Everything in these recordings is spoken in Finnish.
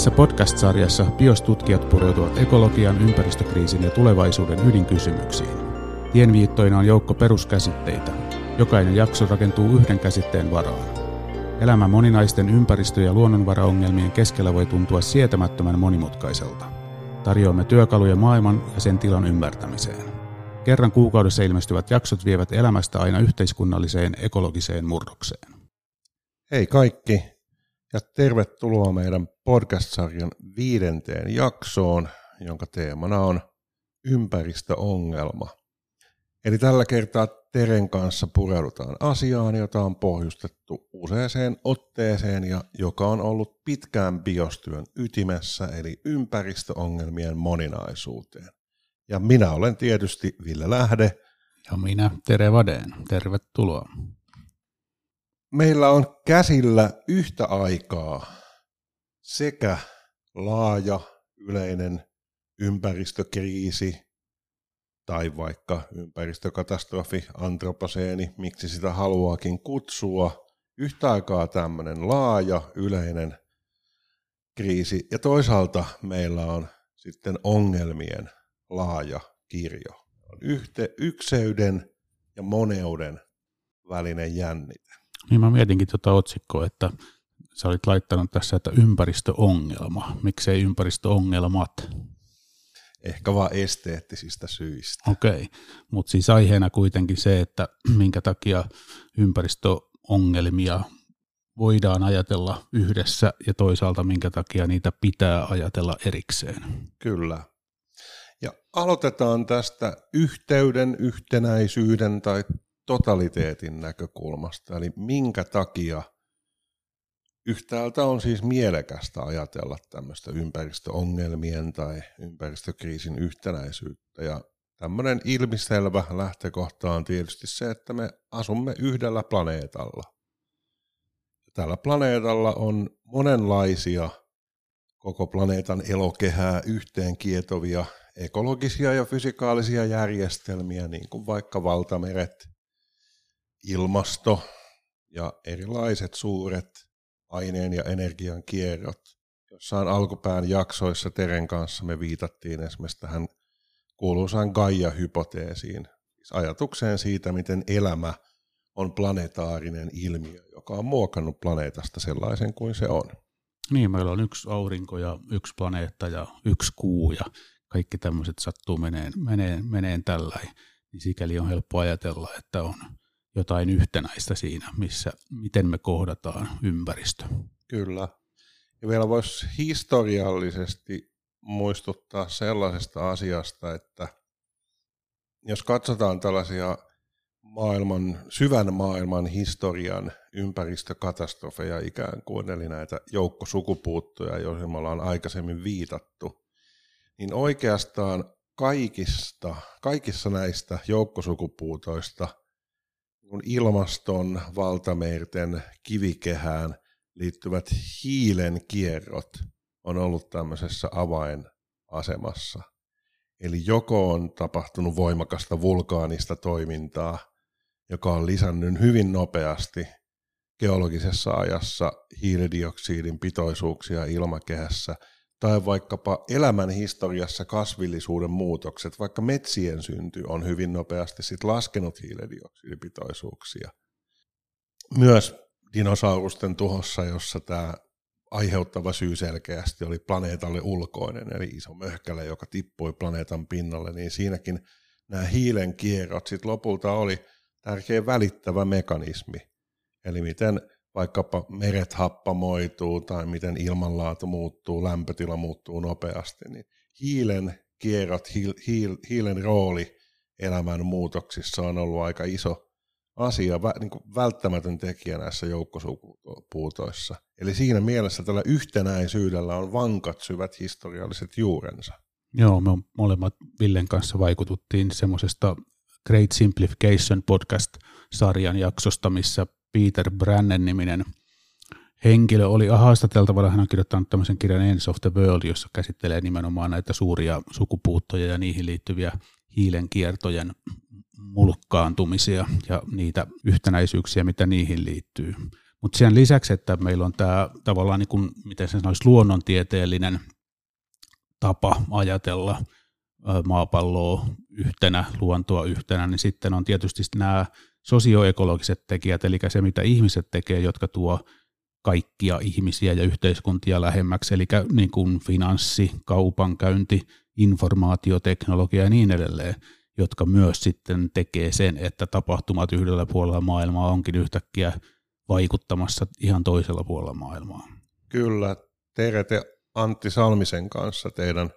Tässä podcast-sarjassa biostutkijat pureutuvat ekologian, ympäristökriisin ja tulevaisuuden ydinkysymyksiin. Tienviittoina on joukko peruskäsitteitä. Jokainen jakso rakentuu yhden käsitteen varaan. Elämä moninaisten ympäristö- ja luonnonvaraongelmien keskellä voi tuntua sietämättömän monimutkaiselta. Tarjoamme työkaluja maailman ja sen tilan ymmärtämiseen. Kerran kuukaudessa ilmestyvät jaksot vievät elämästä aina yhteiskunnalliseen ekologiseen murrokseen. Hei kaikki ja tervetuloa meidän podcast-sarjan viidenteen jaksoon, jonka teemana on ympäristöongelma. Eli tällä kertaa Teren kanssa pureudutaan asiaan, jota on pohjustettu useaseen otteeseen ja joka on ollut pitkään biostyön ytimessä, eli ympäristöongelmien moninaisuuteen. Ja minä olen tietysti Ville Lähde. Ja minä Tere Vadeen. Tervetuloa. Meillä on käsillä yhtä aikaa sekä laaja yleinen ympäristökriisi tai vaikka ympäristökatastrofi, antroposeeni, miksi sitä haluaakin kutsua, yhtä aikaa tämmöinen laaja yleinen kriisi ja toisaalta meillä on sitten ongelmien laaja kirjo. On yhte, ykseyden ja moneuden välinen jännite. Niin mä mietinkin tuota otsikkoa, että sä olit laittanut tässä, että ympäristöongelma. Miksei ympäristöongelmat? Ehkä vaan esteettisistä syistä. Okei, okay. mutta siis aiheena kuitenkin se, että minkä takia ympäristöongelmia voidaan ajatella yhdessä ja toisaalta minkä takia niitä pitää ajatella erikseen. Kyllä. Ja aloitetaan tästä yhteyden, yhtenäisyyden tai totaliteetin näkökulmasta, eli minkä takia yhtäältä on siis mielekästä ajatella tämmöistä ympäristöongelmien tai ympäristökriisin yhtenäisyyttä, ja tämmöinen ilmiselvä lähtökohta on tietysti se, että me asumme yhdellä planeetalla. Tällä planeetalla on monenlaisia koko planeetan elokehää yhteen kietovia ekologisia ja fysikaalisia järjestelmiä, niin kuin vaikka valtameret, ilmasto ja erilaiset suuret aineen ja energian kierrot. Jossain alkupään jaksoissa Teren kanssa me viitattiin esimerkiksi tähän kuuluisaan Gaia-hypoteesiin, siis ajatukseen siitä, miten elämä on planetaarinen ilmiö, joka on muokannut planeetasta sellaisen kuin se on. Niin, meillä on yksi aurinko ja yksi planeetta ja yksi kuu ja kaikki tämmöiset sattuu meneen, meneen, meneen tällä. Niin sikäli on helppo ajatella, että on jotain yhtenäistä siinä, missä, miten me kohdataan ympäristö. Kyllä. Ja vielä voisi historiallisesti muistuttaa sellaisesta asiasta, että jos katsotaan tällaisia maailman, syvän maailman historian ympäristökatastrofeja ikään kuin, eli näitä joukkosukupuuttoja, joihin me ollaan aikaisemmin viitattu, niin oikeastaan kaikista, kaikissa näistä joukkosukupuutoista – ilmaston, valtamerten, kivikehään liittyvät hiilen kierrot on ollut tämmöisessä avainasemassa. Eli joko on tapahtunut voimakasta vulkaanista toimintaa, joka on lisännyt hyvin nopeasti geologisessa ajassa hiilidioksidin pitoisuuksia ilmakehässä – tai vaikkapa elämän historiassa kasvillisuuden muutokset, vaikka metsien synty on hyvin nopeasti sit laskenut hiilidioksidipitoisuuksia. Myös dinosaurusten tuhossa, jossa tämä aiheuttava syy selkeästi oli planeetalle ulkoinen, eli iso möhkäle, joka tippui planeetan pinnalle, niin siinäkin nämä hiilen kierrot sit lopulta oli tärkeä välittävä mekanismi. Eli miten vaikkapa meret happamoituu tai miten ilmanlaatu muuttuu, lämpötila muuttuu nopeasti, niin hiilen kierrot, hiil, hiil, hiilen rooli elämän muutoksissa on ollut aika iso asia, vä, niin kuin välttämätön tekijä näissä joukkosukupuutoissa. Eli siinä mielessä tällä yhtenäisyydellä on vankat syvät historialliset juurensa. Joo, me molemmat Villen kanssa vaikututtiin semmoisesta Great Simplification podcast-sarjan jaksosta, missä Peter Brannen-niminen henkilö oli haastateltavana. Hän on kirjoittanut tämmöisen kirjan Ends of the World, jossa käsittelee nimenomaan näitä suuria sukupuuttoja ja niihin liittyviä hiilen mulkkaantumisia ja niitä yhtenäisyyksiä, mitä niihin liittyy. Mutta sen lisäksi, että meillä on tämä tavallaan, niin kuin, miten se sanoisi, luonnontieteellinen tapa ajatella maapalloa yhtenä, luontoa yhtenä, niin sitten on tietysti nämä sosioekologiset tekijät, eli se mitä ihmiset tekee, jotka tuo kaikkia ihmisiä ja yhteiskuntia lähemmäksi, eli niin kuin finanssi, kaupankäynti, informaatioteknologia ja niin edelleen, jotka myös sitten tekee sen, että tapahtumat yhdellä puolella maailmaa onkin yhtäkkiä vaikuttamassa ihan toisella puolella maailmaa. Kyllä, Terete Antti Salmisen kanssa teidän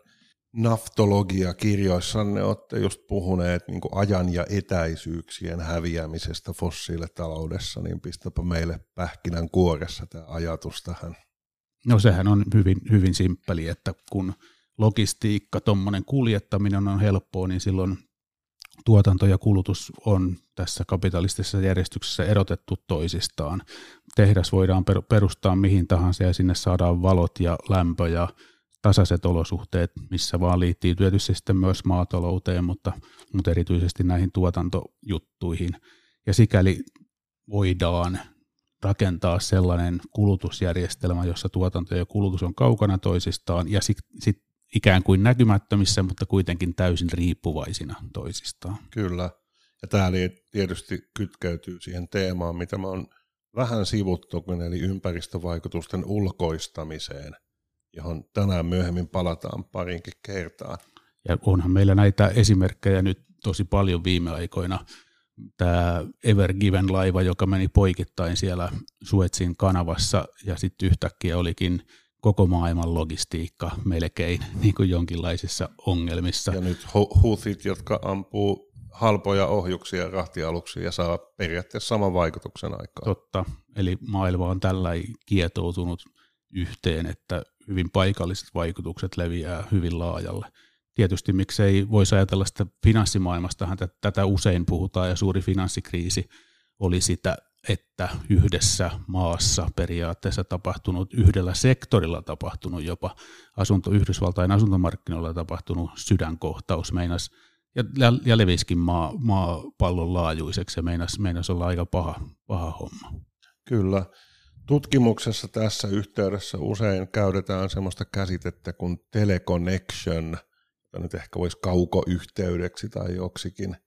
naftologia-kirjoissanne olette just puhuneet niin ajan ja etäisyyksien häviämisestä fossiilitaloudessa, niin pistäpä meille pähkinän kuoressa tämä ajatus tähän. No sehän on hyvin, hyvin simppeli, että kun logistiikka, tuommoinen kuljettaminen on helppoa, niin silloin tuotanto ja kulutus on tässä kapitalistisessa järjestyksessä erotettu toisistaan. Tehdas voidaan perustaa mihin tahansa ja sinne saadaan valot ja lämpö ja tasaiset olosuhteet, missä vaan liittyy tietysti sitten myös maatalouteen, mutta, mutta erityisesti näihin tuotantojuttuihin. Ja sikäli voidaan rakentaa sellainen kulutusjärjestelmä, jossa tuotanto ja kulutus on kaukana toisistaan ja sitten sit ikään kuin näkymättömissä, mutta kuitenkin täysin riippuvaisina toisistaan. Kyllä. Ja tämä tietysti kytkeytyy siihen teemaan, mitä mä oon vähän sivuttu, eli ympäristövaikutusten ulkoistamiseen, johon tänään myöhemmin palataan parinkin kertaan. Ja onhan meillä näitä esimerkkejä nyt tosi paljon viime aikoina. Tämä Ever Given laiva, joka meni poikittain siellä Suetsin kanavassa ja sitten yhtäkkiä olikin koko maailman logistiikka melkein niin kuin jonkinlaisissa ongelmissa. Ja nyt Houthit, jotka ampuu halpoja ohjuksia rahtialuksia ja saa periaatteessa saman vaikutuksen aikaan. Totta, eli maailma on tällä kietoutunut yhteen, että hyvin paikalliset vaikutukset leviää hyvin laajalle. Tietysti miksei voisi ajatella sitä finanssimaailmastahan, tätä usein puhutaan ja suuri finanssikriisi oli sitä että yhdessä maassa periaatteessa tapahtunut, yhdellä sektorilla tapahtunut jopa asunto, Yhdysvaltain asuntomarkkinoilla tapahtunut sydänkohtaus meinas, ja, ja leviskin maa, maapallon laajuiseksi ja meinas, meinas olla aika paha, paha homma. Kyllä. Tutkimuksessa tässä yhteydessä usein käytetään sellaista käsitettä kuin teleconnection, jota nyt ehkä voisi kaukoyhteydeksi tai joksikin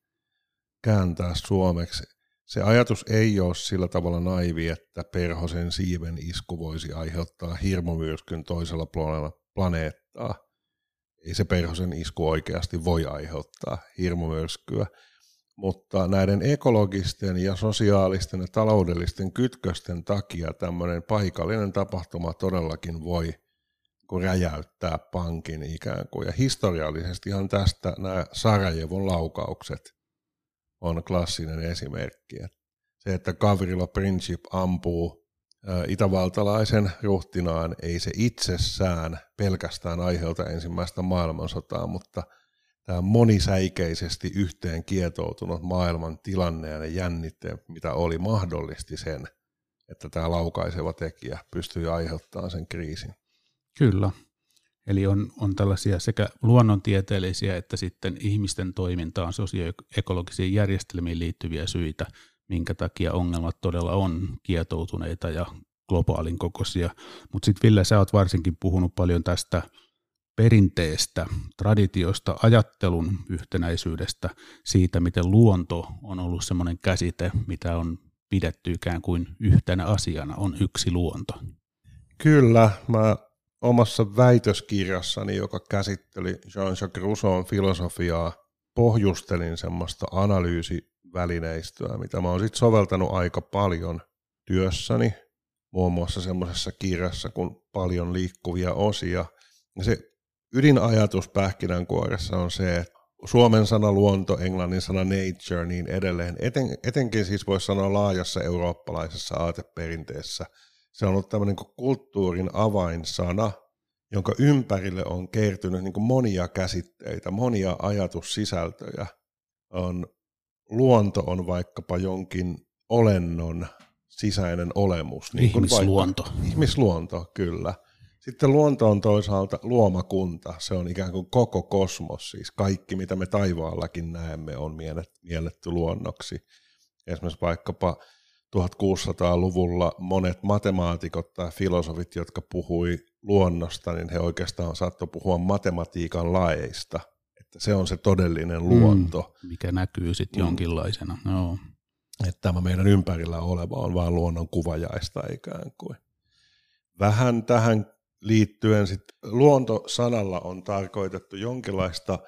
kääntää suomeksi se ajatus ei ole sillä tavalla naivi, että perhosen siiven isku voisi aiheuttaa hirmumyrskyn toisella planeettaa. Ei se perhosen isku oikeasti voi aiheuttaa hirmumyrskyä, mutta näiden ekologisten ja sosiaalisten ja taloudellisten kytkösten takia tämmöinen paikallinen tapahtuma todellakin voi räjäyttää pankin ikään kuin. Ja historiallisestihan tästä nämä Sarajevon laukaukset on klassinen esimerkki. Se, että Gavrilo Princip ampuu itävaltalaisen ruhtinaan, ei se itsessään pelkästään aiheuta ensimmäistä maailmansotaa, mutta tämä monisäikeisesti yhteen kietoutunut maailman tilanne ja ne jännitteet, mitä oli, mahdollisti sen, että tämä laukaiseva tekijä pystyi aiheuttamaan sen kriisin. Kyllä. Eli on, on tällaisia sekä luonnontieteellisiä että sitten ihmisten toimintaan sosioekologisiin järjestelmiin liittyviä syitä, minkä takia ongelmat todella on kietoutuneita ja globaalin kokoisia. Mutta sitten Ville, sä oot varsinkin puhunut paljon tästä perinteestä, traditiosta, ajattelun yhtenäisyydestä, siitä, miten luonto on ollut semmoinen käsite, mitä on pidetty ikään kuin yhtenä asiana, on yksi luonto. Kyllä, mä omassa väitöskirjassani, joka käsitteli Jean-Jacques Rousseau'n filosofiaa, pohjustelin semmoista analyysivälineistöä, mitä mä oon sitten soveltanut aika paljon työssäni, muun muassa semmoisessa kirjassa kuin Paljon liikkuvia osia. Ja se ydinajatus pähkinänkuoressa on se, että suomen sana luonto, englannin sana nature, niin edelleen. Eten, etenkin siis voisi sanoa laajassa eurooppalaisessa aateperinteessä – se on ollut tämmöinen kulttuurin avainsana, jonka ympärille on kertynyt niin monia käsitteitä, monia ajatussisältöjä. On, luonto on vaikkapa jonkin olennon sisäinen olemus. Niin ihmisluonto. Vaikka, ihmisluonto, kyllä. Sitten luonto on toisaalta luomakunta, se on ikään kuin koko kosmos, siis kaikki mitä me taivaallakin näemme on mielletty luonnoksi. Esimerkiksi vaikkapa 1600-luvulla monet matemaatikot tai filosofit, jotka puhui luonnosta, niin he oikeastaan saattoi puhua matematiikan laeista. Että se on se todellinen mm, luonto. Mm, mikä näkyy sitten mm. jonkinlaisena. No. Että tämä meidän ympärillä oleva on vain luonnon kuvajaista ikään kuin. Vähän tähän liittyen sit luontosanalla on tarkoitettu jonkinlaista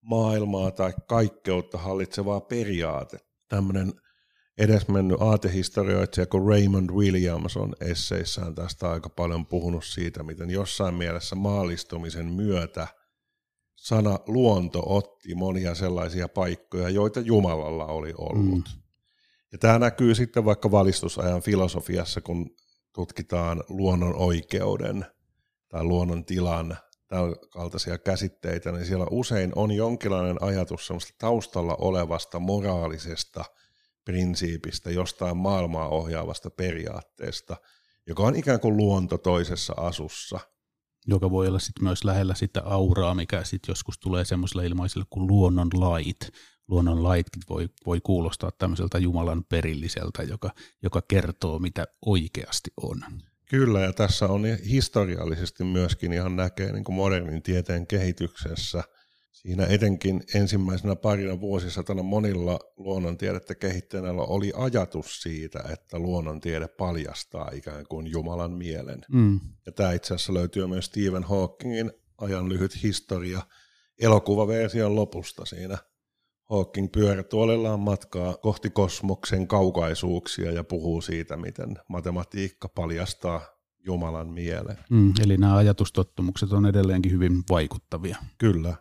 maailmaa tai kaikkeutta hallitsevaa periaate. Tämmöinen edesmennyt aatehistorioitsija kuin Raymond Williams on esseissään tästä aika paljon puhunut siitä, miten jossain mielessä maallistumisen myötä sana luonto otti monia sellaisia paikkoja, joita Jumalalla oli ollut. Mm. Ja tämä näkyy sitten vaikka valistusajan filosofiassa, kun tutkitaan luonnon oikeuden tai luonnon tilan kaltaisia käsitteitä, niin siellä usein on jonkinlainen ajatus semmoista taustalla olevasta moraalisesta prinsiipistä, jostain maailmaa ohjaavasta periaatteesta, joka on ikään kuin luonto toisessa asussa. Joka voi olla sitten myös lähellä sitä auraa, mikä sitten joskus tulee semmoiselle ilmaiselle kuin luonnon lait. Luonnon laitkin voi, voi kuulostaa tämmöiseltä Jumalan perilliseltä, joka, joka kertoo, mitä oikeasti on. Kyllä, ja tässä on historiallisesti myöskin ihan näkee niin kuin modernin tieteen kehityksessä. Siinä etenkin ensimmäisenä parina vuosisatana monilla luonnontiedettä kehittäneillä oli ajatus siitä, että luonnontiede paljastaa ikään kuin Jumalan mielen. Mm. Ja tämä itse asiassa löytyy myös Stephen Hawkingin ajan lyhyt historia elokuvaversion lopusta siinä – Hawking pyörätuolellaan matkaa kohti kosmoksen kaukaisuuksia ja puhuu siitä, miten matematiikka paljastaa Jumalan mielen. Mm, eli nämä ajatustottumukset on edelleenkin hyvin vaikuttavia. Kyllä.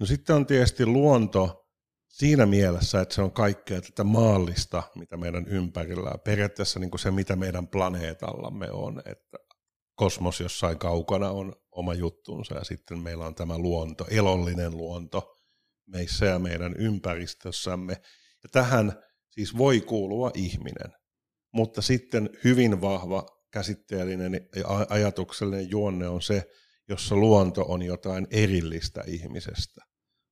No sitten on tietysti luonto siinä mielessä, että se on kaikkea tätä maallista, mitä meidän ympärillä on. Periaatteessa niin kuin se, mitä meidän planeetallamme on, että kosmos jossain kaukana on oma juttunsa ja sitten meillä on tämä luonto, elollinen luonto, meissä ja meidän ympäristössämme. Ja tähän siis voi kuulua ihminen. Mutta sitten hyvin vahva käsitteellinen ja ajatuksellinen juonne on se, jossa luonto on jotain erillistä ihmisestä.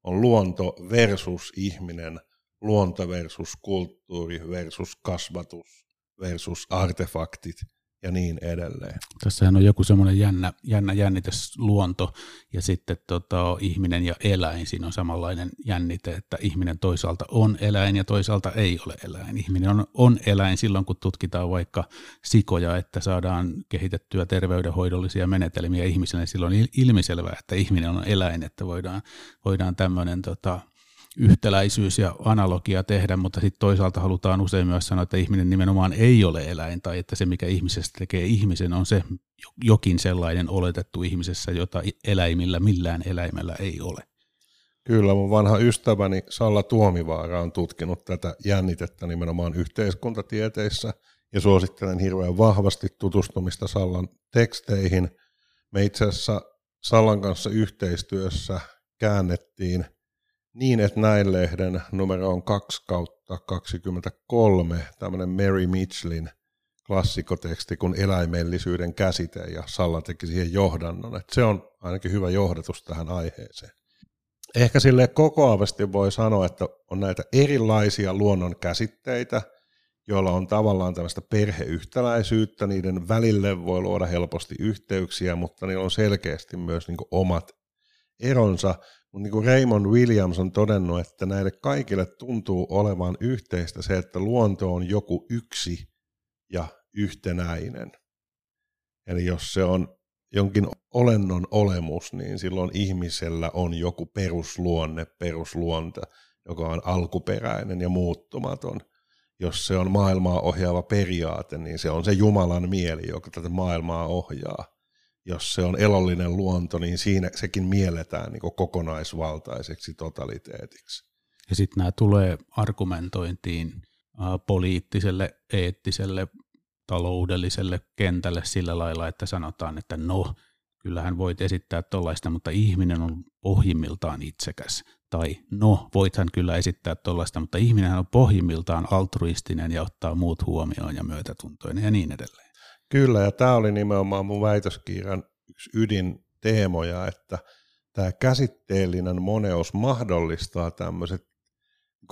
On luonto versus ihminen, luonto versus kulttuuri versus kasvatus versus artefaktit – ja niin edelleen. Tässähän on joku semmoinen jännä, jännä jännitys luonto ja sitten tota, ihminen ja eläin. Siinä on samanlainen jännite, että ihminen toisaalta on eläin ja toisaalta ei ole eläin. Ihminen on, on eläin silloin, kun tutkitaan vaikka sikoja, että saadaan kehitettyä terveydenhoidollisia menetelmiä ihmiselle. Silloin on ilmiselvää, että ihminen on eläin, että voidaan, voidaan tämmöinen tota, yhtäläisyys ja analogia tehdä, mutta sitten toisaalta halutaan usein myös sanoa, että ihminen nimenomaan ei ole eläin, tai että se, mikä ihmisestä tekee ihmisen, on se jokin sellainen oletettu ihmisessä, jota eläimillä millään eläimellä ei ole. Kyllä, mun vanha ystäväni Salla Tuomivaara on tutkinut tätä jännitettä nimenomaan yhteiskuntatieteissä, ja suosittelen hirveän vahvasti tutustumista Sallan teksteihin. Me itse asiassa Sallan kanssa yhteistyössä käännettiin – niin, että näin lehden numero on 2 kautta 23, tämmöinen Mary Mitchellin klassikoteksti kuin eläimellisyyden käsite, ja Salla teki siihen johdannon. Että se on ainakin hyvä johdatus tähän aiheeseen. Ehkä sille kokoavasti voi sanoa, että on näitä erilaisia luonnon käsitteitä, joilla on tavallaan tämmöistä perheyhtäläisyyttä, niiden välille voi luoda helposti yhteyksiä, mutta niillä on selkeästi myös niin omat eronsa, mutta niin kuin Raymond Williams on todennut, että näille kaikille tuntuu olevan yhteistä se, että luonto on joku yksi ja yhtenäinen. Eli jos se on jonkin olennon olemus, niin silloin ihmisellä on joku perusluonne, perusluonta, joka on alkuperäinen ja muuttumaton. Jos se on maailmaa ohjaava periaate, niin se on se Jumalan mieli, joka tätä maailmaa ohjaa jos se on elollinen luonto, niin siinä sekin mielletään niin kokonaisvaltaiseksi totaliteetiksi. Ja sitten nämä tulee argumentointiin poliittiselle, eettiselle, taloudelliselle kentälle sillä lailla, että sanotaan, että no, kyllähän voit esittää tuollaista, mutta ihminen on pohjimmiltaan itsekäs. Tai no, voithan kyllä esittää tuollaista, mutta ihminen on pohjimmiltaan altruistinen ja ottaa muut huomioon ja myötätuntoinen ja niin edelleen. Kyllä, ja tämä oli nimenomaan mun väitöskirjan yksi ydinteemoja, että tämä käsitteellinen moneus mahdollistaa tämmöiset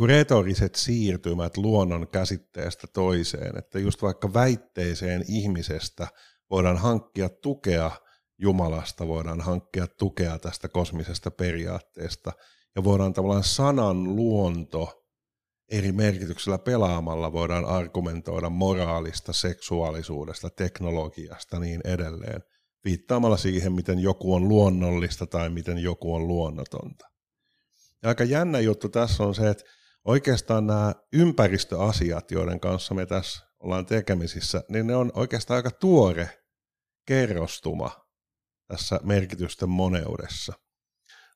retoriset siirtymät luonnon käsitteestä toiseen, että just vaikka väitteeseen ihmisestä voidaan hankkia tukea Jumalasta, voidaan hankkia tukea tästä kosmisesta periaatteesta, ja voidaan tavallaan sanan luonto eri merkityksellä pelaamalla voidaan argumentoida moraalista, seksuaalisuudesta, teknologiasta niin edelleen, viittaamalla siihen, miten joku on luonnollista tai miten joku on luonnotonta. Ja aika jännä juttu tässä on se, että oikeastaan nämä ympäristöasiat, joiden kanssa me tässä ollaan tekemisissä, niin ne on oikeastaan aika tuore kerrostuma tässä merkitysten moneudessa.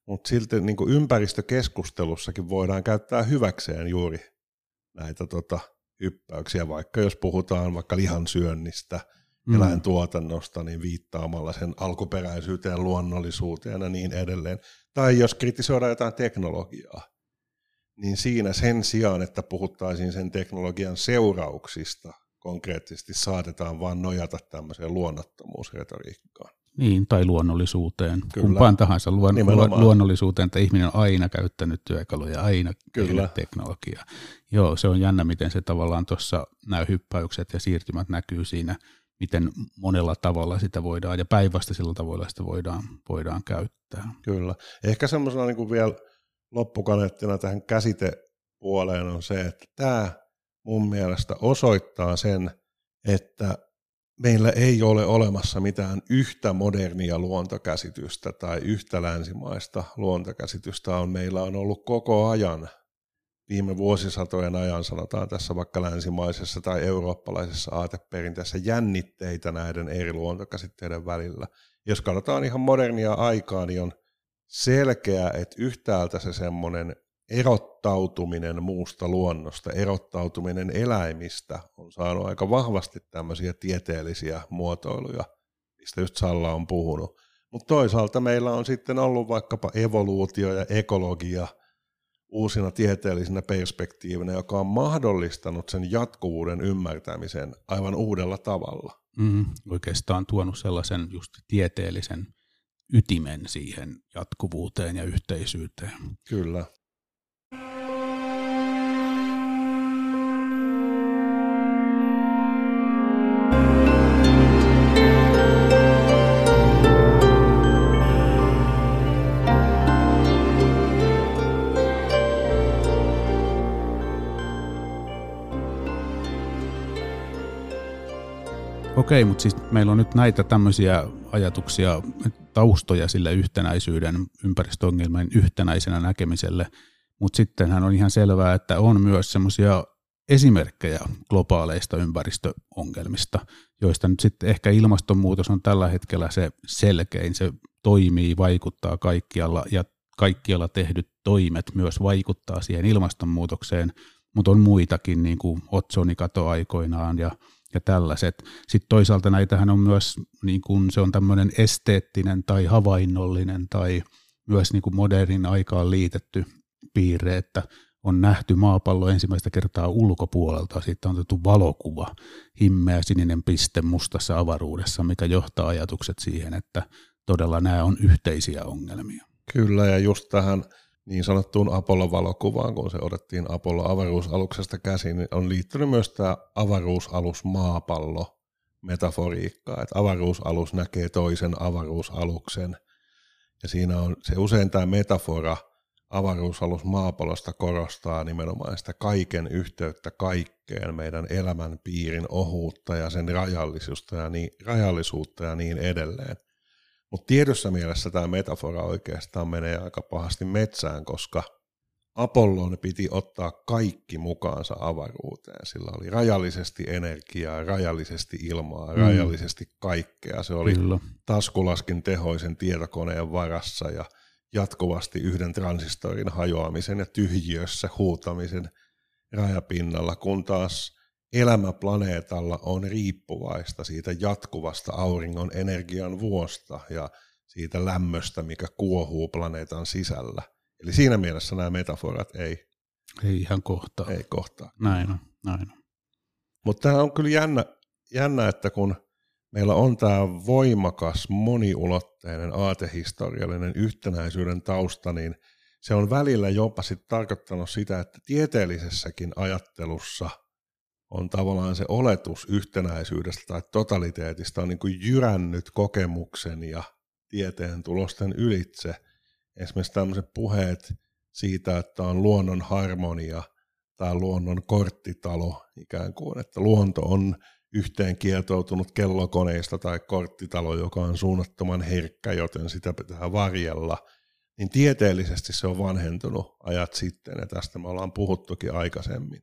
Mutta silti niin kuin ympäristökeskustelussakin voidaan käyttää hyväkseen juuri näitä tota, hyppäyksiä, vaikka jos puhutaan vaikka lihansyönnistä, mm. eläintuotannosta, niin viittaamalla sen alkuperäisyyteen, luonnollisuuteen ja niin edelleen. Tai jos kritisoidaan jotain teknologiaa, niin siinä sen sijaan, että puhuttaisiin sen teknologian seurauksista, konkreettisesti saatetaan vain nojata tämmöiseen luonnottomuusretoriikkaan. Niin, tai luonnollisuuteen, Kyllä. kumpaan tahansa luon, luonnollisuuteen, että ihminen on aina käyttänyt työkaluja, aina Kyllä. teknologiaa. Joo, se on jännä, miten se tavallaan tuossa nämä hyppäykset ja siirtymät näkyy siinä, miten monella tavalla sitä voidaan, ja päinvastaisilla tavoilla sitä voidaan, voidaan käyttää. Kyllä. Ehkä semmoisena niin kuin vielä loppukaneettina tähän käsitepuoleen on se, että tämä mun mielestä osoittaa sen, että meillä ei ole olemassa mitään yhtä modernia luontokäsitystä tai yhtä länsimaista luontokäsitystä on. Meillä on ollut koko ajan, viime vuosisatojen ajan sanotaan tässä vaikka länsimaisessa tai eurooppalaisessa aateperinteessä jännitteitä näiden eri luontokäsitteiden välillä. Jos katsotaan ihan modernia aikaa, niin on selkeä, että yhtäältä se semmoinen erottautuminen muusta luonnosta, erottautuminen eläimistä on saanut aika vahvasti tämmöisiä tieteellisiä muotoiluja, mistä just Salla on puhunut. Mutta toisaalta meillä on sitten ollut vaikkapa evoluutio ja ekologia uusina tieteellisinä perspektiivinä, joka on mahdollistanut sen jatkuvuuden ymmärtämisen aivan uudella tavalla. Mm, oikeastaan tuonut sellaisen just tieteellisen ytimen siihen jatkuvuuteen ja yhteisyyteen. Kyllä. Okei, mutta siis meillä on nyt näitä tämmöisiä ajatuksia, taustoja sille yhtenäisyyden ympäristöongelmien yhtenäisenä näkemiselle, mutta sittenhän on ihan selvää, että on myös semmoisia esimerkkejä globaaleista ympäristöongelmista, joista nyt sitten ehkä ilmastonmuutos on tällä hetkellä se selkein, se toimii, vaikuttaa kaikkialla ja kaikkialla tehdyt toimet myös vaikuttaa siihen ilmastonmuutokseen, mutta on muitakin, niin kuin otsonikato aikoinaan ja ja tällaiset. Sitten toisaalta näitähän on myös, niin kuin se on tämmöinen esteettinen tai havainnollinen tai myös niin kuin modernin aikaan liitetty piirre, että on nähty maapallo ensimmäistä kertaa ulkopuolelta, siitä on otettu valokuva, himmeä sininen piste mustassa avaruudessa, mikä johtaa ajatukset siihen, että todella nämä on yhteisiä ongelmia. Kyllä, ja just tähän niin sanottuun Apollo-valokuvaan, kun se otettiin Apollo-avaruusaluksesta käsin, niin on liittynyt myös tämä avaruusalus maapallo metaforiikka, että avaruusalus näkee toisen avaruusaluksen. Ja siinä on se usein tämä metafora avaruusalus maapallosta korostaa nimenomaan sitä kaiken yhteyttä kaikkeen, meidän elämän piirin ohuutta ja sen rajallisuutta ja niin, rajallisuutta ja niin edelleen. Mutta tiedossa mielessä tämä metafora oikeastaan menee aika pahasti metsään, koska Apollon piti ottaa kaikki mukaansa avaruuteen. Sillä oli rajallisesti energiaa, rajallisesti ilmaa, mm. rajallisesti kaikkea. Se oli Kyllä. taskulaskin tehoisen tietokoneen varassa ja jatkuvasti yhden transistorin hajoamisen ja tyhjiössä huutamisen rajapinnalla, kun taas elämä planeetalla on riippuvaista siitä jatkuvasta auringon energian vuosta ja siitä lämmöstä, mikä kuohuu planeetan sisällä. Eli siinä mielessä nämä metaforat ei, ei ihan kohtaa. Ei kohtaa. Näin on, näin on. Mutta tämä on kyllä jännä, jännä, että kun meillä on tämä voimakas, moniulotteinen aatehistoriallinen yhtenäisyyden tausta, niin se on välillä jopa sit tarkoittanut sitä, että tieteellisessäkin ajattelussa on tavallaan se oletus yhtenäisyydestä tai totaliteetista on niin kuin jyrännyt kokemuksen ja tieteen tulosten ylitse. Esimerkiksi tämmöiset puheet siitä, että on luonnon harmonia tai luonnon korttitalo ikään kuin, että luonto on yhteen kietoutunut kellokoneista tai korttitalo, joka on suunnattoman herkkä, joten sitä pitää varjella, niin tieteellisesti se on vanhentunut ajat sitten, ja tästä me ollaan puhuttukin aikaisemmin.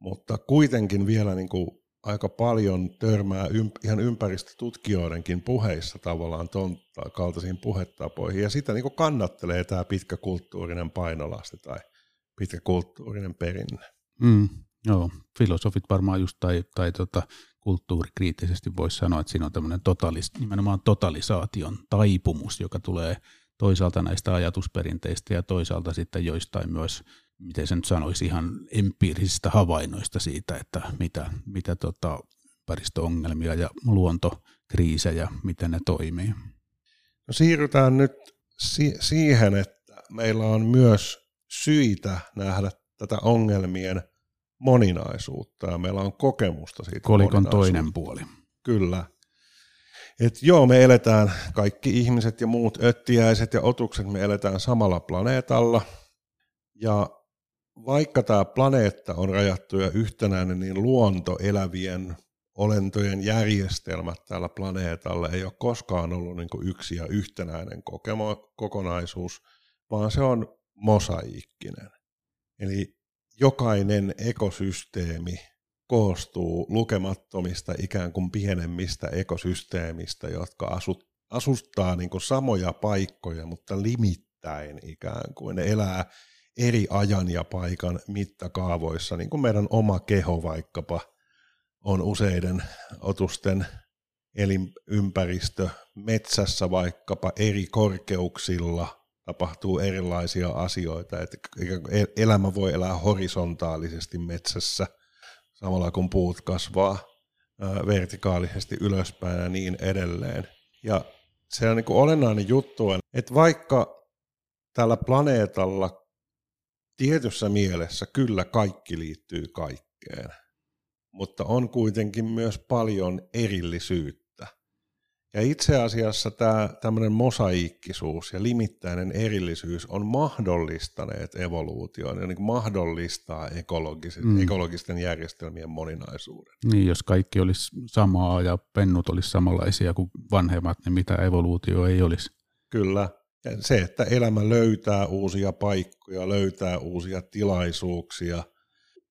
Mutta kuitenkin vielä niin kuin aika paljon törmää ymp- ihan ympäristötutkijoidenkin puheissa tavallaan tuon kaltaisiin puhetapoihin, ja sitä niin kuin kannattelee tämä pitkä kulttuurinen painolasti tai pitkä kulttuurinen perinne. Mm, joo, filosofit varmaan just tai, tai tota, kulttuurikriittisesti voisi sanoa, että siinä on tämmöinen totalis, nimenomaan totalisaation taipumus, joka tulee toisaalta näistä ajatusperinteistä ja toisaalta sitten joistain myös, miten sen sanoisi, ihan empiirisistä havainnoista siitä, että mitä, mitä tota ympäristöongelmia ja luontokriisejä, miten ne toimii. No siirrytään nyt si- siihen, että meillä on myös syitä nähdä tätä ongelmien moninaisuutta ja meillä on kokemusta siitä Kolikon toinen puoli. Kyllä. Et joo, me eletään, kaikki ihmiset ja muut öttiäiset ja otukset, me eletään samalla planeetalla. Ja vaikka tämä planeetta on rajattu ja yhtenäinen, niin luonto elävien olentojen järjestelmät tällä planeetalla ei ole koskaan ollut niin yksi ja yhtenäinen kokemo, kokonaisuus, vaan se on mosaiikkinen. Eli jokainen ekosysteemi koostuu lukemattomista ikään kuin pienemmistä ekosysteemistä, jotka asut, asustaa niin samoja paikkoja, mutta limittäin ikään kuin. Ne elää eri ajan ja paikan mittakaavoissa, niin kuin meidän oma keho vaikkapa on useiden otusten elinympäristö metsässä vaikkapa eri korkeuksilla – tapahtuu erilaisia asioita, että elämä voi elää horisontaalisesti metsässä samalla kun puut kasvaa vertikaalisesti ylöspäin ja niin edelleen. Ja se on niin kuin olennainen juttu, että vaikka tällä planeetalla tietyssä mielessä kyllä kaikki liittyy kaikkeen, mutta on kuitenkin myös paljon erillisyyttä ja itse asiassa tämä tämmöinen mosaiikkisuus ja limittäinen erillisyys on mahdollistaneet evoluution ja niin mahdollistaa ekologiset, mm. ekologisten järjestelmien moninaisuuden. Niin, jos kaikki olisi samaa ja pennut olisi samanlaisia kuin vanhemmat, niin mitä evoluutio ei olisi. Kyllä. Ja se, että elämä löytää uusia paikkoja, löytää uusia tilaisuuksia,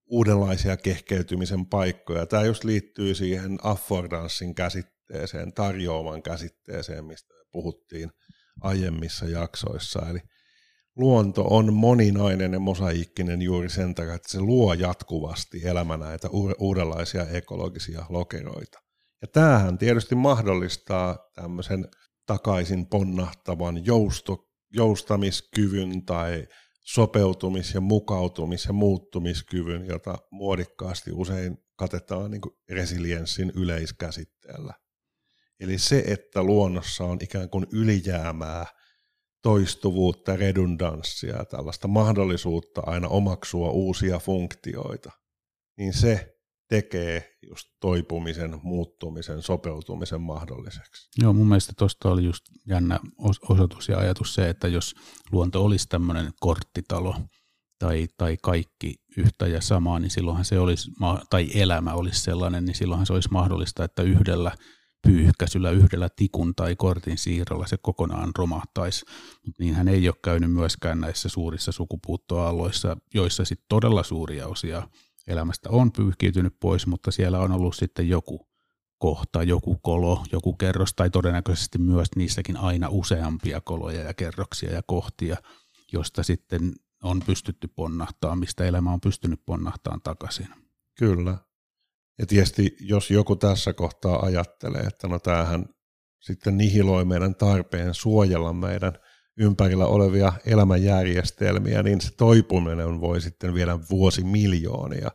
uudenlaisia kehkeytymisen paikkoja. Tämä just liittyy siihen affordanssin käsitteeseen tarjoaman käsitteeseen, mistä puhuttiin aiemmissa jaksoissa. Eli luonto on moninainen ja mosaiikkinen juuri sen takia, että se luo jatkuvasti elämä näitä uudenlaisia ekologisia lokeroita. Ja tämähän tietysti mahdollistaa tämmöisen takaisin ponnahtavan jousto, joustamiskyvyn tai sopeutumis- ja mukautumis- ja muuttumiskyvyn, jota muodikkaasti usein katetaan niin resilienssin yleiskäsitteellä. Eli se, että luonnossa on ikään kuin ylijäämää, toistuvuutta, redundanssia, tällaista mahdollisuutta aina omaksua uusia funktioita, niin se tekee just toipumisen, muuttumisen, sopeutumisen mahdolliseksi. Joo, mun mielestä tuosta oli just jännä osoitus ja ajatus se, että jos luonto olisi tämmöinen korttitalo tai, tai kaikki yhtä ja samaa, niin silloinhan se olisi, tai elämä olisi sellainen, niin silloinhan se olisi mahdollista, että yhdellä pyyhkäisyllä yhdellä tikun tai kortin siirrolla se kokonaan romahtaisi. Mutta niinhän ei ole käynyt myöskään näissä suurissa sukupuuttoaalloissa, joissa sitten todella suuria osia elämästä on pyyhkiytynyt pois, mutta siellä on ollut sitten joku kohta, joku kolo, joku kerros tai todennäköisesti myös niissäkin aina useampia koloja ja kerroksia ja kohtia, josta sitten on pystytty ponnahtaa, mistä elämä on pystynyt ponnahtamaan takaisin. Kyllä. Ja tietysti jos joku tässä kohtaa ajattelee, että no tämähän sitten nihiloi meidän tarpeen suojella meidän ympärillä olevia elämänjärjestelmiä, niin se toipuminen voi sitten vielä vuosimiljoonia.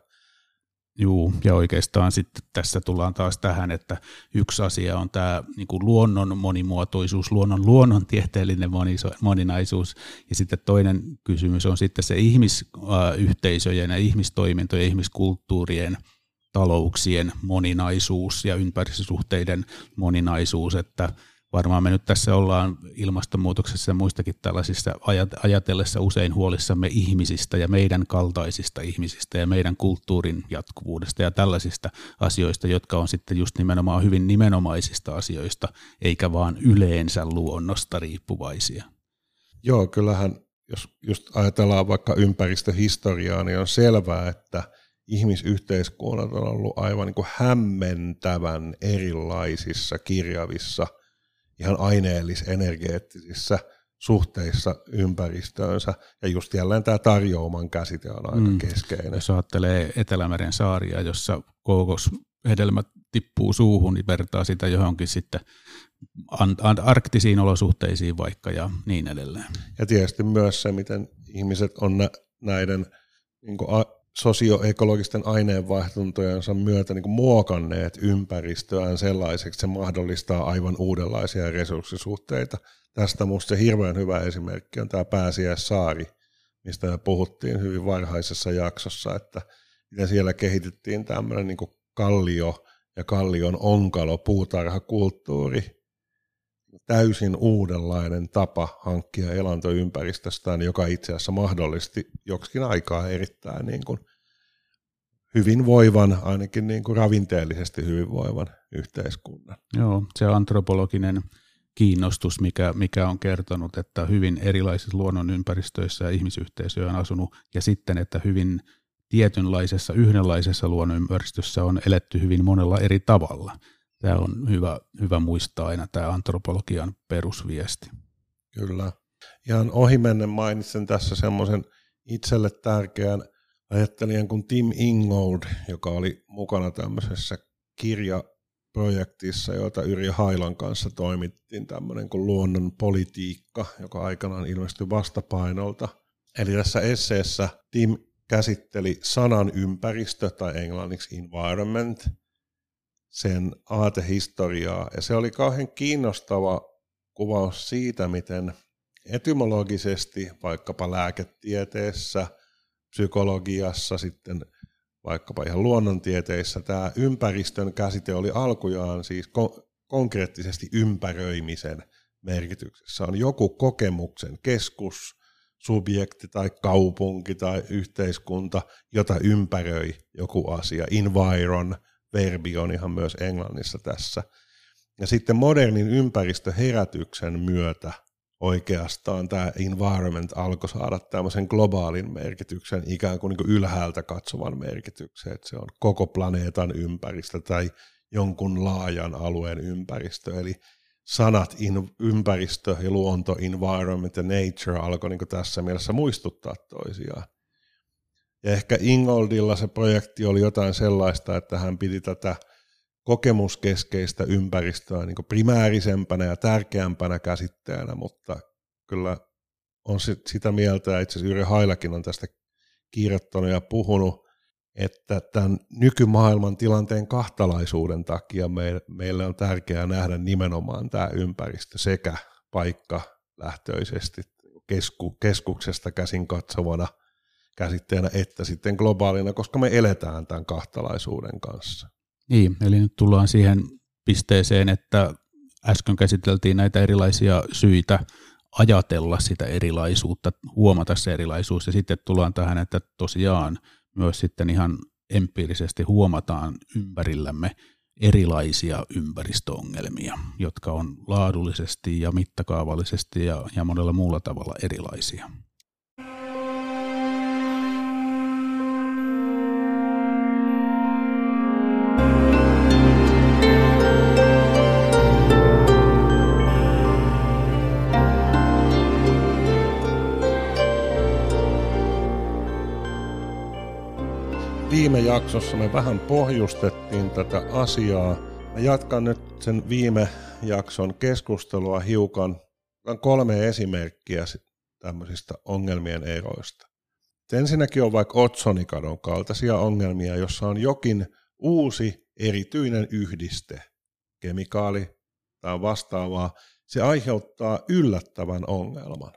Juu, ja oikeastaan sitten tässä tullaan taas tähän, että yksi asia on tämä niin kuin luonnon monimuotoisuus, luonnon luonnontieteellinen moninaisuus, ja sitten toinen kysymys on sitten se ihmisyhteisöjen ja ihmistoimintojen, ihmiskulttuurien, talouksien moninaisuus ja ympäristösuhteiden moninaisuus, että varmaan me nyt tässä ollaan ilmastonmuutoksessa ja muistakin tällaisissa ajatellessa usein huolissamme ihmisistä ja meidän kaltaisista ihmisistä ja meidän kulttuurin jatkuvuudesta ja tällaisista asioista, jotka on sitten just nimenomaan hyvin nimenomaisista asioista, eikä vaan yleensä luonnosta riippuvaisia. Joo, kyllähän jos just ajatellaan vaikka ympäristöhistoriaa, niin on selvää, että ihmisyhteiskunnat on ollut aivan niin kuin hämmentävän erilaisissa kirjavissa – ihan aineellis-energeettisissä suhteissa ympäristöönsä. Ja just jälleen tämä tarjouman käsite on aika mm. keskeinen. Jos ajattelee Etelämeren saaria, jossa kookoshedelmät tippuu suuhun, niin vertaa sitä johonkin sitten arktisiin olosuhteisiin vaikka ja niin edelleen. Ja tietysti myös se, miten ihmiset on näiden niin sosioekologisten aineenvaihtuntojensa myötä niin muokanneet ympäristöään sellaiseksi, että se mahdollistaa aivan uudenlaisia resurssisuhteita. Tästä minusta se hirveän hyvä esimerkki on tämä Pääsiäissaari, mistä me puhuttiin hyvin varhaisessa jaksossa, että miten siellä kehitettiin tämmöinen niin kallio ja kallion onkalo puutarhakulttuuri, täysin uudenlainen tapa hankkia elantoympäristöstään, joka itse asiassa mahdollisti joksikin aikaa erittäin niin kuin hyvinvoivan, ainakin niin kuin ravinteellisesti hyvinvoivan yhteiskunnan. Joo, se antropologinen kiinnostus, mikä, mikä on kertonut, että hyvin erilaisissa luonnonympäristöissä ja ihmisyhteisöjä on asunut, ja sitten, että hyvin tietynlaisessa, yhdenlaisessa luonnonympäristössä on eletty hyvin monella eri tavalla. Tämä on hyvä, hyvä muistaa aina tämä antropologian perusviesti. Kyllä. Ihan ohimennen mainitsen tässä semmoisen itselle tärkeän ajattelijan kuin Tim Ingold, joka oli mukana tämmöisessä kirjaprojektissa, jota Yrjö Hailan kanssa toimittiin tämmöinen kuin luonnon politiikka, joka aikanaan ilmestyi vastapainolta. Eli tässä esseessä Tim käsitteli sanan ympäristö tai englanniksi environment, sen aatehistoriaa, ja se oli kauhean kiinnostava kuvaus siitä, miten etymologisesti vaikkapa lääketieteessä – psykologiassa, sitten vaikkapa ihan luonnontieteissä tämä ympäristön käsite oli alkujaan siis ko- konkreettisesti ympäröimisen merkityksessä. On joku kokemuksen keskus, subjekti tai kaupunki tai yhteiskunta, jota ympäröi joku asia. Environ, verbi on ihan myös englannissa tässä. Ja sitten modernin ympäristöherätyksen myötä oikeastaan tämä environment alkoi saada tämmöisen globaalin merkityksen, ikään kuin, niin kuin ylhäältä katsovan merkityksen, että se on koko planeetan ympäristö tai jonkun laajan alueen ympäristö, eli sanat in, ympäristö ja luonto, environment ja nature alkoi niin tässä mielessä muistuttaa toisiaan. Ja ehkä Ingoldilla se projekti oli jotain sellaista, että hän piti tätä kokemuskeskeistä ympäristöä niin primäärisempänä ja tärkeämpänä käsitteenä, mutta kyllä on sit sitä mieltä, ja itse asiassa Yrjö Hailakin on tästä kirjoittanut ja puhunut, että tämän nykymaailman tilanteen kahtalaisuuden takia meille on tärkeää nähdä nimenomaan tämä ympäristö sekä paikka lähtöisesti kesku, keskuksesta käsin katsovana käsitteenä että sitten globaalina, koska me eletään tämän kahtalaisuuden kanssa. Niin, eli nyt tullaan siihen pisteeseen, että äsken käsiteltiin näitä erilaisia syitä ajatella sitä erilaisuutta, huomata se erilaisuus, ja sitten tullaan tähän, että tosiaan myös sitten ihan empiirisesti huomataan ympärillämme erilaisia ympäristöongelmia, jotka on laadullisesti ja mittakaavallisesti ja, ja monella muulla tavalla erilaisia. Viime jaksossa me vähän pohjustettiin tätä asiaa. Mä jatkan nyt sen viime jakson keskustelua hiukan. On kolme esimerkkiä tämmöisistä ongelmien eroista. Ensinnäkin on vaikka otsonikadon kaltaisia ongelmia, jossa on jokin uusi erityinen yhdiste, kemikaali tai vastaavaa, se aiheuttaa yllättävän ongelman,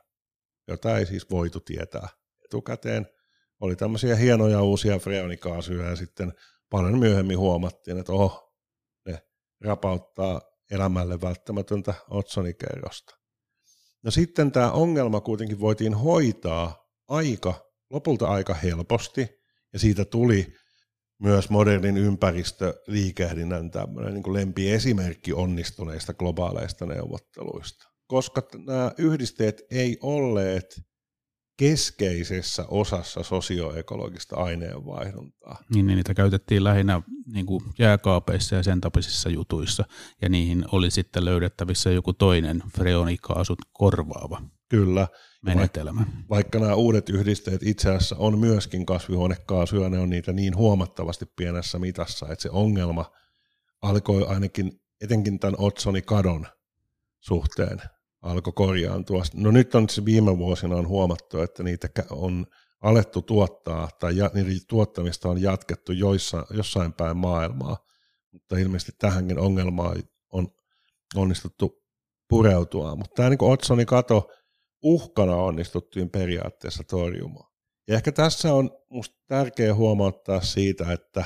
jota ei siis voitu tietää etukäteen. Oli tämmöisiä hienoja uusia freonikaasuja ja sitten paljon myöhemmin huomattiin, että oho, ne rapauttaa elämälle välttämätöntä otsonikerrosta. No sitten tämä ongelma kuitenkin voitiin hoitaa aika, lopulta aika helposti, ja siitä tuli myös modernin ympäristöliikehdinnän tämmöinen niin lempiesimerkki onnistuneista globaaleista neuvotteluista. Koska nämä yhdisteet ei olleet keskeisessä osassa sosioekologista aineenvaihduntaa. Niin, niin niitä käytettiin lähinnä niin kuin jääkaapeissa ja sen tapaisissa jutuissa, ja niihin oli sitten löydettävissä joku toinen freonikaasut korvaava Kyllä. menetelmä. Vaikka, vaikka nämä uudet yhdisteet itse asiassa on myöskin kasvihuonekaasuja, ne on niitä niin huomattavasti pienessä mitassa, että se ongelma alkoi ainakin etenkin tämän otsonikadon suhteen alkoi korjaantua. No nyt on se viime vuosina on huomattu, että niitä on alettu tuottaa tai niiden tuottamista on jatkettu joissa, jossain päin maailmaa, mutta ilmeisesti tähänkin ongelmaan on onnistuttu pureutua. Mutta tämä niin Otsoni kato uhkana onnistuttiin periaatteessa torjumaan. Ja ehkä tässä on minusta tärkeää huomauttaa siitä, että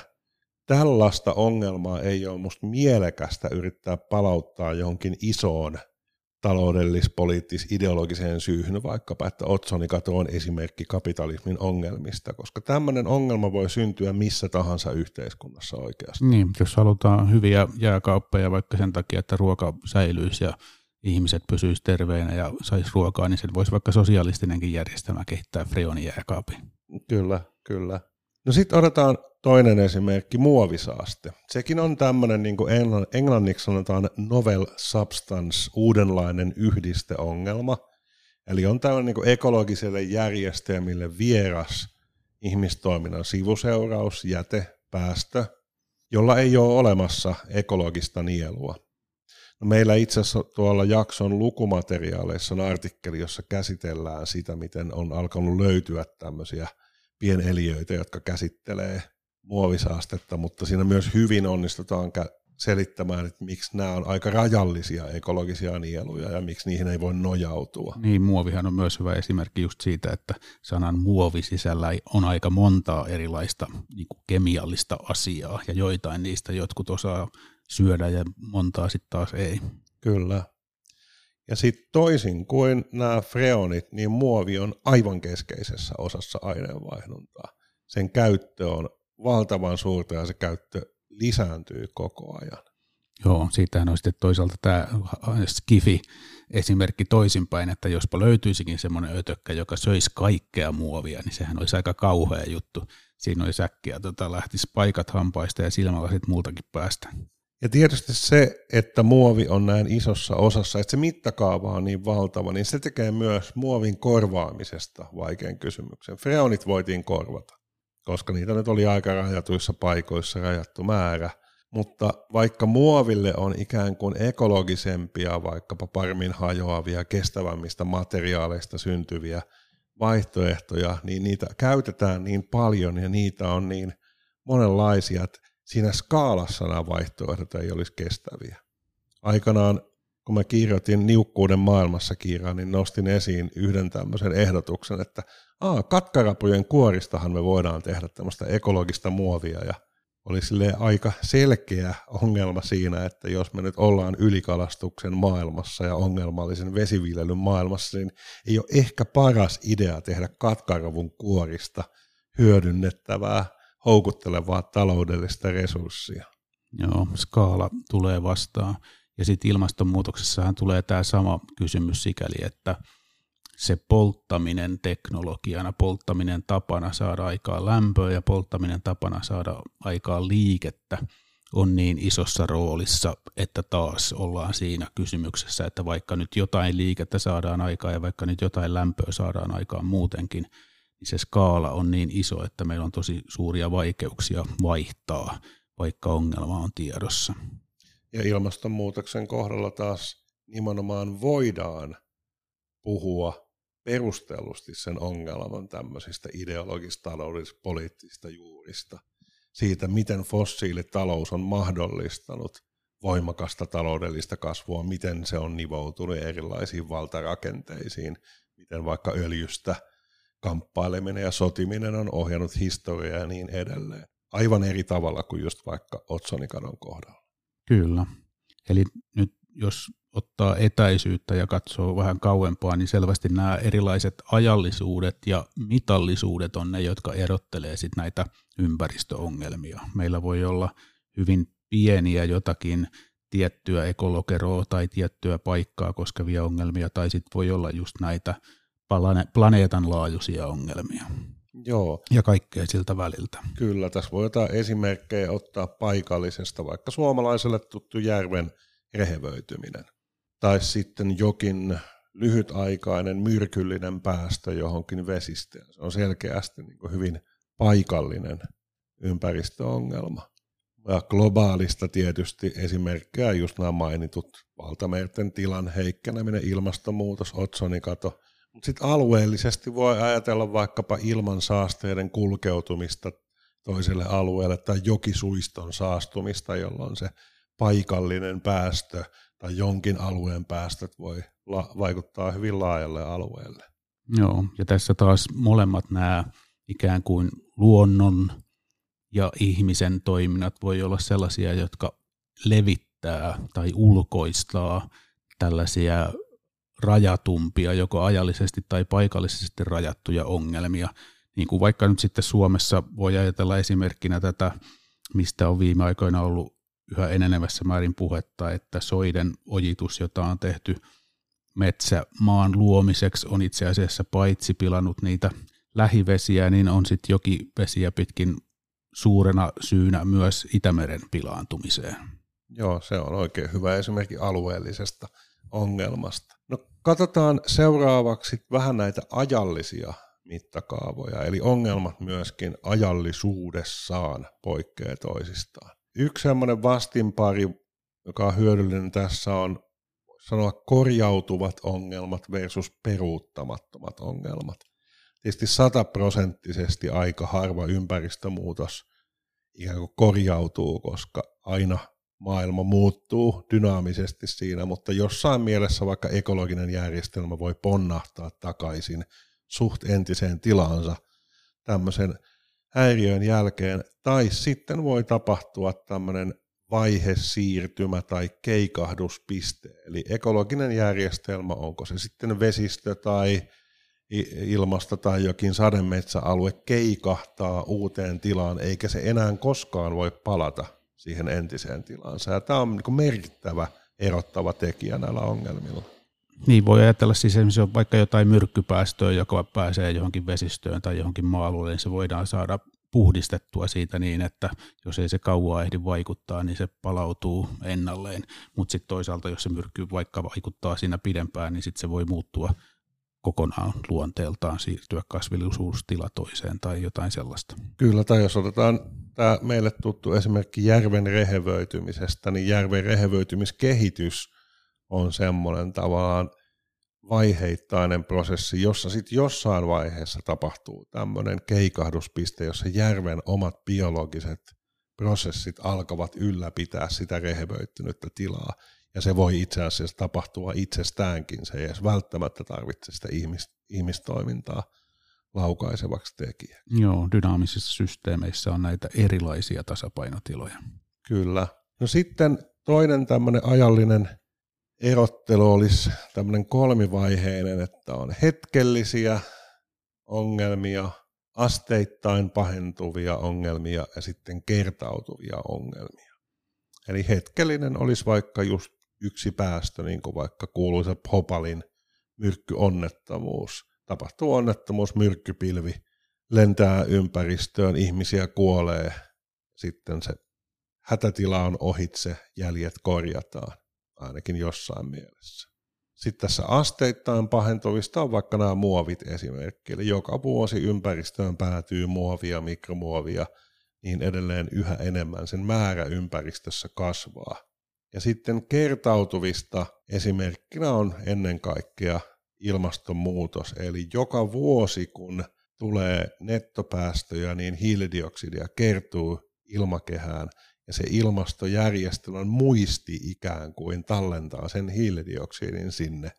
tällaista ongelmaa ei ole minusta mielekästä yrittää palauttaa johonkin isoon taloudellis-poliittis-ideologiseen syyhyn, vaikkapa, että Otsonikato on esimerkki kapitalismin ongelmista, koska tämmöinen ongelma voi syntyä missä tahansa yhteiskunnassa oikeasti. Niin, jos halutaan hyviä jääkauppeja vaikka sen takia, että ruoka säilyisi ja ihmiset pysyisivät terveinä ja saisi ruokaa, niin sen voisi vaikka sosialistinenkin järjestelmä kehittää Freonin jääkaapin. Kyllä, kyllä. No sitten otetaan toinen esimerkki, muovisaaste. Sekin on tämmöinen, niin kuin englanniksi sanotaan novel substance, uudenlainen yhdisteongelma. Eli on tämmöinen niin ekologiselle järjestelmille vieras ihmistoiminnan sivuseuraus, jäte, päästö, jolla ei ole olemassa ekologista nielua. No meillä itse asiassa tuolla jakson lukumateriaaleissa on artikkeli, jossa käsitellään sitä, miten on alkanut löytyä tämmöisiä – pieneliöitä, jotka käsittelee muovisaastetta, mutta siinä myös hyvin onnistutaan selittämään, että miksi nämä on aika rajallisia ekologisia nieluja ja miksi niihin ei voi nojautua. Niin, muovihan on myös hyvä esimerkki just siitä, että sanan muovi sisällä on aika montaa erilaista niin kuin kemiallista asiaa ja joitain niistä jotkut osaa syödä ja montaa sitten taas ei. Kyllä. Ja sitten toisin kuin nämä freonit, niin muovi on aivan keskeisessä osassa aineenvaihduntaa. Sen käyttö on valtavan suurta ja se käyttö lisääntyy koko ajan. Joo, siitähän on sitten toisaalta tämä skifi esimerkki toisinpäin, että jospa löytyisikin semmoinen ötökkä, joka söisi kaikkea muovia, niin sehän olisi aika kauhea juttu. Siinä olisi äkkiä, tota, lähtisi paikat hampaista ja silmälasit muultakin päästä. Ja tietysti se, että muovi on näin isossa osassa, että se mittakaava on niin valtava, niin se tekee myös muovin korvaamisesta vaikean kysymyksen. Freonit voitiin korvata, koska niitä nyt oli aika rajatuissa paikoissa rajattu määrä. Mutta vaikka muoville on ikään kuin ekologisempia, vaikkapa paremmin hajoavia, kestävämmistä materiaaleista syntyviä vaihtoehtoja, niin niitä käytetään niin paljon ja niitä on niin monenlaisia, että siinä skaalassa nämä vaihtoehdot ei olisi kestäviä. Aikanaan, kun mä kirjoitin Niukkuuden maailmassa kirjaa, niin nostin esiin yhden tämmöisen ehdotuksen, että Aa, katkarapujen kuoristahan me voidaan tehdä tämmöistä ekologista muovia ja oli sille aika selkeä ongelma siinä, että jos me nyt ollaan ylikalastuksen maailmassa ja ongelmallisen vesiviljelyn maailmassa, niin ei ole ehkä paras idea tehdä katkaravun kuorista hyödynnettävää houkuttelevaa taloudellista resurssia. Joo, skaala tulee vastaan. Ja sitten ilmastonmuutoksessahan tulee tämä sama kysymys sikäli, että se polttaminen teknologiana, polttaminen tapana saada aikaa lämpöä ja polttaminen tapana saada aikaa liikettä on niin isossa roolissa, että taas ollaan siinä kysymyksessä, että vaikka nyt jotain liikettä saadaan aikaa ja vaikka nyt jotain lämpöä saadaan aikaan muutenkin, se skaala on niin iso, että meillä on tosi suuria vaikeuksia vaihtaa, vaikka ongelma on tiedossa. Ja ilmastonmuutoksen kohdalla taas nimenomaan voidaan puhua perustellusti sen ongelman tämmöisistä ideologista, taloudellisista, poliittisista juurista, siitä miten fossiilitalous on mahdollistanut voimakasta taloudellista kasvua, miten se on nivoutunut erilaisiin valtarakenteisiin, miten vaikka öljystä kamppaileminen ja sotiminen on ohjannut historiaa ja niin edelleen. Aivan eri tavalla kuin just vaikka Otsonikadon kohdalla. Kyllä. Eli nyt jos ottaa etäisyyttä ja katsoo vähän kauempaa, niin selvästi nämä erilaiset ajallisuudet ja mitallisuudet on ne, jotka erottelee sit näitä ympäristöongelmia. Meillä voi olla hyvin pieniä jotakin tiettyä ekolokeroa tai tiettyä paikkaa koskevia ongelmia, tai sitten voi olla just näitä planeetan laajuisia ongelmia. Joo. Ja kaikkea siltä väliltä. Kyllä, tässä voi jotain esimerkkejä ottaa paikallisesta, vaikka suomalaiselle tuttu järven rehevöityminen. Tai sitten jokin lyhytaikainen myrkyllinen päästö johonkin vesistöön. Se on selkeästi niin hyvin paikallinen ympäristöongelma. Ja globaalista tietysti esimerkkejä just nämä mainitut valtamerten tilan heikkeneminen, ilmastonmuutos, otsonikato. Sitten alueellisesti voi ajatella vaikkapa ilmansaasteiden kulkeutumista toiselle alueelle tai jokisuiston saastumista, jolloin se paikallinen päästö tai jonkin alueen päästöt voi la- vaikuttaa hyvin laajalle alueelle. Joo, ja tässä taas molemmat nämä ikään kuin luonnon ja ihmisen toiminnat voi olla sellaisia, jotka levittää tai ulkoistaa tällaisia rajatumpia, joko ajallisesti tai paikallisesti rajattuja ongelmia. Niin kuin vaikka nyt sitten Suomessa voi ajatella esimerkkinä tätä, mistä on viime aikoina ollut yhä enenevässä määrin puhetta, että soiden ojitus, jota on tehty metsämaan luomiseksi, on itse asiassa paitsi pilannut niitä lähivesiä, niin on sitten jokivesiä pitkin suurena syynä myös Itämeren pilaantumiseen. Joo, se on oikein hyvä esimerkki alueellisesta ongelmasta. Katsotaan seuraavaksi vähän näitä ajallisia mittakaavoja, eli ongelmat myöskin ajallisuudessaan poikkeaa toisistaan. Yksi sellainen vastinpari, joka on hyödyllinen tässä on sanoa korjautuvat ongelmat versus peruuttamattomat ongelmat tietysti sataprosenttisesti aika harva ympäristömuutos ikään kuin korjautuu, koska aina maailma muuttuu dynaamisesti siinä, mutta jossain mielessä vaikka ekologinen järjestelmä voi ponnahtaa takaisin suht entiseen tilaansa tämmöisen häiriön jälkeen, tai sitten voi tapahtua tämmöinen vaihesiirtymä tai keikahduspiste, eli ekologinen järjestelmä, onko se sitten vesistö tai ilmasta tai jokin sademetsäalue keikahtaa uuteen tilaan, eikä se enää koskaan voi palata siihen entiseen tilaansa. Ja tämä on niin merkittävä erottava tekijä näillä ongelmilla. Niin, voi ajatella siis esimerkiksi vaikka jotain myrkkypäästöä, joka pääsee johonkin vesistöön tai johonkin maa niin se voidaan saada puhdistettua siitä niin, että jos ei se kauaa ehdi vaikuttaa, niin se palautuu ennalleen. Mutta sitten toisaalta, jos se myrkky vaikka vaikuttaa siinä pidempään, niin sitten se voi muuttua kokonaan luonteeltaan siirtyä kasvillisuustila toiseen tai jotain sellaista. Kyllä, tai jos otetaan tämä meille tuttu esimerkki järven rehevöitymisestä, niin järven rehevöitymiskehitys on semmoinen tavallaan vaiheittainen prosessi, jossa sitten jossain vaiheessa tapahtuu tämmöinen keikahduspiste, jossa järven omat biologiset prosessit alkavat ylläpitää sitä rehevöittynyttä tilaa. Ja se voi itse asiassa tapahtua itsestäänkin, se ei edes välttämättä tarvitse sitä ihmis, ihmistoimintaa laukaisevaksi tekijä. Joo, dynaamisissa systeemeissä on näitä erilaisia tasapainotiloja. Kyllä. No sitten toinen tämmöinen ajallinen erottelu olisi tämmöinen kolmivaiheinen, että on hetkellisiä ongelmia, asteittain pahentuvia ongelmia ja sitten kertautuvia ongelmia. Eli hetkellinen olisi vaikka just yksi päästö, niin kuin vaikka kuuluisa Hopalin myrkkyonnettomuus. Tapahtuu onnettomuus, myrkkypilvi lentää ympäristöön, ihmisiä kuolee, sitten se hätätila on ohitse, jäljet korjataan, ainakin jossain mielessä. Sitten tässä asteittain pahentuvista on vaikka nämä muovit esimerkki, eli joka vuosi ympäristöön päätyy muovia, mikromuovia, niin edelleen yhä enemmän sen määrä ympäristössä kasvaa. Ja sitten kertautuvista esimerkkinä on ennen kaikkea ilmastonmuutos. Eli joka vuosi, kun tulee nettopäästöjä, niin hiilidioksidia kertuu ilmakehään ja se ilmastojärjestelmän muisti ikään kuin tallentaa sen hiilidioksidin sinne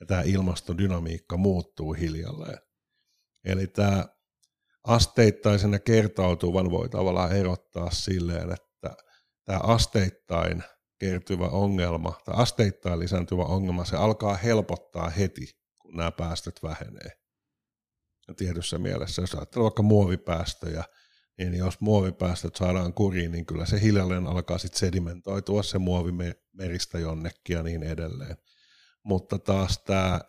ja tämä ilmastodynamiikka muuttuu hiljalleen. Eli tämä asteittaisena kertautuvan voi tavallaan erottaa silleen, että tämä asteittain kertyvä ongelma tai asteittain lisääntyvä ongelma, se alkaa helpottaa heti, kun nämä päästöt vähenee. Ja tietyssä mielessä, jos ajattelee vaikka muovipäästöjä, niin jos muovipäästöt saadaan kuriin, niin kyllä se hiljalleen alkaa sitten sedimentoitua se muovi meristä jonnekin ja niin edelleen. Mutta taas tämä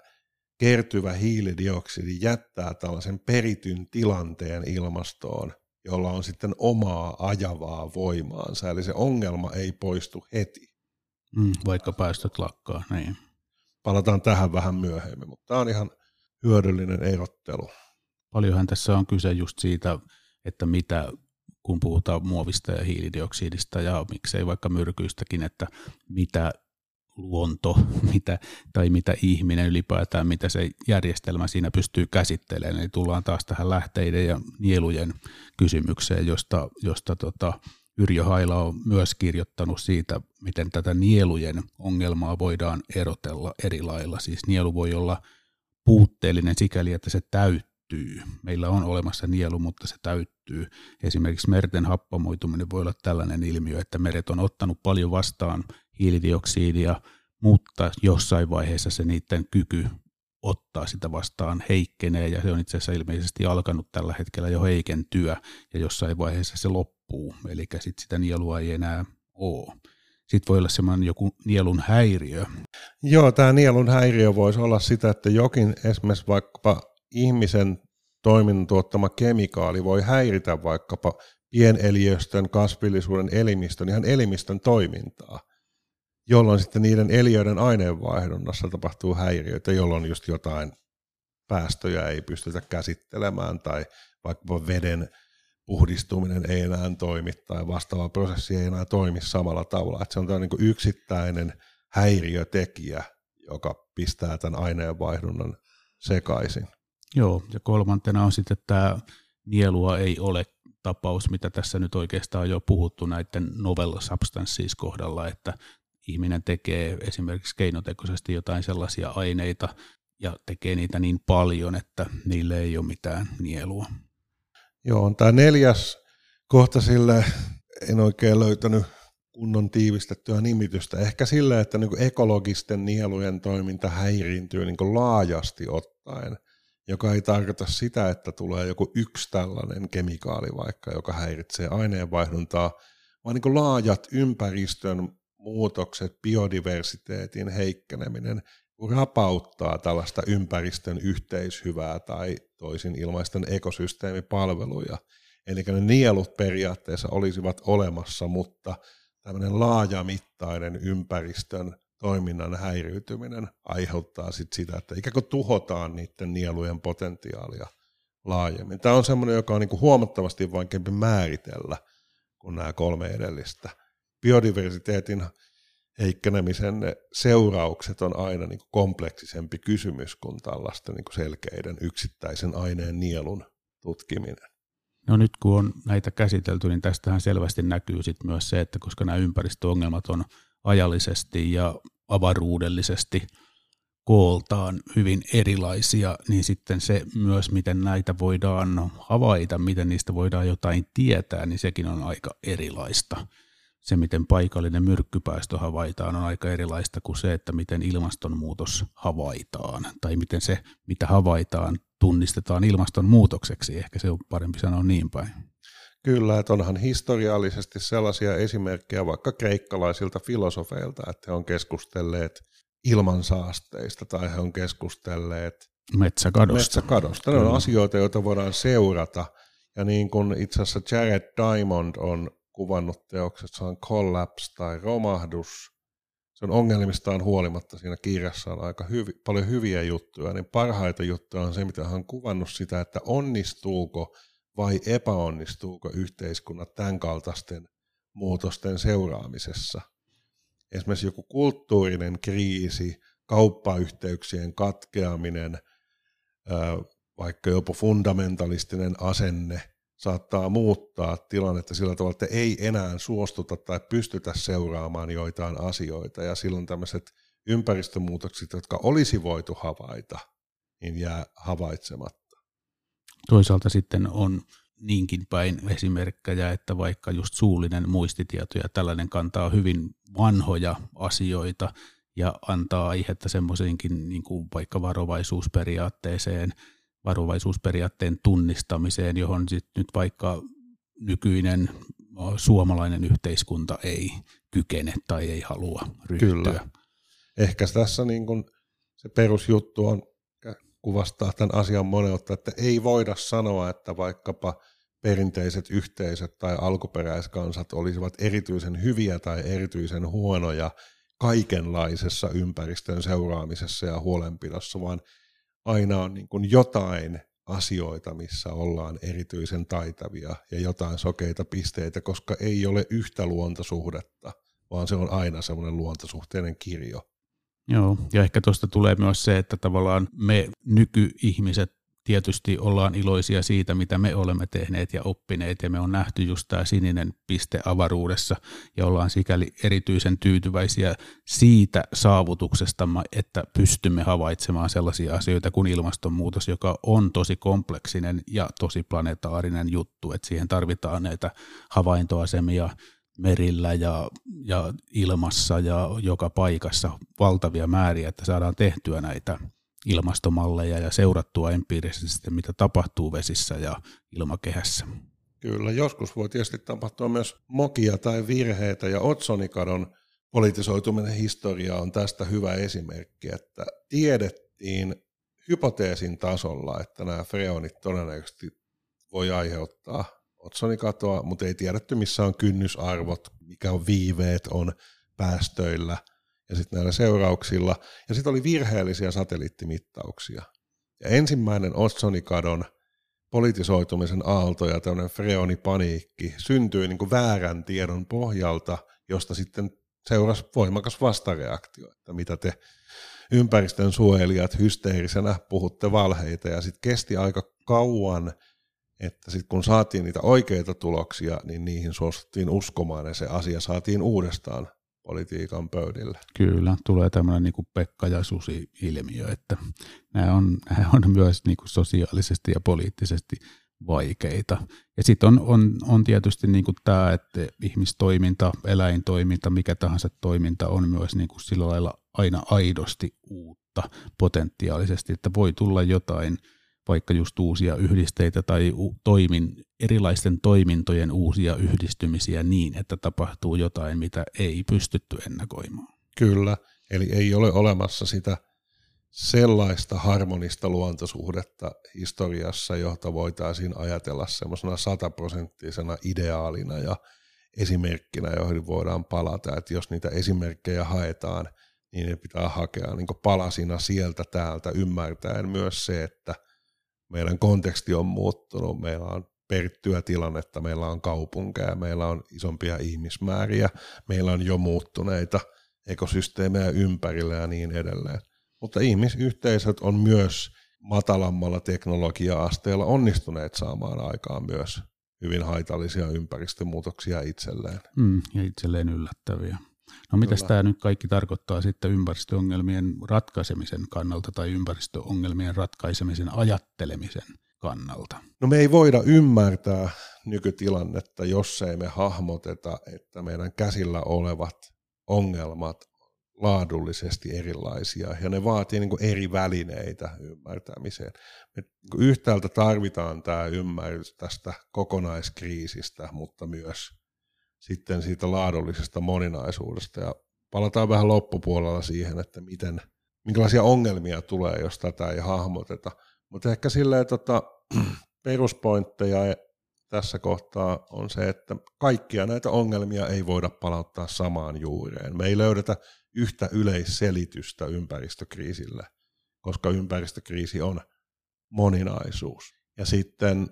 kertyvä hiilidioksidi jättää tällaisen perityn tilanteen ilmastoon, jolla on sitten omaa ajavaa voimaansa, eli se ongelma ei poistu heti. Mm, vaikka päästöt lakkaa, niin. Palataan tähän vähän myöhemmin, mutta tämä on ihan hyödyllinen erottelu. Paljonhan tässä on kyse just siitä, että mitä kun puhutaan muovista ja hiilidioksidista ja miksei vaikka myrkyistäkin, että mitä luonto mitä, tai mitä ihminen ylipäätään, mitä se järjestelmä siinä pystyy käsittelemään. Eli tullaan taas tähän lähteiden ja nielujen kysymykseen, josta, josta tota, Yrjö Haila on myös kirjoittanut siitä, miten tätä nielujen ongelmaa voidaan erotella eri lailla. Siis nielu voi olla puutteellinen sikäli, että se täyttyy. Meillä on olemassa nielu, mutta se täyttyy. Esimerkiksi merten happamoituminen voi olla tällainen ilmiö, että meret on ottanut paljon vastaan hiilidioksidia, mutta jossain vaiheessa se niiden kyky ottaa sitä vastaan heikkenee ja se on itse asiassa ilmeisesti alkanut tällä hetkellä jo heikentyä ja jossain vaiheessa se loppuu, eli sitten sitä nielua ei enää ole. Sitten voi olla semmoinen joku nielun häiriö. Joo, tämä nielun häiriö voisi olla sitä, että jokin esimerkiksi vaikkapa ihmisen toiminnan tuottama kemikaali voi häiritä vaikkapa pieneliöstön, kasvillisuuden elimistön, ihan elimistön toimintaa jolloin sitten niiden eliöiden aineenvaihdunnassa tapahtuu häiriöitä, jolloin just jotain päästöjä ei pystytä käsittelemään tai vaikka veden puhdistuminen ei enää toimi tai vastaava prosessi ei enää toimi samalla tavalla. Että se on tämä niin yksittäinen häiriötekijä, joka pistää tämän aineenvaihdunnan sekaisin. Joo, ja kolmantena on sitten tämä nielua ei ole tapaus, mitä tässä nyt oikeastaan on jo puhuttu näiden novel substances kohdalla, että ihminen tekee esimerkiksi keinotekoisesti jotain sellaisia aineita ja tekee niitä niin paljon, että niille ei ole mitään nielua. Joo, tämä neljäs kohta sille en oikein löytänyt kunnon tiivistettyä nimitystä. Ehkä sillä, että niin ekologisten nielujen toiminta häiriintyy niin laajasti ottaen, joka ei tarkoita sitä, että tulee joku yksi tällainen kemikaali vaikka, joka häiritsee aineenvaihduntaa, vaan niin laajat ympäristön muutokset, biodiversiteetin heikkeneminen rapauttaa tällaista ympäristön yhteishyvää tai toisin ilmaisten ekosysteemipalveluja. Eli ne nielut periaatteessa olisivat olemassa, mutta tämmöinen laajamittainen ympäristön toiminnan häiriytyminen aiheuttaa sit sitä, että ikään kuin tuhotaan niiden nielujen potentiaalia laajemmin. Tämä on semmoinen, joka on niin huomattavasti vaikeampi määritellä kuin nämä kolme edellistä biodiversiteetin heikkenemisen seuraukset on aina niin kuin kompleksisempi kysymys kuin tällaisten niin kuin selkeiden yksittäisen aineen nielun tutkiminen. No nyt kun on näitä käsitelty, niin tästähän selvästi näkyy sit myös se, että koska nämä ympäristöongelmat on ajallisesti ja avaruudellisesti kooltaan hyvin erilaisia, niin sitten se myös, miten näitä voidaan havaita, miten niistä voidaan jotain tietää, niin sekin on aika erilaista se, miten paikallinen myrkkypäästö havaitaan, on aika erilaista kuin se, että miten ilmastonmuutos havaitaan, tai miten se, mitä havaitaan, tunnistetaan ilmastonmuutokseksi. Ehkä se on parempi sanoa niin päin. Kyllä, että onhan historiallisesti sellaisia esimerkkejä vaikka kreikkalaisilta filosofeilta, että he on keskustelleet ilmansaasteista tai he on keskustelleet metsäkadosta. metsäkadosta. Ne on asioita, joita voidaan seurata. Ja niin kuin itse asiassa Jared Diamond on kuvannut teoksessaan Collapse tai romahdus. Se on ongelmistaan huolimatta siinä kirjassa on aika hyvi, paljon hyviä juttuja, niin parhaita juttuja on se, mitä hän on kuvannut sitä, että onnistuuko vai epäonnistuuko yhteiskunnat tämän kaltaisten muutosten seuraamisessa. Esimerkiksi joku kulttuurinen kriisi, kauppayhteyksien katkeaminen, vaikka jopa fundamentalistinen asenne saattaa muuttaa tilannetta sillä tavalla, että ei enää suostuta tai pystytä seuraamaan joitain asioita, ja silloin tämmöiset ympäristömuutokset, jotka olisi voitu havaita, niin jää havaitsematta. Toisaalta sitten on niinkin päin esimerkkejä, että vaikka just suullinen muistitieto ja tällainen kantaa hyvin vanhoja asioita ja antaa aihetta semmoisenkin niin kuin vaikka varovaisuusperiaatteeseen, varovaisuusperiaatteen tunnistamiseen, johon sit nyt vaikka nykyinen suomalainen yhteiskunta ei kykene tai ei halua ryhtyä. Kyllä. Ehkä tässä niin kuin se perusjuttu on kuvastaa tämän asian moneutta, että ei voida sanoa, että vaikkapa perinteiset yhteisöt tai alkuperäiskansat olisivat erityisen hyviä tai erityisen huonoja kaikenlaisessa ympäristön seuraamisessa ja huolenpidossa, vaan aina on niin kuin jotain asioita, missä ollaan erityisen taitavia ja jotain sokeita pisteitä, koska ei ole yhtä luontosuhdetta, vaan se on aina semmoinen luontosuhteinen kirjo. Joo, ja ehkä tuosta tulee myös se, että tavallaan me nykyihmiset tietysti ollaan iloisia siitä, mitä me olemme tehneet ja oppineet, ja me on nähty just tämä sininen piste avaruudessa, ja ollaan sikäli erityisen tyytyväisiä siitä saavutuksesta, että pystymme havaitsemaan sellaisia asioita kuin ilmastonmuutos, joka on tosi kompleksinen ja tosi planetaarinen juttu, että siihen tarvitaan näitä havaintoasemia merillä ja, ja ilmassa ja joka paikassa valtavia määriä, että saadaan tehtyä näitä ilmastomalleja ja seurattua empiirisesti, mitä tapahtuu vesissä ja ilmakehässä. Kyllä, joskus voi tietysti tapahtua myös mokia tai virheitä, ja Otsonikadon politisoituminen historia on tästä hyvä esimerkki, että tiedettiin hypoteesin tasolla, että nämä freonit todennäköisesti voi aiheuttaa otsonikatoa, mutta ei tiedetty missä on kynnysarvot, mikä on viiveet on päästöillä – ja sitten näillä seurauksilla. Ja sitten oli virheellisiä satelliittimittauksia. Ja ensimmäinen Otsonikadon politisoitumisen aalto ja tämmöinen freonipaniikki syntyi niin kuin väärän tiedon pohjalta, josta sitten seurasi voimakas vastareaktio, että mitä te ympäristön suojelijat hysteerisenä puhutte valheita. Ja sitten kesti aika kauan, että sitten kun saatiin niitä oikeita tuloksia, niin niihin suostuttiin uskomaan ja se asia saatiin uudestaan politiikan pöydille. Kyllä, tulee tämmöinen niin Pekka ja Susi-ilmiö, että nämä on, nämä on myös niin kuin sosiaalisesti ja poliittisesti vaikeita. Ja sitten on, on, on tietysti niin kuin tämä, että ihmistoiminta, eläintoiminta, mikä tahansa toiminta on myös niin kuin sillä lailla aina aidosti uutta potentiaalisesti, että voi tulla jotain – vaikka just uusia yhdisteitä tai toimin, erilaisten toimintojen uusia yhdistymisiä niin, että tapahtuu jotain, mitä ei pystytty ennakoimaan. Kyllä, eli ei ole olemassa sitä sellaista harmonista luontosuhdetta historiassa, jota voitaisiin ajatella semmoisena sataprosenttisena ideaalina ja esimerkkinä, joihin voidaan palata. Että jos niitä esimerkkejä haetaan, niin ne pitää hakea niin palasina sieltä täältä ymmärtäen myös se, että – meidän konteksti on muuttunut, meillä on perittyä tilannetta, meillä on kaupunkeja, meillä on isompia ihmismääriä, meillä on jo muuttuneita ekosysteemejä ympärillä ja niin edelleen. Mutta ihmisyhteisöt on myös matalammalla teknologia-asteella onnistuneet saamaan aikaan myös hyvin haitallisia ympäristömuutoksia itselleen. Mm, ja itselleen yllättäviä. No mitä tämä nyt kaikki tarkoittaa sitten ympäristöongelmien ratkaisemisen kannalta tai ympäristöongelmien ratkaisemisen ajattelemisen kannalta? No me ei voida ymmärtää nykytilannetta, jos ei me hahmoteta, että meidän käsillä olevat ongelmat laadullisesti erilaisia ja ne vaatii niin kuin eri välineitä ymmärtämiseen. Me niin yhtäältä tarvitaan tämä ymmärrys tästä kokonaiskriisistä, mutta myös sitten siitä laadullisesta moninaisuudesta. Ja palataan vähän loppupuolella siihen, että miten, minkälaisia ongelmia tulee, jos tätä ei hahmoteta. Mutta ehkä silleen tota, peruspointteja tässä kohtaa on se, että kaikkia näitä ongelmia ei voida palauttaa samaan juureen. Me ei löydetä yhtä yleisselitystä ympäristökriisille, koska ympäristökriisi on moninaisuus. Ja sitten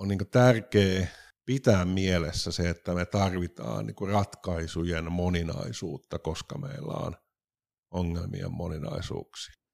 on niin tärkeää pitää mielessä se, että me tarvitaan niin kuin ratkaisujen moninaisuutta, koska meillä on ongelmien moninaisuuksiin.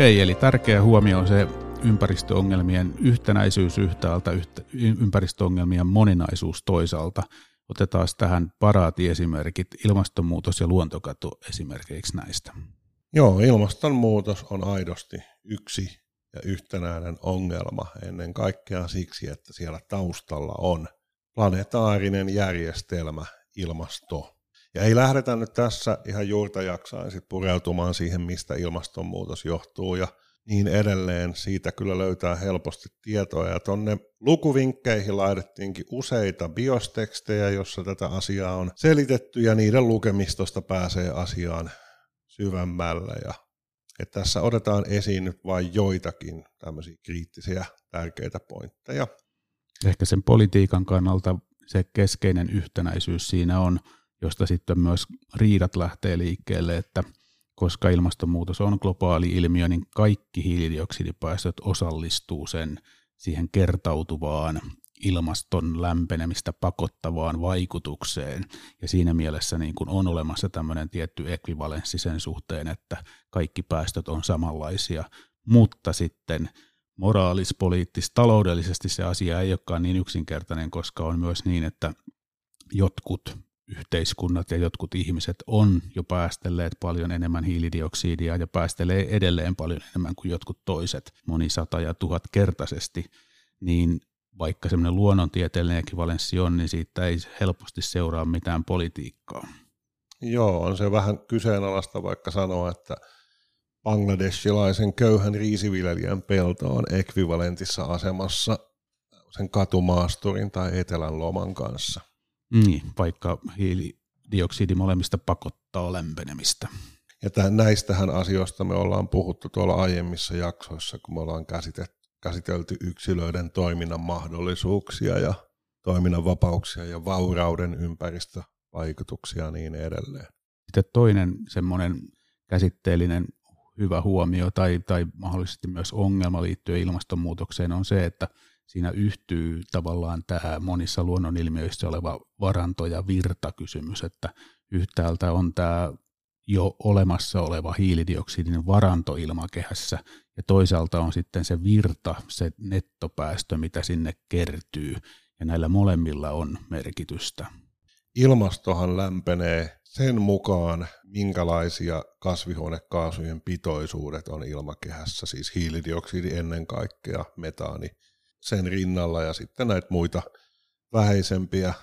Okei, eli tärkeä huomio on se ympäristöongelmien yhtenäisyys yhtäältä, ympäristöongelmien moninaisuus toisaalta. Otetaan tähän paraatiesimerkit, ilmastonmuutos ja luontokato esimerkiksi näistä. Joo, ilmastonmuutos on aidosti yksi ja yhtenäinen ongelma ennen kaikkea siksi, että siellä taustalla on planetaarinen järjestelmä, ilmasto, ja ei lähdetä nyt tässä ihan juurta jaksain sit pureutumaan siihen, mistä ilmastonmuutos johtuu ja niin edelleen. Siitä kyllä löytää helposti tietoa ja tonne lukuvinkkeihin laitettiinkin useita biostekstejä, jossa tätä asiaa on selitetty ja niiden lukemistosta pääsee asiaan syvemmälle ja että tässä otetaan esiin nyt vain joitakin tämmöisiä kriittisiä tärkeitä pointteja. Ehkä sen politiikan kannalta se keskeinen yhtenäisyys siinä on – josta sitten myös riidat lähtee liikkeelle, että koska ilmastonmuutos on globaali ilmiö, niin kaikki hiilidioksidipäästöt osallistuu sen siihen kertautuvaan ilmaston lämpenemistä pakottavaan vaikutukseen. Ja siinä mielessä niin kuin on olemassa tämmöinen tietty ekvivalenssi sen suhteen, että kaikki päästöt on samanlaisia, mutta sitten moraalis, poliittis, taloudellisesti se asia ei olekaan niin yksinkertainen, koska on myös niin, että jotkut yhteiskunnat ja jotkut ihmiset on jo päästelleet paljon enemmän hiilidioksidia ja päästelee edelleen paljon enemmän kuin jotkut toiset moni sata ja tuhat kertaisesti, niin vaikka semmoinen luonnontieteellinen ekvivalenssi on, niin siitä ei helposti seuraa mitään politiikkaa. Joo, on se vähän kyseenalaista vaikka sanoa, että bangladeshilaisen köyhän riisiviljelijän pelto on ekvivalentissa asemassa sen katumaasturin tai etelän loman kanssa. Niin, vaikka hiilidioksidi molemmista pakottaa lämpenemistä. Ja tämän, näistähän asioista me ollaan puhuttu tuolla aiemmissa jaksoissa, kun me ollaan käsitelty yksilöiden toiminnan mahdollisuuksia ja toiminnan vapauksia ja vaurauden ympäristövaikutuksia ja niin edelleen. Sitten toinen semmoinen käsitteellinen hyvä huomio tai, tai mahdollisesti myös ongelma liittyen ilmastonmuutokseen on se, että siinä yhtyy tavallaan tämä monissa luonnonilmiöissä oleva varanto- ja virtakysymys, että yhtäältä on tämä jo olemassa oleva hiilidioksidin varanto ilmakehässä, ja toisaalta on sitten se virta, se nettopäästö, mitä sinne kertyy, ja näillä molemmilla on merkitystä. Ilmastohan lämpenee sen mukaan, minkälaisia kasvihuonekaasujen pitoisuudet on ilmakehässä, siis hiilidioksidi ennen kaikkea, metaani sen rinnalla ja sitten näitä muita vähäisempiä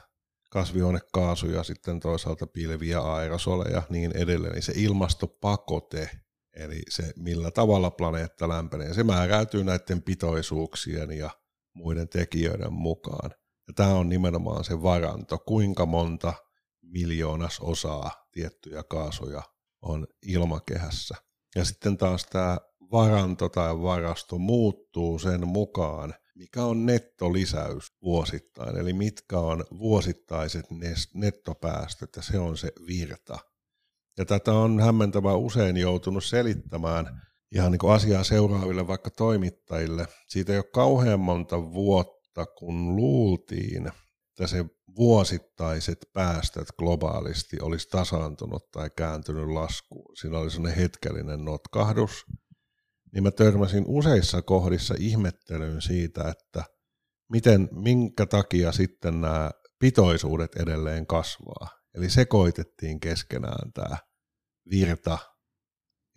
kasvihuonekaasuja, sitten toisaalta pilviä, aerosoleja ja niin edelleen, niin se ilmastopakote, eli se millä tavalla planeetta lämpenee, se määräytyy näiden pitoisuuksien ja muiden tekijöiden mukaan. Ja tämä on nimenomaan se varanto, kuinka monta miljoonas osaa tiettyjä kaasuja on ilmakehässä. Ja sitten taas tämä varanto tai varasto muuttuu sen mukaan, mikä on nettolisäys vuosittain, eli mitkä on vuosittaiset nettopäästöt, ja se on se virta. Ja tätä on hämmentävä usein joutunut selittämään ihan niin kuin asiaa seuraaville vaikka toimittajille. Siitä ei ole kauhean monta vuotta, kun luultiin, että se vuosittaiset päästöt globaalisti olisi tasaantunut tai kääntynyt laskuun. Siinä oli sellainen hetkellinen notkahdus, niin mä törmäsin useissa kohdissa ihmettelyyn siitä, että miten, minkä takia sitten nämä pitoisuudet edelleen kasvaa. Eli sekoitettiin keskenään tämä virta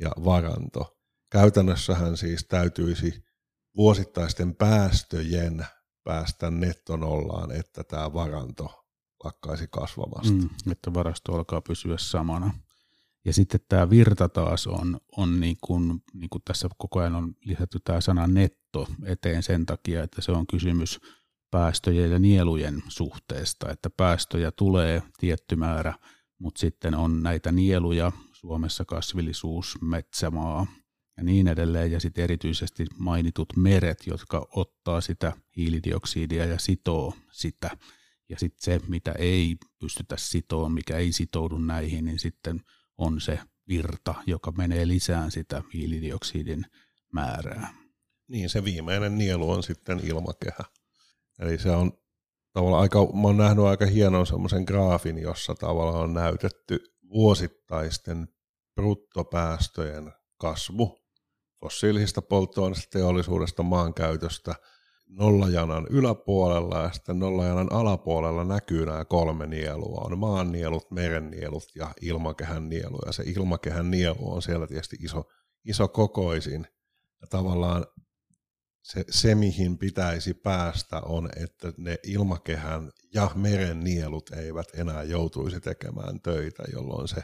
ja varanto. Käytännössähän siis täytyisi vuosittaisten päästöjen päästä nettonollaan, että tämä varanto lakkaisi kasvamasta. Mm, että varasto alkaa pysyä samana. Ja sitten tämä virta taas on, on niin kuin, niin kuin tässä koko ajan on lisätty tämä sana netto eteen sen takia, että se on kysymys päästöjen ja nielujen suhteesta, että päästöjä tulee tietty määrä, mutta sitten on näitä nieluja, Suomessa kasvillisuus, metsämaa ja niin edelleen, ja sitten erityisesti mainitut meret, jotka ottaa sitä hiilidioksidia ja sitoo sitä, ja sitten se, mitä ei pystytä sitoa, mikä ei sitoudu näihin, niin sitten on se virta, joka menee lisään sitä hiilidioksidin määrää. Niin, se viimeinen nielu on sitten ilmakehä. Eli se on tavallaan aika, mä oon nähnyt aika hienon semmoisen graafin, jossa tavallaan on näytetty vuosittaisten bruttopäästöjen kasvu fossiilisista polttoaineista, teollisuudesta, maankäytöstä nollajanan yläpuolella ja sitten nollajanan alapuolella näkyy nämä kolme nielua. On maannielut, merennielut ja ilmakehän nielu. Ja se ilmakehän nielu on siellä tietysti iso, iso kokoisin. Ja tavallaan se, se, mihin pitäisi päästä, on, että ne ilmakehän ja meren nielut eivät enää joutuisi tekemään töitä, jolloin se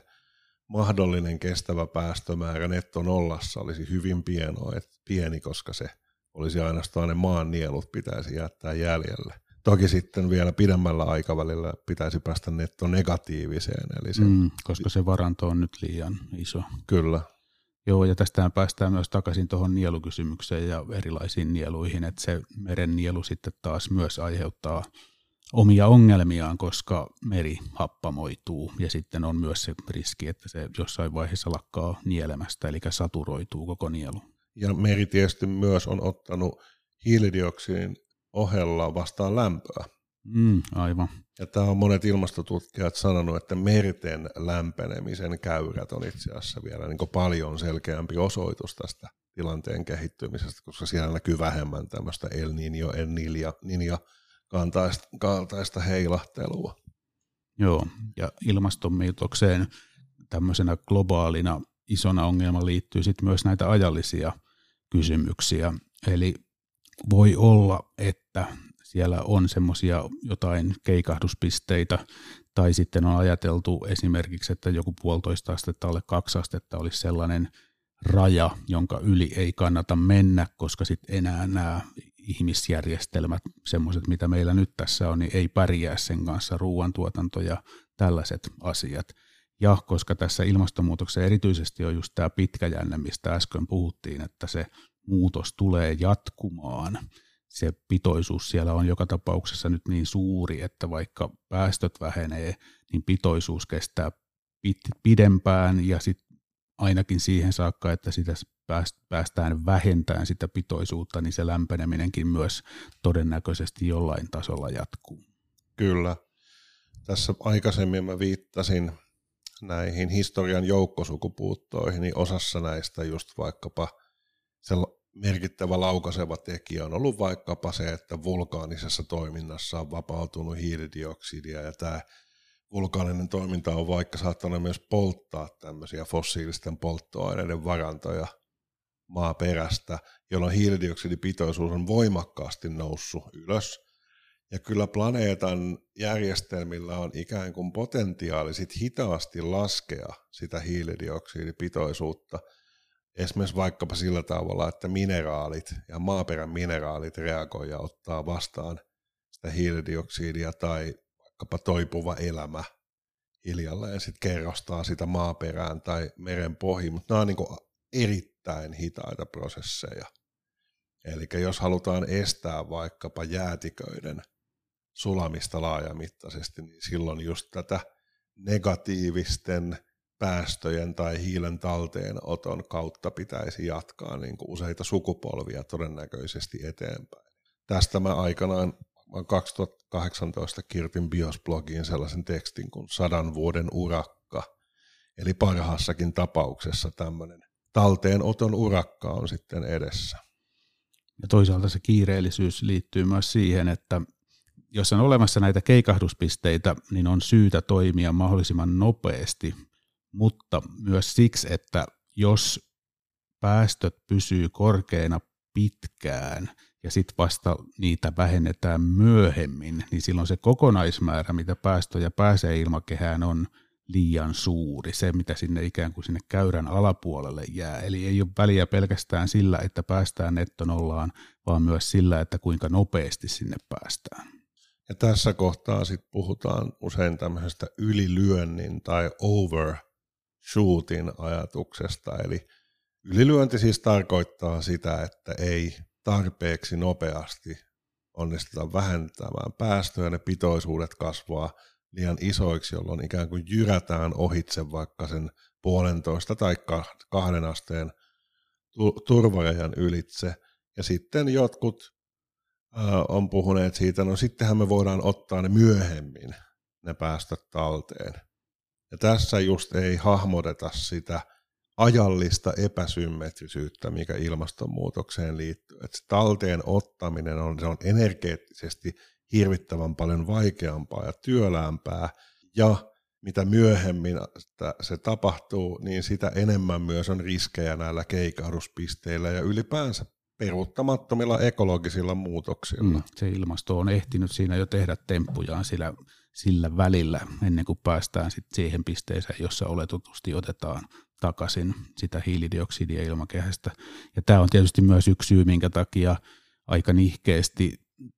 mahdollinen kestävä päästömäärä netto nollassa olisi hyvin pieno, että pieni, koska se olisi ainoastaan ne maan nielut pitäisi jättää jäljelle. Toki sitten vielä pidemmällä aikavälillä pitäisi päästä netto negatiiviseen. Eli se, mm, koska se varanto on nyt liian iso. Kyllä. Joo, ja tästähän päästään myös takaisin tuohon nielukysymykseen ja erilaisiin nieluihin, että se meren nielu sitten taas myös aiheuttaa omia ongelmiaan, koska meri happamoituu ja sitten on myös se riski, että se jossain vaiheessa lakkaa nielemästä, eli saturoituu koko nielu. Ja meri tietysti myös on ottanut hiilidioksidin ohella vastaan lämpöä. Mm, aivan. Ja tämä on monet ilmastotutkijat sanonut, että merten lämpenemisen käyrät on itse asiassa vielä niin paljon selkeämpi osoitus tästä tilanteen kehittymisestä, koska siellä näkyy vähemmän tämmöistä El Niño, El Niño kaltaista, kaltaista heilahtelua. Joo, ja ilmastonmuutokseen tämmöisenä globaalina isona ongelma liittyy sitten myös näitä ajallisia kysymyksiä. Eli voi olla, että siellä on semmoisia jotain keikahduspisteitä, tai sitten on ajateltu esimerkiksi, että joku puolitoista astetta alle kaksi astetta olisi sellainen raja, jonka yli ei kannata mennä, koska sitten enää nämä ihmisjärjestelmät, semmoiset mitä meillä nyt tässä on, niin ei pärjää sen kanssa, ruoantuotanto ja tällaiset asiat. Ja koska tässä ilmastonmuutoksessa erityisesti on just tämä pitkäjänne, mistä äsken puhuttiin, että se muutos tulee jatkumaan, se pitoisuus siellä on joka tapauksessa nyt niin suuri, että vaikka päästöt vähenee, niin pitoisuus kestää pidempään ja sitten ainakin siihen saakka, että sitä päästään vähentämään sitä pitoisuutta, niin se lämpeneminenkin myös todennäköisesti jollain tasolla jatkuu. Kyllä. Tässä aikaisemmin mä viittasin näihin historian joukkosukupuuttoihin, niin osassa näistä just vaikkapa se merkittävä laukaiseva tekijä on ollut vaikkapa se, että vulkaanisessa toiminnassa on vapautunut hiilidioksidia ja tämä vulkaaninen toiminta on vaikka saattanut myös polttaa tämmöisiä fossiilisten polttoaineiden varantoja maaperästä, jolloin hiilidioksidipitoisuus on voimakkaasti noussut ylös. Ja kyllä planeetan järjestelmillä on ikään kuin potentiaali sit hitaasti laskea sitä hiilidioksidipitoisuutta, esimerkiksi vaikkapa sillä tavalla, että mineraalit ja maaperän mineraalit reagoivat ja ottaa vastaan sitä hiilidioksidia tai vaikkapa toipuva elämä hiljalleen sitten kerrostaa sitä maaperään tai meren pohjiin, mutta nämä on niin erittäin hitaita prosesseja. Eli jos halutaan estää vaikkapa jäätiköiden sulamista laajamittaisesti, niin silloin just tätä negatiivisten päästöjen tai hiilen talteenoton kautta pitäisi jatkaa niin kuin useita sukupolvia todennäköisesti eteenpäin. Tästä mä aikanaan 2018 kirtin BIOS-blogiin sellaisen tekstin kuin sadan vuoden urakka. Eli parhaassakin tapauksessa tämmöinen talteenoton urakka on sitten edessä. Ja toisaalta se kiireellisyys liittyy myös siihen, että jos on olemassa näitä keikahduspisteitä, niin on syytä toimia mahdollisimman nopeasti, mutta myös siksi, että jos päästöt pysyy korkeina pitkään – ja sitten vasta niitä vähennetään myöhemmin, niin silloin se kokonaismäärä, mitä päästöjä pääsee ilmakehään, on liian suuri, se mitä sinne ikään kuin sinne käyrän alapuolelle jää. Eli ei ole väliä pelkästään sillä, että päästään nettonollaan, vaan myös sillä, että kuinka nopeasti sinne päästään. Ja tässä kohtaa sitten puhutaan usein tämmöisestä ylilyönnin tai overshootin ajatuksesta, eli ylilyönti siis tarkoittaa sitä, että ei tarpeeksi nopeasti onnistutaan vähentämään päästöjä, ne pitoisuudet kasvaa liian isoiksi, jolloin ikään kuin jyrätään ohitse vaikka sen puolentoista tai kahden asteen turvarajan ylitse. Ja sitten jotkut on puhuneet siitä, no sittenhän me voidaan ottaa ne myöhemmin, ne päästöt talteen. Ja tässä just ei hahmoteta sitä ajallista epäsymmetrisyyttä, mikä ilmastonmuutokseen liittyy. Että se talteen ottaminen on, se on energeettisesti hirvittävän paljon vaikeampaa ja työläämpää, ja mitä myöhemmin se tapahtuu, niin sitä enemmän myös on riskejä näillä keikahduspisteillä ja ylipäänsä peruuttamattomilla ekologisilla muutoksilla. Mm, se ilmasto on ehtinyt siinä jo tehdä temppujaan sillä, sillä välillä, ennen kuin päästään sit siihen pisteeseen, jossa oletetusti otetaan takaisin sitä hiilidioksidia ilmakehästä. Ja tämä on tietysti myös yksi syy, minkä takia aika nihkeästi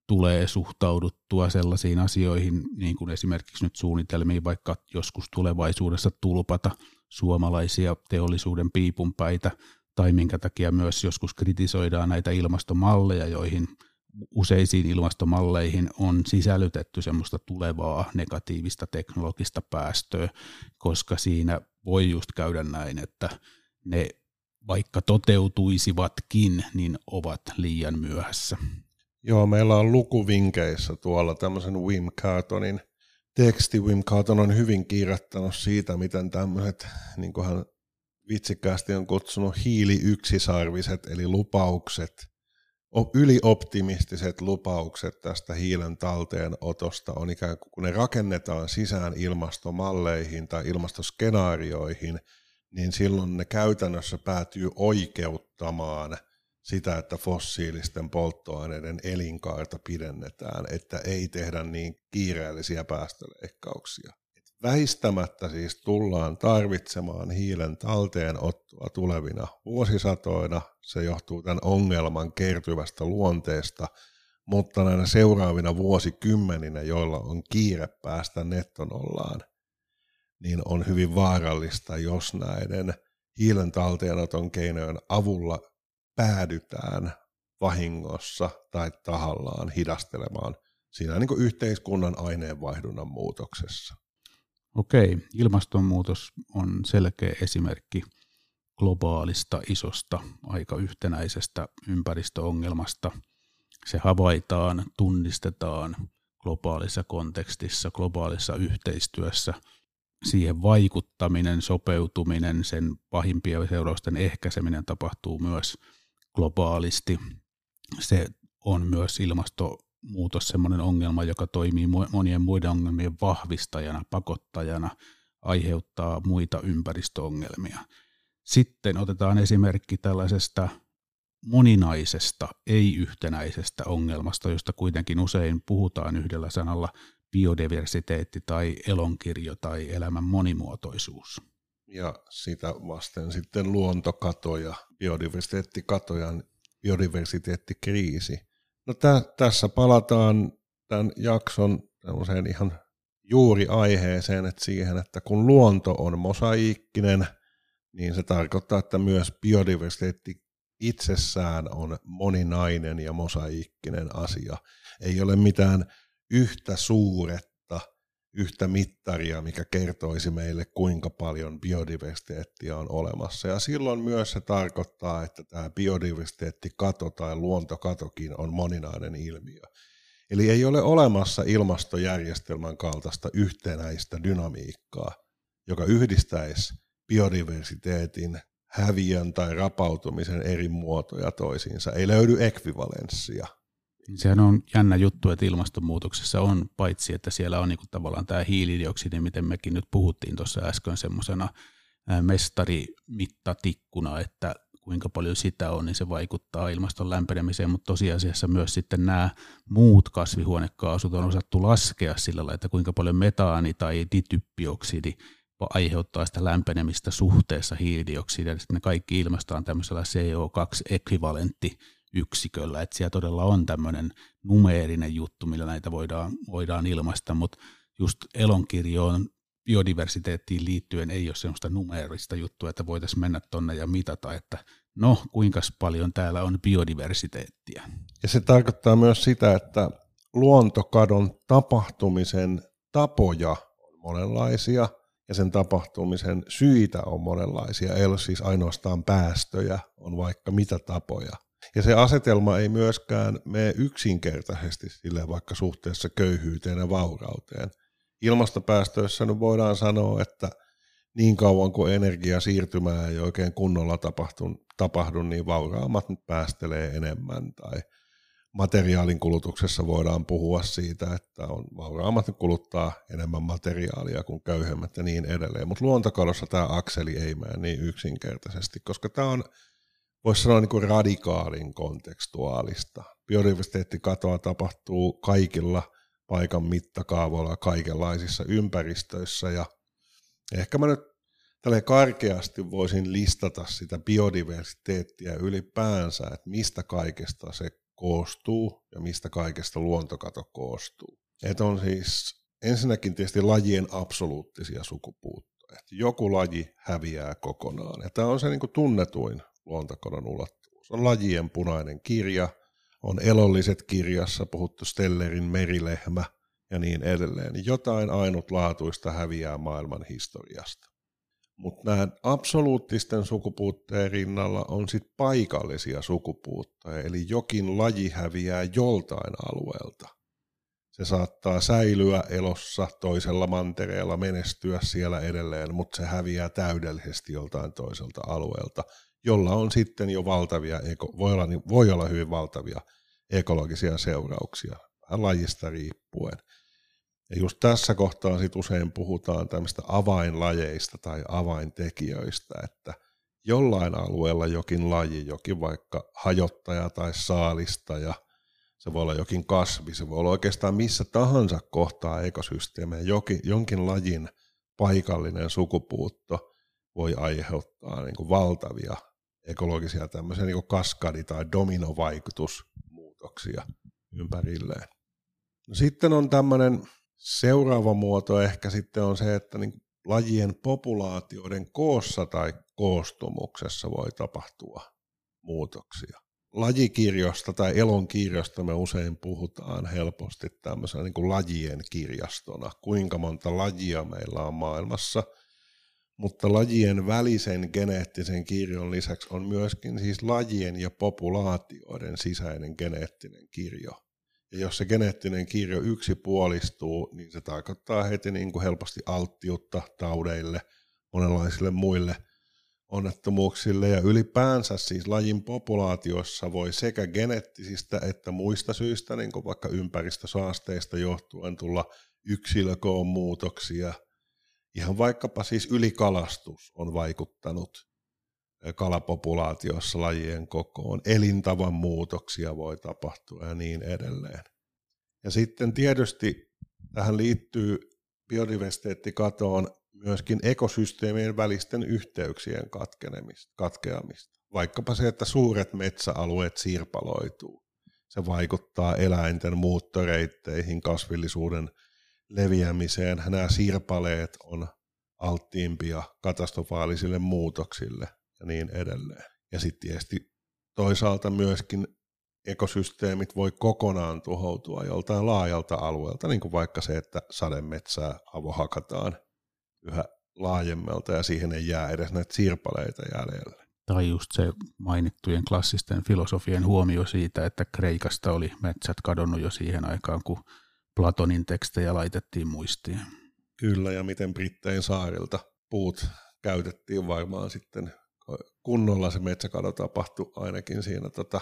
tulee suhtauduttua sellaisiin asioihin, niin kuin esimerkiksi nyt suunnitelmiin vaikka joskus tulevaisuudessa tulpata suomalaisia teollisuuden piipunpäitä, tai minkä takia myös joskus kritisoidaan näitä ilmastomalleja, joihin useisiin ilmastomalleihin on sisällytetty semmoista tulevaa negatiivista teknologista päästöä, koska siinä voi just käydä näin, että ne vaikka toteutuisivatkin, niin ovat liian myöhässä. Joo, meillä on lukuvinkeissä tuolla tämmöisen Wim Cartonin teksti. Wim Carton on hyvin kirjoittanut siitä, miten tämmöiset, niin kuin hän vitsikkäästi on kutsunut hiili-yksisarviset, eli lupaukset, ylioptimistiset lupaukset tästä hiilen talteenotosta on ikään kuin, kun ne rakennetaan sisään ilmastomalleihin tai ilmastoskenaarioihin, niin silloin ne käytännössä päätyy oikeuttamaan – sitä, että fossiilisten polttoaineiden elinkaarta pidennetään, että ei tehdä niin kiireellisiä päästöleikkauksia. Väistämättä siis tullaan tarvitsemaan hiilen talteenottoa tulevina vuosisatoina. Se johtuu tämän ongelman kertyvästä luonteesta, mutta näinä seuraavina vuosikymmeninä, joilla on kiire päästä nettonollaan, niin on hyvin vaarallista, jos näiden hiilen talteenoton keinojen avulla päädytään vahingossa tai tahallaan hidastelemaan siinä niin kuin yhteiskunnan aineenvaihdunnan muutoksessa. Okei, ilmastonmuutos on selkeä esimerkki globaalista, isosta, aika yhtenäisestä ympäristöongelmasta. Se havaitaan, tunnistetaan globaalissa kontekstissa, globaalissa yhteistyössä. Siihen vaikuttaminen, sopeutuminen, sen pahimpien seurausten ehkäiseminen tapahtuu myös globaalisti. Se on myös ilmastonmuutos sellainen ongelma, joka toimii monien muiden ongelmien vahvistajana, pakottajana, aiheuttaa muita ympäristöongelmia. Sitten otetaan esimerkki tällaisesta moninaisesta, ei-yhtenäisestä ongelmasta, josta kuitenkin usein puhutaan yhdellä sanalla biodiversiteetti tai elonkirjo tai elämän monimuotoisuus ja sitä vasten sitten luontokato ja biodiversiteettikato ja biodiversiteettikriisi. No tä, tässä palataan tämän jakson tämmöiseen ihan juuri aiheeseen, että siihen, että kun luonto on mosaiikkinen, niin se tarkoittaa, että myös biodiversiteetti itsessään on moninainen ja mosaiikkinen asia. Ei ole mitään yhtä suuret yhtä mittaria, mikä kertoisi meille, kuinka paljon biodiversiteettiä on olemassa. Ja silloin myös se tarkoittaa, että tämä biodiversiteettikato tai luontokatokin on moninainen ilmiö. Eli ei ole olemassa ilmastojärjestelmän kaltaista yhtenäistä dynamiikkaa, joka yhdistäisi biodiversiteetin häviön tai rapautumisen eri muotoja toisiinsa. Ei löydy ekvivalenssia. Sehän on jännä juttu, että ilmastonmuutoksessa on paitsi, että siellä on niin kuin tavallaan tämä hiilidioksidi, miten mekin nyt puhuttiin tuossa äsken semmoisena mestarimittatikkuna, että kuinka paljon sitä on, niin se vaikuttaa ilmaston lämpenemiseen, mutta tosiasiassa myös sitten nämä muut kasvihuonekaasut on osattu laskea sillä lailla, että kuinka paljon metaani tai dityppioksidi aiheuttaa sitä lämpenemistä suhteessa hiilidioksidia, sitten ne kaikki ilmastaan tämmöisellä CO2-ekvivalentti yksiköllä, että siellä todella on tämmöinen numeerinen juttu, millä näitä voidaan, voidaan ilmaista, mutta just elonkirjoon biodiversiteettiin liittyen ei ole sellaista numeerista juttua, että voitaisiin mennä tuonne ja mitata, että no kuinka paljon täällä on biodiversiteettiä. Ja se tarkoittaa myös sitä, että luontokadon tapahtumisen tapoja on monenlaisia ja sen tapahtumisen syitä on monenlaisia. Ei ole siis ainoastaan päästöjä, on vaikka mitä tapoja. Ja se asetelma ei myöskään mene yksinkertaisesti sille vaikka suhteessa köyhyyteen ja vaurauteen. Ilmastopäästöissä nyt voidaan sanoa, että niin kauan kuin energiasiirtymää ei oikein kunnolla tapahdu, tapahdu niin vauraammat nyt päästelee enemmän tai – materiaalin kulutuksessa voidaan puhua siitä, että on vauraammat kuluttaa enemmän materiaalia kuin köyhemmät ja niin edelleen. Mutta luontokadossa tämä akseli ei mene niin yksinkertaisesti, koska tämä on, voisi sanoa niin kuin radikaalin kontekstuaalista. Biodiversiteettikatoa tapahtuu kaikilla paikan mittakaavoilla kaikenlaisissa ympäristöissä ja ehkä mä nyt tälleen karkeasti voisin listata sitä biodiversiteettiä ylipäänsä, että mistä kaikesta se koostuu ja mistä kaikesta luontokato koostuu. Et on siis ensinnäkin tietysti lajien absoluuttisia sukupuuttoja. Joku laji häviää kokonaan. Ja tämä on se niin tunnetuin luontokadon ulottuvuus. On lajien punainen kirja, on elolliset kirjassa, puhuttu Stellerin merilehmä ja niin edelleen. Jotain ainutlaatuista häviää maailman historiasta. Mutta nämä absoluuttisten sukupuutteen rinnalla on sitten paikallisia sukupuutteja, eli jokin laji häviää joltain alueelta. Se saattaa säilyä elossa toisella mantereella, menestyä siellä edelleen, mutta se häviää täydellisesti joltain toiselta alueelta, jolla on sitten jo valtavia, voi olla, voi olla hyvin valtavia ekologisia seurauksia, vähän lajista riippuen. Ja just tässä kohtaa sit usein puhutaan tämmöistä avainlajeista tai avaintekijöistä, että jollain alueella jokin laji, jokin vaikka hajottaja tai saalistaja, se voi olla jokin kasvi, se voi olla oikeastaan missä tahansa kohtaa ekosysteemejä, jokin, jonkin lajin paikallinen sukupuutto voi aiheuttaa niin kuin valtavia ekologisia tämmöisiä niin kaskadi- tai dominovaikutusmuutoksia ympärilleen. No sitten on tämmöinen Seuraava muoto ehkä sitten on se, että niin lajien populaatioiden koossa tai koostumuksessa voi tapahtua muutoksia. Lajikirjosta tai elonkirjosta me usein puhutaan helposti tämmöisenä niin lajien kirjastona, kuinka monta lajia meillä on maailmassa, mutta lajien välisen geneettisen kirjon lisäksi on myöskin siis lajien ja populaatioiden sisäinen geneettinen kirjo. Ja jos se geneettinen kirjo yksipuolistuu, niin se tarkoittaa heti niin kuin helposti alttiutta taudeille, monenlaisille muille onnettomuuksille ja ylipäänsä siis lajin populaatiossa voi sekä geneettisistä että muista syistä, niin kuin vaikka ympäristösaasteista johtuen tulla yksilökoon muutoksia. Ihan vaikkapa siis ylikalastus on vaikuttanut kalapopulaatiossa lajien kokoon, elintavan muutoksia voi tapahtua ja niin edelleen. Ja sitten tietysti tähän liittyy biodiversiteettikatoon myöskin ekosysteemien välisten yhteyksien katkeamista. Vaikkapa se, että suuret metsäalueet sirpaloituu. Se vaikuttaa eläinten muuttoreitteihin, kasvillisuuden leviämiseen. Nämä sirpaleet on alttiimpia katastrofaalisille muutoksille ja niin edelleen. Ja sitten tietysti toisaalta myöskin ekosysteemit voi kokonaan tuhoutua joltain laajalta alueelta, niin kuin vaikka se, että sademetsää avohakataan yhä laajemmalta ja siihen ei jää edes näitä sirpaleita jäljelle. Tai just se mainittujen klassisten filosofien huomio siitä, että Kreikasta oli metsät kadonnut jo siihen aikaan, kun Platonin tekstejä laitettiin muistiin. Kyllä, ja miten Brittein saarilta puut käytettiin varmaan sitten kunnolla se metsäkado tapahtui ainakin siinä tota,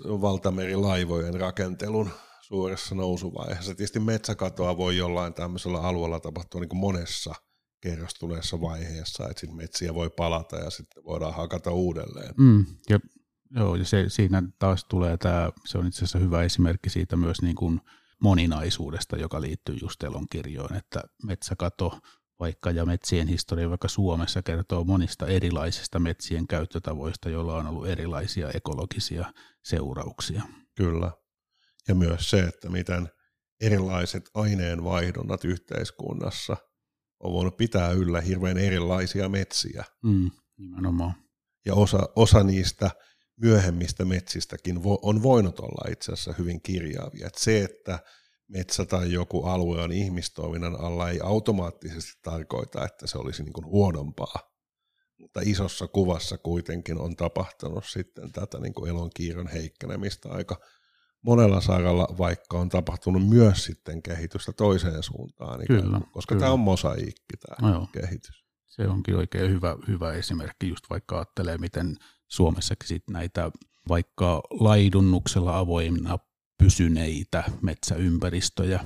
valtamerilaivojen rakentelun suuressa nousuvaiheessa. Tietysti metsäkatoa voi jollain tämmöisellä alueella tapahtua niin kuin monessa kerrostuneessa vaiheessa, että sitten metsiä voi palata ja sitten voidaan hakata uudelleen. Mm, ja, joo, ja se, siinä taas tulee tämä, se on itse asiassa hyvä esimerkki siitä myös niin kuin moninaisuudesta, joka liittyy just elonkirjoon, että metsäkato vaikka ja metsien historia vaikka Suomessa kertoo monista erilaisista metsien käyttötavoista, joilla on ollut erilaisia ekologisia seurauksia. Kyllä. Ja myös se, että miten erilaiset aineenvaihdonnat yhteiskunnassa on voinut pitää yllä hirveän erilaisia metsiä. Mm, nimenomaan. ja osa, osa niistä myöhemmistä metsistäkin vo, on voinut olla itse asiassa hyvin kirjaavia. Et se, että metsä tai joku alue on ihmistoiminnan alla, ei automaattisesti tarkoita, että se olisi niin kuin huonompaa. Mutta isossa kuvassa kuitenkin on tapahtunut sitten tätä niin kuin elonkiiron heikkenemistä aika monella saralla, vaikka on tapahtunut myös sitten kehitystä toiseen suuntaan, kyllä, koska kyllä. tämä on mosaiikki tämä no kehitys. Se onkin oikein hyvä, hyvä esimerkki, just vaikka ajattelee, miten Suomessakin sit näitä vaikka laidunnuksella avoimina pysyneitä metsäympäristöjä,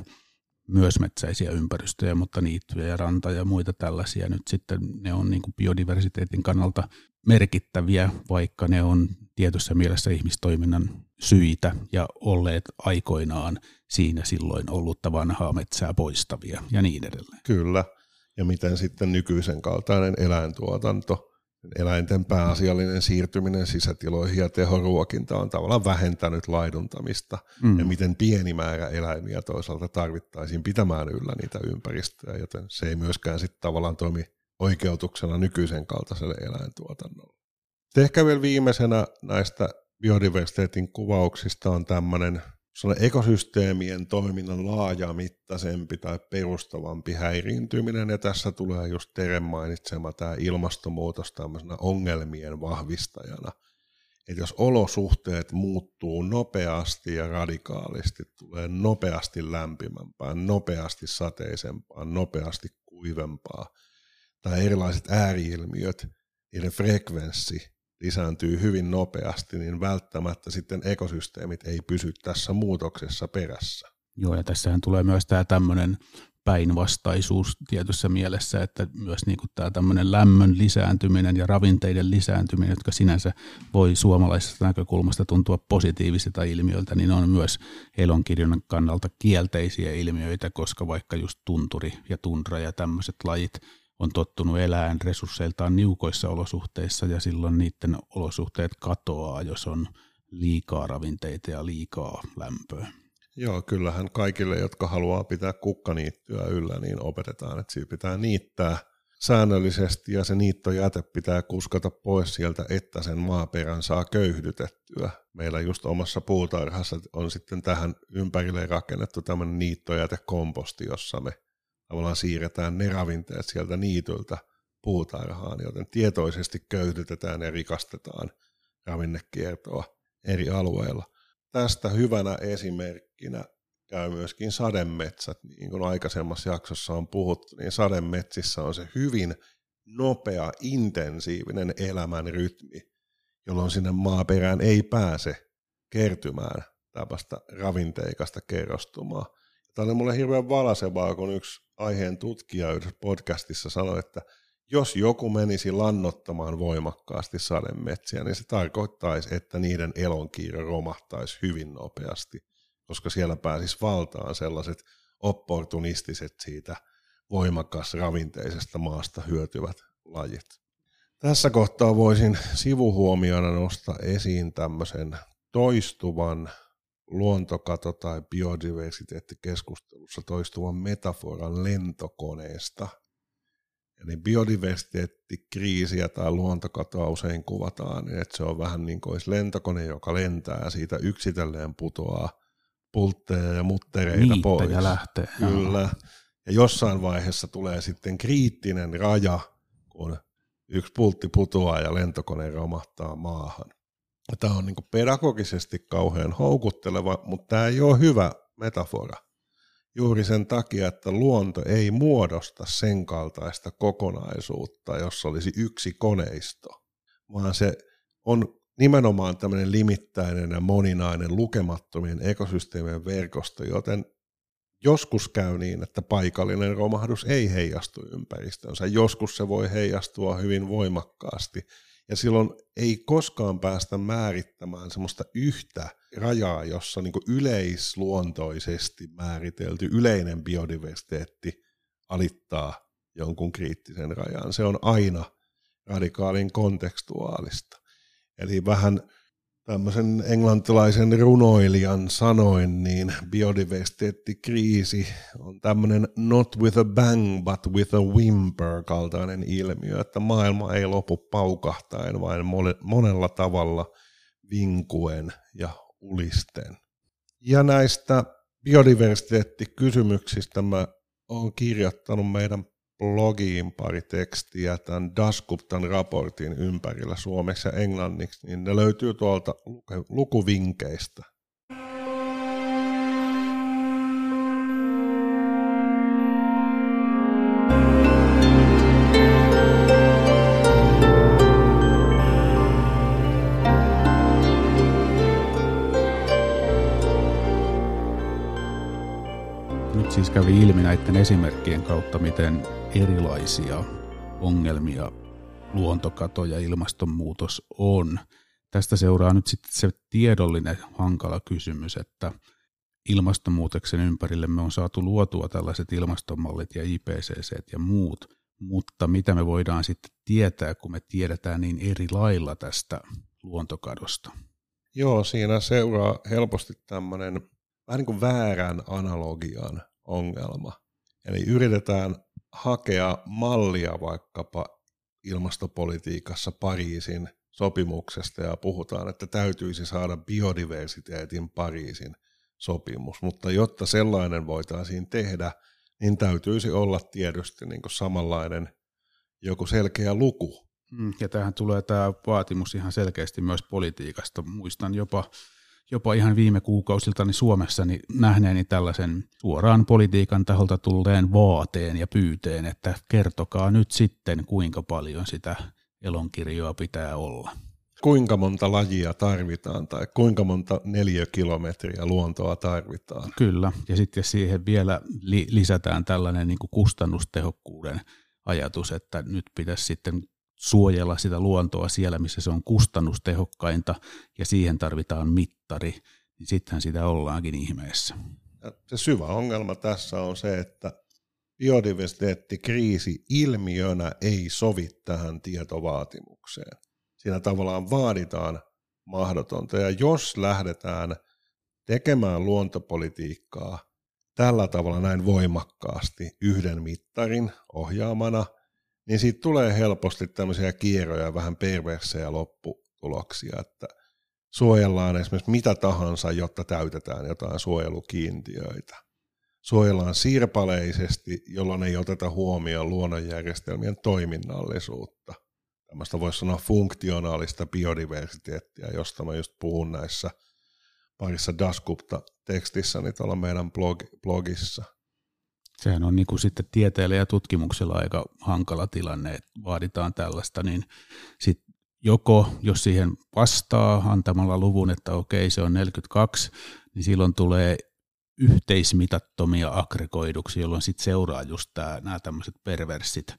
myös metsäisiä ympäristöjä, mutta niittyjä ja ranta ja muita tällaisia nyt sitten ne on niin biodiversiteetin kannalta merkittäviä, vaikka ne on tietyssä mielessä ihmistoiminnan syitä ja olleet aikoinaan siinä silloin ollutta vanhaa metsää poistavia ja niin edelleen. Kyllä, ja miten sitten nykyisen kaltainen eläintuotanto eläinten pääasiallinen siirtyminen sisätiloihin ja tehoruokinta on tavallaan vähentänyt laiduntamista mm. ja miten pieni määrä eläimiä toisaalta tarvittaisiin pitämään yllä niitä ympäristöjä, joten se ei myöskään sitten tavallaan toimi oikeutuksena nykyisen kaltaiselle eläintuotannolle. Ehkä vielä viimeisenä näistä biodiversiteetin kuvauksista on tämmöinen ekosysteemien toiminnan laajamittaisempi tai perustavampi häiriintyminen, ja tässä tulee just Teren mainitsema tämä ilmastonmuutos tämmöisenä ongelmien vahvistajana. Että jos olosuhteet muuttuu nopeasti ja radikaalisti, tulee nopeasti lämpimämpää, nopeasti sateisempaa, nopeasti kuivempaa, tai erilaiset ääriilmiöt, niiden frekvenssi lisääntyy hyvin nopeasti, niin välttämättä sitten ekosysteemit ei pysy tässä muutoksessa perässä. Joo, ja tässähän tulee myös tämä tämmöinen päinvastaisuus tietyssä mielessä, että myös niin kuin tämä tämmöinen lämmön lisääntyminen ja ravinteiden lisääntyminen, jotka sinänsä voi suomalaisesta näkökulmasta tuntua positiivisilta ilmiöiltä, niin on myös elonkirjon kannalta kielteisiä ilmiöitä, koska vaikka just tunturi ja tundra ja tämmöiset lajit on tottunut eläen resursseiltaan niukoissa olosuhteissa ja silloin niiden olosuhteet katoaa, jos on liikaa ravinteita ja liikaa lämpöä. Joo, kyllähän kaikille, jotka haluaa pitää kukkaniittyä yllä, niin opetetaan, että siitä pitää niittää säännöllisesti ja se niittojäte pitää kuskata pois sieltä, että sen maaperän saa köyhdytettyä. Meillä just omassa puutarhassa on sitten tähän ympärille rakennettu tämmöinen niittojätekomposti, jossa me tavallaan siirretään ne ravinteet sieltä niityltä puutarhaan, joten tietoisesti köyhdytetään ja rikastetaan ravinnekiertoa eri alueilla. Tästä hyvänä esimerkkinä käy myöskin sademetsät, niin kuin aikaisemmassa jaksossa on puhuttu, niin sademetsissä on se hyvin nopea, intensiivinen elämän rytmi, jolloin sinne maaperään ei pääse kertymään tällaista ravinteikasta kerrostumaa. Tämä oli mulle hirveän valasevaa, kun yksi aiheen tutkija yhdessä podcastissa sanoi, että jos joku menisi lannottamaan voimakkaasti sademetsiä, niin se tarkoittaisi, että niiden elonkiire romahtaisi hyvin nopeasti, koska siellä pääsisi valtaan sellaiset opportunistiset siitä voimakas ravinteisesta maasta hyötyvät lajit. Tässä kohtaa voisin sivuhuomiona nostaa esiin tämmöisen toistuvan luontokato- tai biodiversiteettikeskustelussa toistuvan metaforan lentokoneesta. Eli biodiversiteettikriisiä tai luontokatoa usein kuvataan, niin että se on vähän niin kuin olisi lentokone, joka lentää ja siitä yksitellen putoaa pultteja ja muttereita Niittäjä pois. lähtee. Kyllä. Ja jossain vaiheessa tulee sitten kriittinen raja, kun yksi pultti putoaa ja lentokone romahtaa maahan. Tämä on niin pedagogisesti kauhean houkutteleva, mutta tämä ei ole hyvä metafora. Juuri sen takia, että luonto ei muodosta sen kaltaista kokonaisuutta, jossa olisi yksi koneisto, vaan se on nimenomaan tämmöinen limittäinen ja moninainen lukemattomien ekosysteemien verkosto, joten joskus käy niin, että paikallinen romahdus ei heijastu ympäristönsä. Joskus se voi heijastua hyvin voimakkaasti – ja silloin ei koskaan päästä määrittämään semmoista yhtä rajaa, jossa niin yleisluontoisesti määritelty yleinen biodiversiteetti alittaa jonkun kriittisen rajan. Se on aina radikaalin kontekstuaalista. Eli vähän tämmöisen englantilaisen runoilijan sanoin, niin biodiversiteettikriisi on tämmöinen not with a bang but with a whimper kaltainen ilmiö, että maailma ei lopu paukahtaen, vaan monella tavalla vinkuen ja ulisten. Ja näistä biodiversiteettikysymyksistä mä oon kirjoittanut meidän blogiin pari tekstiä tämän Dasguptan raportin ympärillä suomeksi ja englanniksi, niin ne löytyy tuolta lukuvinkeistä. Siis kävi ilmi näiden esimerkkien kautta, miten erilaisia ongelmia luontokato ja ilmastonmuutos on. Tästä seuraa nyt sitten se tiedollinen hankala kysymys, että ilmastonmuutoksen ympärille me on saatu luotua tällaiset ilmastonmallit ja IPCC ja muut, mutta mitä me voidaan sitten tietää, kun me tiedetään niin eri lailla tästä luontokadosta? Joo, siinä seuraa helposti tämmöinen vähän niin kuin väärän analogian ongelma. Eli yritetään hakea mallia vaikkapa ilmastopolitiikassa Pariisin sopimuksesta ja puhutaan, että täytyisi saada biodiversiteetin Pariisin sopimus, mutta jotta sellainen voitaisiin tehdä, niin täytyisi olla tietysti niin samanlainen joku selkeä luku. Mm, ja tähän tulee tämä vaatimus ihan selkeästi myös politiikasta. Muistan jopa jopa ihan viime kuukausiltani Suomessa niin nähneeni tällaisen suoraan politiikan taholta tulleen vaateen ja pyyteen, että kertokaa nyt sitten, kuinka paljon sitä elonkirjoa pitää olla. Kuinka monta lajia tarvitaan tai kuinka monta neliökilometriä luontoa tarvitaan. Kyllä, ja sitten siihen vielä li- lisätään tällainen niin kuin kustannustehokkuuden ajatus, että nyt pitäisi sitten suojella sitä luontoa siellä, missä se on kustannustehokkainta ja siihen tarvitaan mittari, niin sittenhän sitä ollaankin ihmeessä. Se syvä ongelma tässä on se, että biodiversiteettikriisi ilmiönä ei sovi tähän tietovaatimukseen. Siinä tavallaan vaaditaan mahdotonta. Ja jos lähdetään tekemään luontopolitiikkaa tällä tavalla näin voimakkaasti yhden mittarin ohjaamana – niin siitä tulee helposti tämmöisiä kierroja, vähän perversejä lopputuloksia, että suojellaan esimerkiksi mitä tahansa, jotta täytetään jotain suojelukiintiöitä. Suojellaan sirpaleisesti, jolloin ei oteta huomioon luonnonjärjestelmien toiminnallisuutta. Tämmöistä voisi sanoa funktionaalista biodiversiteettiä, josta mä just puhun näissä parissa Dasgupta-tekstissä tuolla meidän blog, blogissa – sehän on niin kuin sitten tieteellä ja tutkimuksella aika hankala tilanne, että vaaditaan tällaista, niin sit joko jos siihen vastaa antamalla luvun, että okei se on 42, niin silloin tulee yhteismitattomia aggregoiduksi, jolloin sitten seuraa just nämä tämmöiset perversit,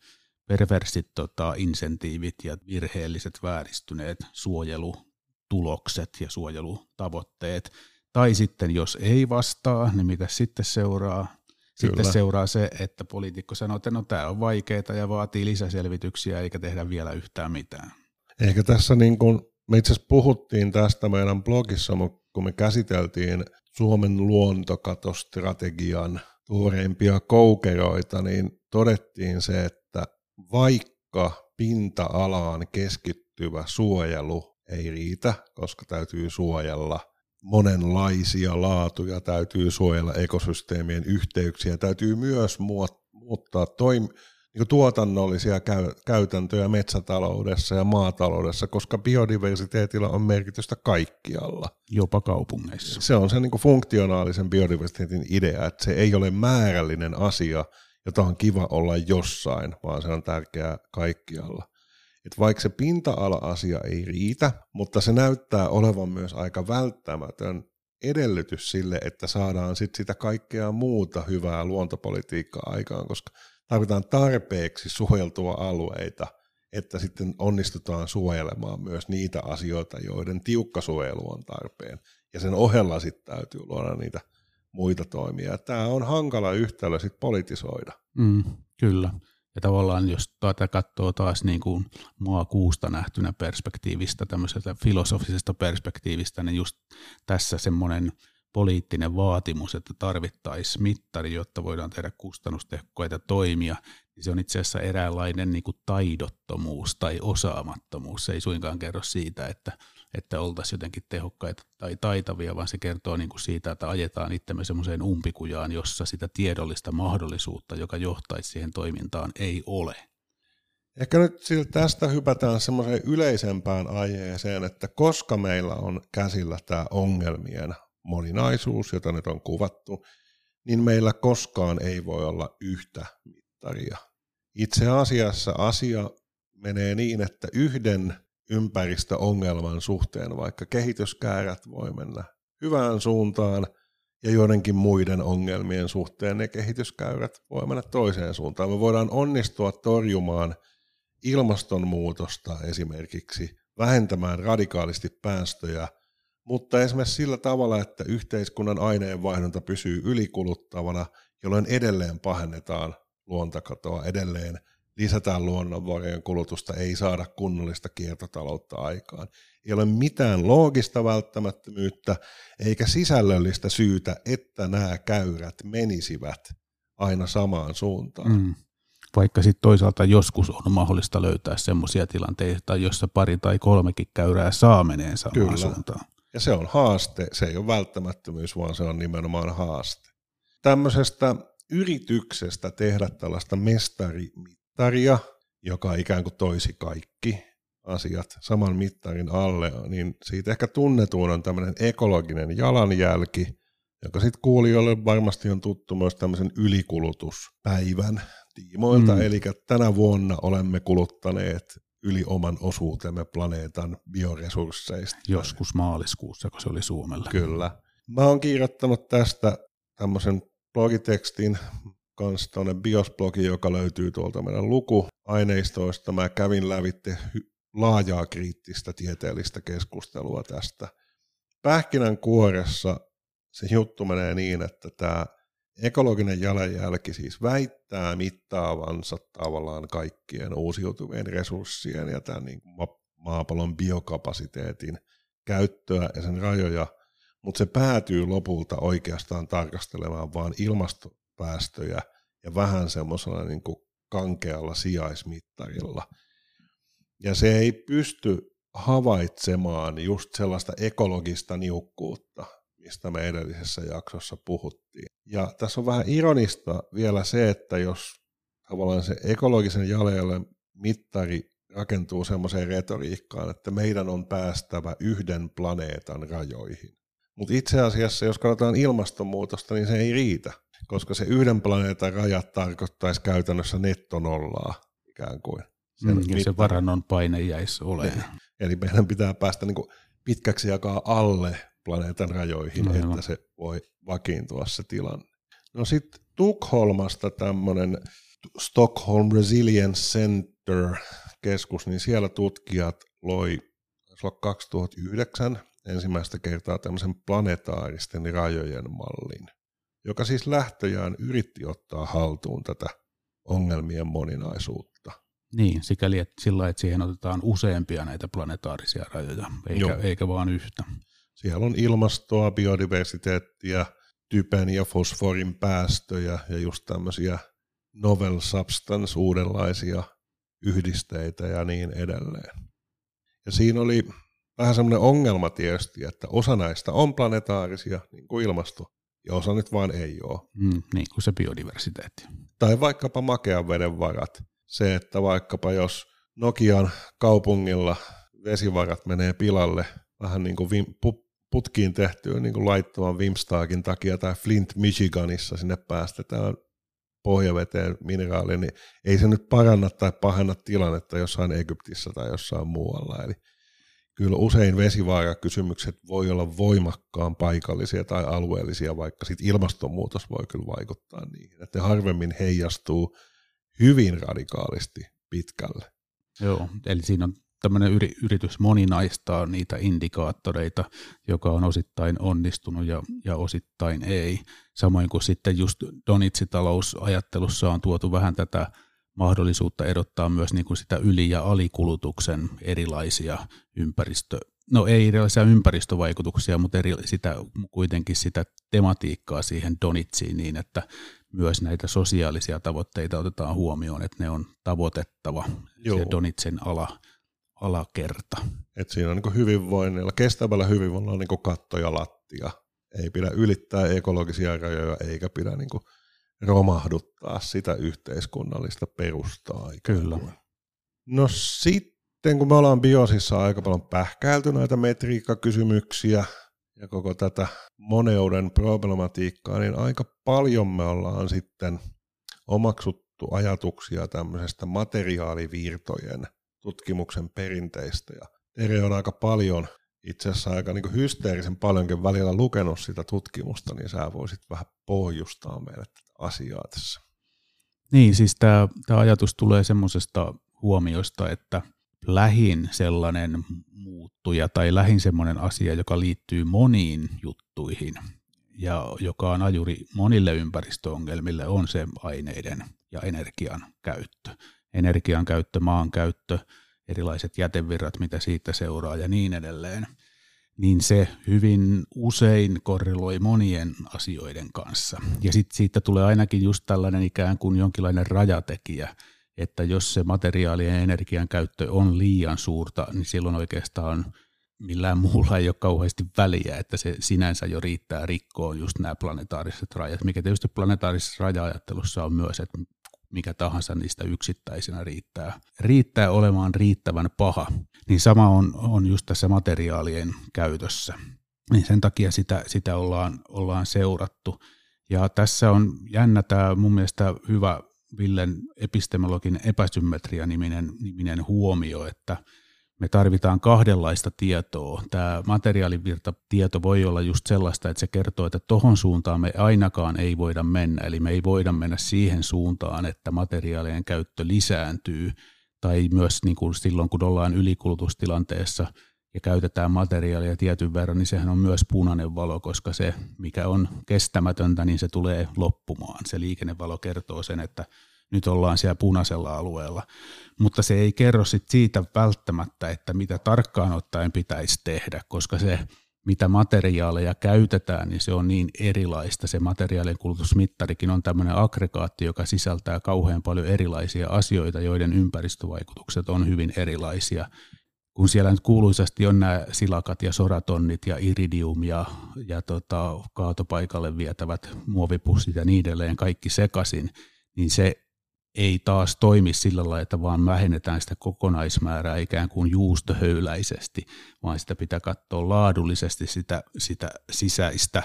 perversit tota, insentiivit ja virheelliset vääristyneet suojelutulokset ja suojelutavoitteet. Tai sitten jos ei vastaa, niin mitä sitten seuraa? Sitten Kyllä. seuraa se, että poliitikko sanoo, että no tämä on vaikeaa ja vaatii lisäselvityksiä eikä tehdä vielä yhtään mitään. Ehkä tässä niin kuin, me itse asiassa puhuttiin tästä meidän blogissa, kun me käsiteltiin Suomen luontokatostrategian tuoreimpia koukeroita, niin todettiin se, että vaikka pinta-alaan keskittyvä suojelu ei riitä, koska täytyy suojella monenlaisia laatuja, täytyy suojella ekosysteemien yhteyksiä, täytyy myös muuttaa toim, niin tuotannollisia käy, käytäntöjä metsätaloudessa ja maataloudessa, koska biodiversiteetillä on merkitystä kaikkialla. Jopa kaupungeissa. Se on se niin funktionaalisen biodiversiteetin idea, että se ei ole määrällinen asia, jota on kiva olla jossain, vaan se on tärkeää kaikkialla että vaikka se pinta-ala-asia ei riitä, mutta se näyttää olevan myös aika välttämätön edellytys sille, että saadaan sit sitä kaikkea muuta hyvää luontopolitiikkaa aikaan, koska tarvitaan tarpeeksi suojeltua alueita, että sitten onnistutaan suojelemaan myös niitä asioita, joiden tiukka suojelu on tarpeen. Ja sen ohella sitten täytyy luoda niitä muita toimia. Tämä on hankala yhtälö sitten politisoida. Mm, kyllä. Ja tavallaan jos tätä katsoo taas niin kuin kuusta nähtynä perspektiivistä, tämmöisestä filosofisesta perspektiivistä, niin just tässä semmoinen poliittinen vaatimus, että tarvittaisiin mittari, jotta voidaan tehdä kustannustehokkaita toimia, niin se on itse asiassa eräänlainen niin kuin taidottomuus tai osaamattomuus. Se ei suinkaan kerro siitä, että, että oltaisiin jotenkin tehokkaita tai taitavia, vaan se kertoo niin kuin siitä, että ajetaan itsemme semmoiseen umpikujaan, jossa sitä tiedollista mahdollisuutta, joka johtaisi siihen toimintaan, ei ole. Ehkä nyt tästä hypätään semmoiseen yleisempään aiheeseen, että koska meillä on käsillä tämä ongelmien moninaisuus, jota nyt on kuvattu, niin meillä koskaan ei voi olla yhtä mittaria. Itse asiassa asia menee niin, että yhden ympäristöongelman suhteen, vaikka kehityskäärät voi mennä hyvään suuntaan, ja joidenkin muiden ongelmien suhteen ne kehityskäyrät voi mennä toiseen suuntaan. Me voidaan onnistua torjumaan ilmastonmuutosta esimerkiksi, vähentämään radikaalisti päästöjä – mutta esimerkiksi sillä tavalla, että yhteiskunnan aineenvaihdunta pysyy ylikuluttavana, jolloin edelleen pahennetaan luontakatoa, edelleen lisätään luonnonvarojen kulutusta, ei saada kunnollista kiertotaloutta aikaan. Ei ole mitään loogista välttämättömyyttä eikä sisällöllistä syytä, että nämä käyrät menisivät aina samaan suuntaan. Mm. Vaikka sitten toisaalta joskus on mahdollista löytää sellaisia tilanteita, joissa pari tai kolmekin käyrää saa meneen samaan Kyllä. suuntaan. Ja se on haaste, se ei ole välttämättömyys, vaan se on nimenomaan haaste. Tämmöisestä yrityksestä tehdä tällaista mestarimittaria, joka ikään kuin toisi kaikki asiat saman mittarin alle, niin siitä ehkä tunnetuun on tämmöinen ekologinen jalanjälki, joka sitten kuulijoille varmasti on tuttu myös tämmöisen ylikulutuspäivän tiimoilta, mm. eli tänä vuonna olemme kuluttaneet yli oman osuutemme planeetan bioresursseista. Joskus maaliskuussa, kun se oli Suomella. Kyllä. Mä oon kirjoittanut tästä tämmöisen blogitekstin kanssa tuonne biosblogi, joka löytyy tuolta meidän lukuaineistoista. Mä kävin lävitte laajaa kriittistä tieteellistä keskustelua tästä. Pähkinän kuoressa se juttu menee niin, että tämä ekologinen jalanjälki siis väittää mittaavansa tavallaan kaikkien uusiutuvien resurssien ja tämän niin maapallon biokapasiteetin käyttöä ja sen rajoja, mutta se päätyy lopulta oikeastaan tarkastelemaan vain ilmastopäästöjä ja vähän semmoisella niin kuin kankealla sijaismittarilla. Ja se ei pysty havaitsemaan just sellaista ekologista niukkuutta, mistä me edellisessä jaksossa puhuttiin. Ja tässä on vähän ironista vielä se, että jos tavallaan se ekologisen jalanjäljen mittari rakentuu semmoiseen retoriikkaan, että meidän on päästävä yhden planeetan rajoihin. Mutta itse asiassa, jos katsotaan ilmastonmuutosta, niin se ei riitä, koska se yhden planeetan rajat tarkoittaisi käytännössä nettonollaa ikään kuin. Sen mm, ja se varannon paine jäisi olemaan. Eli meidän pitää päästä niin pitkäksi jakaa alle planeetan rajoihin, no, että se voi vakiintua se tilanne. No sitten Tukholmasta tämmöinen Stockholm Resilience Center keskus, niin siellä tutkijat loi 2009 ensimmäistä kertaa tämmöisen planetaaristen rajojen mallin, joka siis lähtöjään yritti ottaa haltuun tätä ongelmien moninaisuutta. Niin, sikäli että sillä että siihen otetaan useampia näitä planetaarisia rajoja, eikä, eikä vaan yhtä. Siellä on ilmastoa, biodiversiteettiä, typen ja fosforin päästöjä ja just tämmöisiä novel substance, uudenlaisia yhdisteitä ja niin edelleen. Ja siinä oli vähän semmoinen ongelma tietysti, että osa näistä on planetaarisia, niin kuin ilmasto, ja osa nyt vaan ei ole. Mm, niin kuin se biodiversiteetti. Tai vaikkapa makean veden varat. Se, että vaikkapa jos Nokian kaupungilla vesivarat menee pilalle vähän niin kuin putkiin tehtyä niin kuin laittoman Wimstaakin takia tai Flint Michiganissa sinne päästetään pohjaveteen mineraali, niin ei se nyt paranna tai pahenna tilannetta jossain Egyptissä tai jossain muualla. Eli kyllä usein vesivaarakysymykset voi olla voimakkaan paikallisia tai alueellisia, vaikka sit ilmastonmuutos voi kyllä vaikuttaa niihin. Että harvemmin heijastuu hyvin radikaalisti pitkälle. Joo, eli siinä on tämmöinen yritys moninaistaa niitä indikaattoreita, joka on osittain onnistunut ja, ja osittain ei. Samoin kuin sitten just Donitsitalousajattelussa on tuotu vähän tätä mahdollisuutta erottaa myös niin kuin sitä yli- ja alikulutuksen erilaisia ympäristö, no ei erilaisia ympäristövaikutuksia, mutta eri, sitä, kuitenkin sitä tematiikkaa siihen Donitsiin niin, että myös näitä sosiaalisia tavoitteita otetaan huomioon, että ne on tavoitettava Joo. se Donitsen ala, alakerta. Et siinä on niin hyvinvoinnilla, kestävällä hyvinvoinnilla on niin katto ja lattia. Ei pidä ylittää ekologisia rajoja eikä pidä niin romahduttaa sitä yhteiskunnallista perustaa. Kyllä. Kuin. No sitten, kun me ollaan biosissa aika paljon pähkäilty näitä metriikkakysymyksiä ja koko tätä moneuden problematiikkaa, niin aika paljon me ollaan sitten omaksuttu ajatuksia tämmöisestä materiaalivirtojen tutkimuksen perinteistä. Ja Tere on aika paljon, itse asiassa aika niin hysteerisen paljonkin välillä lukenut sitä tutkimusta, niin sä voisit vähän pohjustaa meille tätä asiaa tässä. Niin, siis tämä, tämä ajatus tulee semmoisesta huomiosta, että lähin sellainen muuttuja tai lähin semmoinen asia, joka liittyy moniin juttuihin ja joka on ajuri monille ympäristöongelmille, on se aineiden ja energian käyttö. Energian käyttö, maan käyttö, erilaiset jätevirrat, mitä siitä seuraa ja niin edelleen – niin se hyvin usein korreloi monien asioiden kanssa. Ja sitten siitä tulee ainakin just tällainen ikään kuin jonkinlainen rajatekijä, että jos se materiaalien ja energian käyttö on liian suurta, niin silloin oikeastaan millään muulla ei ole kauheasti väliä, että se sinänsä jo riittää rikkoon just nämä planetaariset rajat, mikä tietysti planetaarisessa raja-ajattelussa on myös, että mikä tahansa niistä yksittäisenä riittää, riittää olemaan riittävän paha, niin sama on, on just tässä materiaalien käytössä. Niin sen takia sitä, sitä ollaan, ollaan seurattu. Ja tässä on jännä tämä mun mielestä hyvä Villen epistemologin epäsymmetria-niminen niminen huomio, että – me tarvitaan kahdenlaista tietoa. Tämä materiaalivirta-tieto voi olla just sellaista, että se kertoo, että tohon suuntaan me ainakaan ei voida mennä. Eli me ei voida mennä siihen suuntaan, että materiaalien käyttö lisääntyy. Tai myös niin kuin silloin, kun ollaan ylikulutustilanteessa ja käytetään materiaalia tietyn verran, niin sehän on myös punainen valo, koska se, mikä on kestämätöntä, niin se tulee loppumaan. Se liikennevalo kertoo sen, että nyt ollaan siellä punaisella alueella. Mutta se ei kerro sit siitä välttämättä, että mitä tarkkaan ottaen pitäisi tehdä, koska se, mitä materiaaleja käytetään, niin se on niin erilaista. Se materiaalien kulutusmittarikin on tämmöinen aggregaatti, joka sisältää kauhean paljon erilaisia asioita, joiden ympäristövaikutukset on hyvin erilaisia. Kun siellä nyt kuuluisasti on nämä silakat ja soratonnit ja iridium ja, ja tota, kaatopaikalle vietävät muovipussit ja niin edelleen kaikki sekaisin, niin se ei taas toimi sillä lailla, että vaan vähennetään sitä kokonaismäärää ikään kuin juustohöyläisesti, vaan sitä pitää katsoa laadullisesti sitä, sitä sisäistä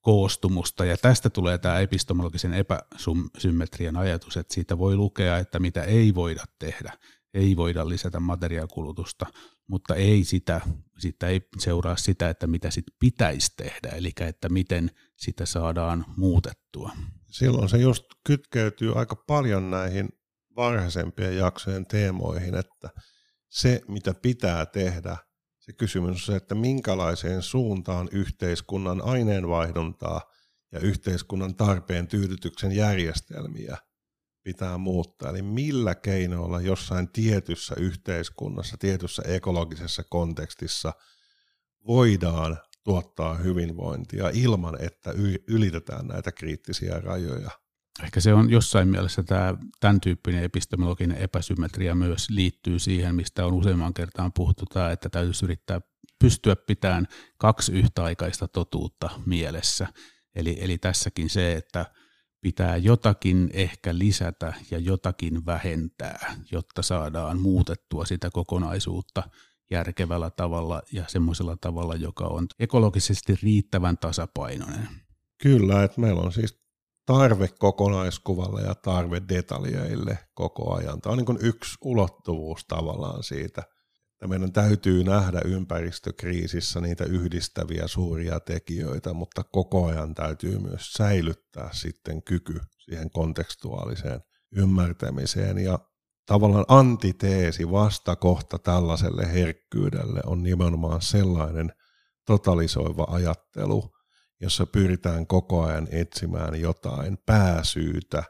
koostumusta. Ja tästä tulee tämä epistemologisen epäsymmetrian ajatus, että siitä voi lukea, että mitä ei voida tehdä. Ei voida lisätä materiaalikulutusta, mutta ei sitä, sitä ei seuraa sitä, että mitä sitten pitäisi tehdä, eli että miten sitä saadaan muutettua silloin se just kytkeytyy aika paljon näihin varhaisempien jaksojen teemoihin, että se, mitä pitää tehdä, se kysymys on se, että minkälaiseen suuntaan yhteiskunnan aineenvaihduntaa ja yhteiskunnan tarpeen tyydytyksen järjestelmiä pitää muuttaa. Eli millä keinoilla jossain tietyssä yhteiskunnassa, tietyssä ekologisessa kontekstissa voidaan tuottaa hyvinvointia ilman, että ylitetään näitä kriittisiä rajoja. Ehkä se on jossain mielessä tämä, tämän tyyppinen epistemologinen epäsymmetria myös liittyy siihen, mistä on useamman kertaan puhuttu, tämä, että täytyisi yrittää pystyä pitämään kaksi yhtäaikaista totuutta mielessä. Eli, eli tässäkin se, että pitää jotakin ehkä lisätä ja jotakin vähentää, jotta saadaan muutettua sitä kokonaisuutta – järkevällä tavalla ja semmoisella tavalla, joka on ekologisesti riittävän tasapainoinen. Kyllä, että meillä on siis tarve kokonaiskuvalle ja tarve detaljeille koko ajan. Tämä on niin yksi ulottuvuus tavallaan siitä, että meidän täytyy nähdä ympäristökriisissä niitä yhdistäviä suuria tekijöitä, mutta koko ajan täytyy myös säilyttää sitten kyky siihen kontekstuaaliseen ymmärtämiseen. Ja tavallaan antiteesi, vastakohta tällaiselle herkkyydelle on nimenomaan sellainen totalisoiva ajattelu, jossa pyritään koko ajan etsimään jotain pääsyytä,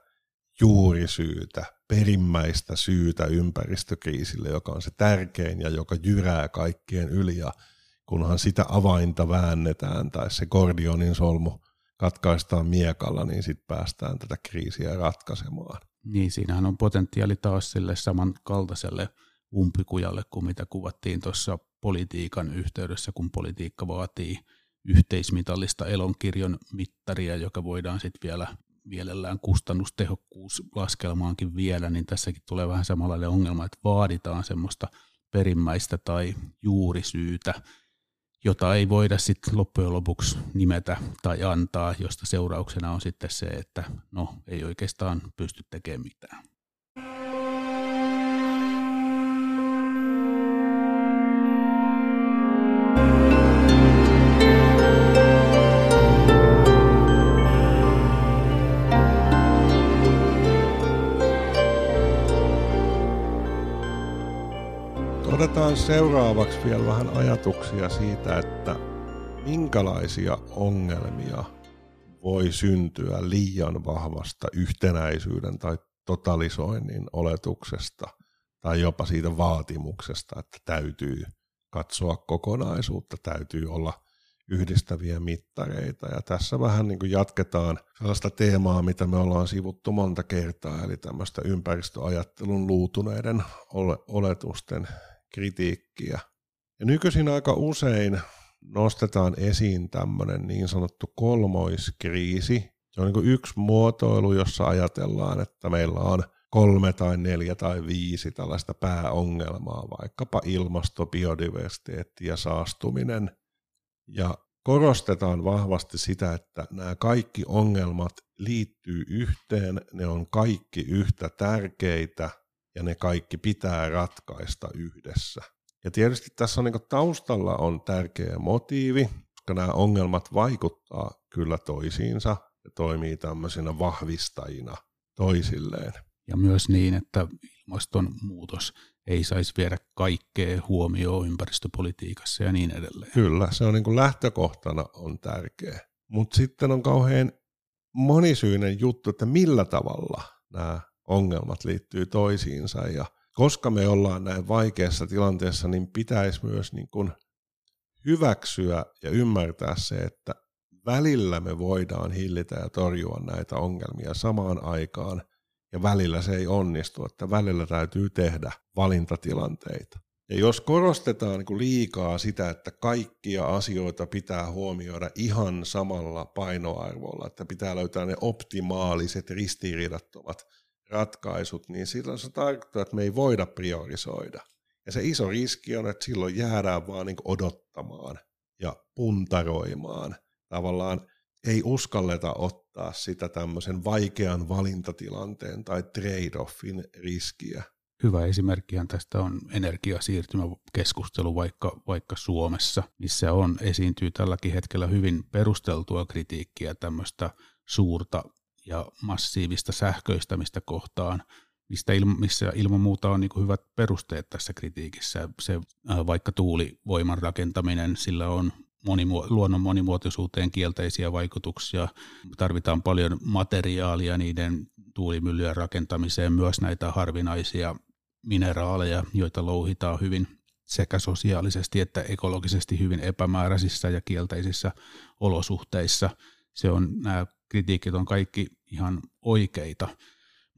juurisyytä, perimmäistä syytä ympäristökriisille, joka on se tärkein ja joka jyrää kaikkien yli. Ja kunhan sitä avainta väännetään tai se kordionin solmu katkaistaan miekalla, niin sitten päästään tätä kriisiä ratkaisemaan. Niin, siinähän on potentiaali taas sille samankaltaiselle umpikujalle kuin mitä kuvattiin tuossa politiikan yhteydessä, kun politiikka vaatii yhteismitallista elonkirjon mittaria, joka voidaan sitten vielä mielellään kustannustehokkuuslaskelmaankin viedä, niin tässäkin tulee vähän samanlainen ongelma, että vaaditaan semmoista perimmäistä tai juurisyytä, jota ei voida sitten loppujen lopuksi nimetä tai antaa, josta seurauksena on sitten se, että no ei oikeastaan pysty tekemään mitään. Otetaan seuraavaksi vielä vähän ajatuksia siitä, että minkälaisia ongelmia voi syntyä liian vahvasta yhtenäisyyden tai totalisoinnin oletuksesta tai jopa siitä vaatimuksesta, että täytyy katsoa kokonaisuutta, täytyy olla yhdistäviä mittareita. Ja tässä vähän niin kuin jatketaan sellaista teemaa, mitä me ollaan sivuttu monta kertaa, eli tämmöistä ympäristöajattelun luutuneiden oletusten kritiikkiä. Ja nykyisin aika usein nostetaan esiin tämmöinen niin sanottu kolmoiskriisi. Se on niin yksi muotoilu, jossa ajatellaan, että meillä on kolme tai neljä tai viisi tällaista pääongelmaa, vaikkapa ilmasto, biodiversiteetti ja saastuminen. Ja korostetaan vahvasti sitä, että nämä kaikki ongelmat liittyy yhteen, ne on kaikki yhtä tärkeitä – ja ne kaikki pitää ratkaista yhdessä. Ja tietysti tässä on niin taustalla on tärkeä motiivi, koska nämä ongelmat vaikuttaa kyllä toisiinsa ja toimii tämmöisenä vahvistajina toisilleen. Ja myös niin, että ilmastonmuutos ei saisi viedä kaikkea huomioon ympäristöpolitiikassa ja niin edelleen. Kyllä, se on niin kuin lähtökohtana on tärkeä. Mutta sitten on kauhean monisyinen juttu, että millä tavalla nämä ongelmat liittyy toisiinsa ja koska me ollaan näin vaikeassa tilanteessa, niin pitäisi myös niin kuin hyväksyä ja ymmärtää se, että välillä me voidaan hillitä ja torjua näitä ongelmia samaan aikaan, ja välillä se ei onnistu, että välillä täytyy tehdä valintatilanteita. Ja jos korostetaan niin liikaa sitä, että kaikkia asioita pitää huomioida ihan samalla painoarvolla, että pitää löytää ne optimaaliset ristiriidattomat ratkaisut, niin silloin se tarkoittaa, että me ei voida priorisoida. Ja se iso riski on, että silloin jäädään vaan niin odottamaan ja puntaroimaan. Tavallaan ei uskalleta ottaa sitä tämmöisen vaikean valintatilanteen tai trade-offin riskiä. Hyvä esimerkkihän tästä on energiasiirtymäkeskustelu vaikka, vaikka Suomessa, missä on, esiintyy tälläkin hetkellä hyvin perusteltua kritiikkiä tämmöistä suurta ja massiivista sähköistämistä kohtaan, mistä ilma, missä ilman muuta on niin hyvät perusteet tässä kritiikissä. Se, äh, vaikka tuulivoiman rakentaminen, sillä on monimu- luonnon monimuotoisuuteen kielteisiä vaikutuksia. Tarvitaan paljon materiaalia niiden tuulimyllyjen rakentamiseen, myös näitä harvinaisia mineraaleja, joita louhitaan hyvin sekä sosiaalisesti että ekologisesti hyvin epämääräisissä ja kielteisissä olosuhteissa. Se on nämä kritiikit on kaikki ihan oikeita,